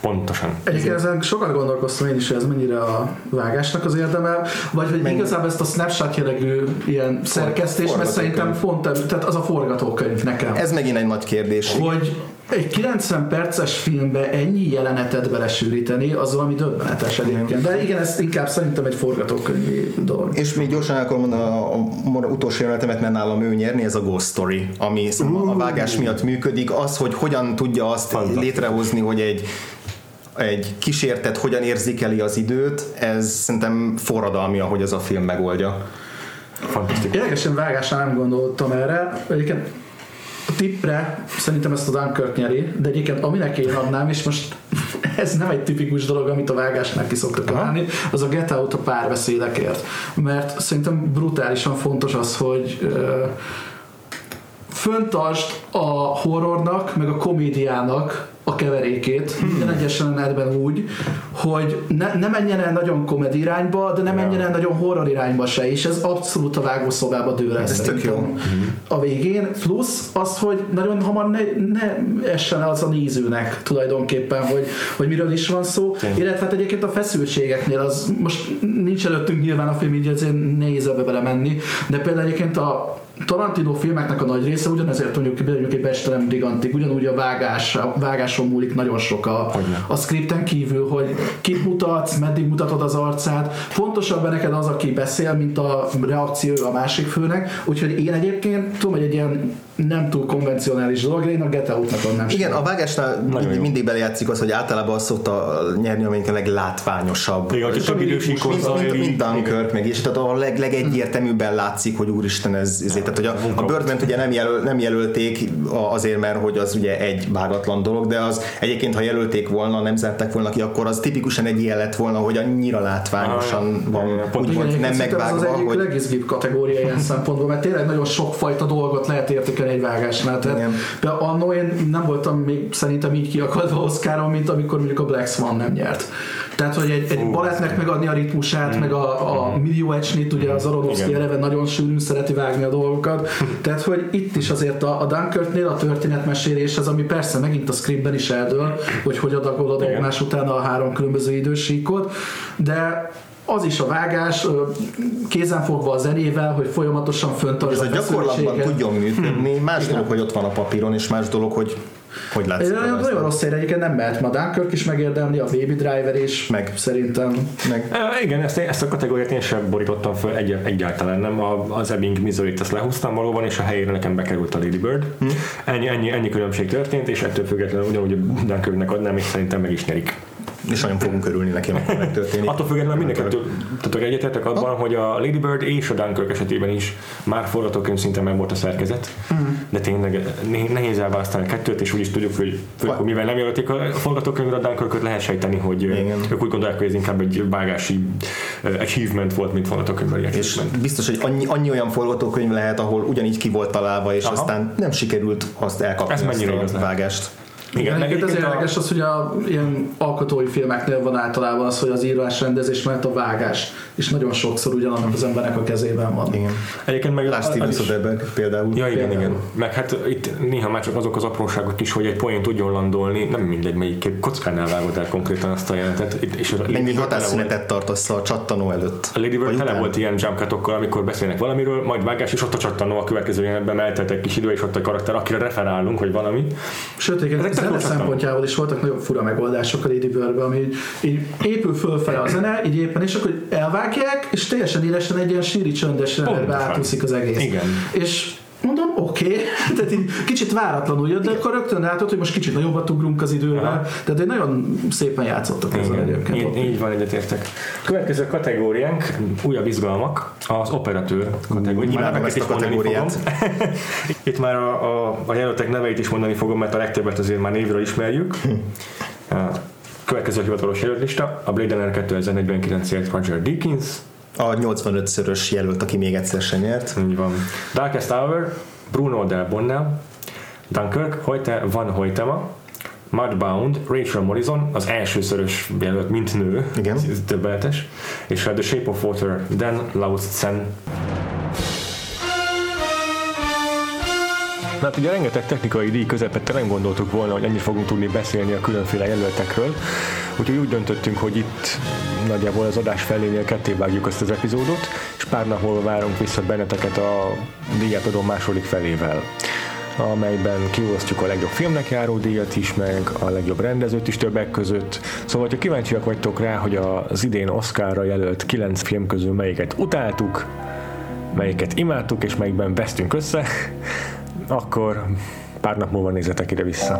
Pontosan. Egyébként ezen sokat gondolkoztam én is, hogy ez mennyire a vágásnak az érdeme, vagy hogy Mennyi- igazából ezt a snapshot jellegű ilyen szerkesztés, mert szerintem pont, tehát az a forgatókönyv nekem. ez megint egy nagy kérdés. hogy egy 90 perces filmbe ennyi jelenetet belesűríteni, az valami döbbenetes egyébként. De igen, ez inkább szerintem egy forgatókönyvi dolog. És még gyorsan akarom mondani a, a, a utolsó jelenetemet, mert nálam ő nyerni, ez a Ghost Story, ami uh. a vágás miatt működik. Az, hogy hogyan tudja azt Fantasztikus. létrehozni, hogy egy egy kísértet hogyan érzékeli az időt, ez szerintem forradalmi, ahogy ez a film megoldja. Fantasztikus. Érdekesen vágásnál nem gondoltam erre. Egyébként tippre szerintem ezt a Dunkirk nyeri, de egyébként aminek én adnám, és most ez nem egy tipikus dolog, amit a vágásnál ki szoktak állni, az a Get Out a párbeszédekért. Mert szerintem brutálisan fontos az, hogy ö, föntartsd a horrornak, meg a komédiának a keverékét. Minden egyes jelenetben úgy, hogy ne, ne menjen el nagyon komedi irányba, de ne menjen el nagyon horror irányba se, és ez abszolút a vágószobába dől Ez szerintem jó. a végén, plusz az, hogy nagyon hamar ne, ne essen el az a nézőnek tulajdonképpen, hogy, hogy miről is van szó, Tényleg. illetve hát egyébként a feszültségeknél az most nincs előttünk nyilván a film, így azért nehéz ebbe belemenni, de például egyébként a Tarantino filmeknek a nagy része ugyanezért mondjuk mondjuk egy Bestelem Brigantig, ugyanúgy a vágás, a vágáson múlik nagyon sok a, a skripten kívül, hogy kit mutatsz, meddig mutatod az arcát, fontosabb neked az, aki beszél, mint a reakció a másik főnek, úgyhogy én egyébként tudom, hogy egy ilyen nem túl konvencionális dolog, de én a Get Out-nak adnám. Igen, a vágásnál mindig, mindig belejátszik az, hogy általában azt szokta nyerni, amelyik a leglátványosabb. Igen, hogy több idősíkot mint, mint, mint Dunkirk meg is, tehát a leg, legegyértelműbben látszik, hogy úristen ez, ezért, tehát hogy a, a birdman ugye nem, jelöl, nem jelölték a- azért, mert hogy az ugye egy vágatlan dolog, de az egyébként, ha jelölték volna, nem zárták volna ki, akkor az tipikusan egy ilyen lett volna, hogy annyira látványosan Ah, van, pont úgymond Igen, nem szerintem ez az megvágva, egyik hogy legizgibb kategória ilyen szempontból, mert tényleg nagyon sokfajta dolgot lehet értékelni egy vágásnál. Tehát Igen. például annó én nem voltam még szerintem így kiakadva Oscaron, mint amikor mondjuk a Black Swan nem nyert. Tehát, hogy egy, egy balettnek megadni a ritmusát, meg a, a millió ecsnit, ugye az Aronofsky eleve nagyon sűrűn szereti vágni a dolgokat. Tehát, hogy itt is azért a, a Dunkirknél a történetmesélés az, ami persze megint a scriptben is eldől, hogy hogy adagolod egymás utána a három különböző idősíkot, de az is a vágás, kézenfogva a zenével, hogy folyamatosan ez föntartsd a a gyakorlatban tudjon működni. Más Igen. dolog, hogy ott van a papíron, és más dolog, hogy hogy a nagyon rajzban. rossz helyre egyébként nem mehet ma Dunkirk is megérdemli, a Baby Driver is, Meg. szerintem. Meg Uh, igen, ezt, ezt a kategóriát én sem borítottam föl egy, egyáltalán nem. A, az Ebbing missouri ezt lehúztam valóban, és a helyére nekem bekerült a Lady Bird. Hm. Ennyi, ennyi, ennyi különbség történt, és ettől függetlenül ugyanúgy a Dunkirknek adnám, és szerintem meg is nyerik. És nagyon fogunk örülni neki, amikor megtörténik. Attól függetlenül mind a kettő, tudok egyetértek abban, hogy a Lady Bird és a Dunkirk esetében is már forgatókönyv szinten meg volt a szerkezet, uh-huh. de tényleg nehéz elválasztani a kettőt, és úgy is tudjuk, hogy főleg, mivel nem jelölték a forgatókönyvre a Dunkirköt, lehet sejteni, hogy Igen. ők úgy gondolják, hogy ez inkább egy vágási achievement volt, mint forgatókönyvbeli És biztos, hogy annyi, annyi olyan forgatókönyv lehet, ahol ugyanígy ki volt találva, és Aha. aztán nem sikerült azt elkapni, ez azt a vágást. Igen, Igen az érdekes az, hogy a ilyen alkotói filmeknél van általában az, hogy az írás rendezés mert a vágás, és nagyon sokszor ugyanannak az embernek a kezében van. Igen. Egyébként meg Lásd Steven Soderbergh például. Ja, igen, például. igen. Meg hát itt néha már csak azok az apróságok is, hogy egy poén tudjon landolni, nem mindegy, melyik kockánál vágod el konkrétan azt a jelentet. És a Mennyi hatásszünetet tartasz a csattanó előtt? A Lady Bird tele volt ilyen jump amikor beszélnek valamiről, majd vágás, és ott a csattanó a következő jelenetben eltelt egy kis idő, és ott a karakter, akire referálunk, hogy valami. Sőt, igen, zene szempontjából is voltak nagyon fura megoldások a Lady bird ami így, így épül fölfele a zene, így éppen, és akkor elvágják, és teljesen élesen egy ilyen síri csöndes átúszik az egész. Igen. És mondom, oké, okay. tehát így kicsit váratlanul jött, de akkor rögtön látod, hogy most kicsit nagyobbat ugrunk az idővel, Aha. tehát egy nagyon szépen játszottak ezzel egyébként. Így, így van, egyetértek. Következő kategóriánk, újabb izgalmak, az operatőr kategória. Imádom ezt a kategóriát. Itt már a, a, a jelöltek neveit is mondani fogom, mert a legtöbbet azért már névről ismerjük. Hm. Következő hivatalos jelöltlista, a Blade Runner 2049 Roger Deakins, a 85-szörös jelölt, aki még egyszer sem nyert. Így van. Darkest Hour, Bruno Del Bonnel, Dunkirk, Hoyte, Van Hoytema, Mudbound, Rachel Morrison, az elsőszörös jelölt, mint nő, Igen. többeletes, és The Shape of Water, Dan Lautzen. Hát ugye rengeteg technikai díj közepette nem gondoltuk volna, hogy ennyit fogunk tudni beszélni a különféle jelöltekről, úgyhogy úgy döntöttünk, hogy itt nagyjából az adás felénél ketté vágjuk azt az epizódot, és pár nap múlva várunk vissza benneteket a díjátadó második felével amelyben kiosztjuk a legjobb filmnek járó díjat is, meg a legjobb rendezőt is többek között. Szóval, ha kíváncsiak vagytok rá, hogy az idén Oscarra jelölt kilenc film közül melyiket utáltuk, melyiket imádtuk, és melyikben vesztünk össze, akkor pár nap múlva nézzetek ide vissza.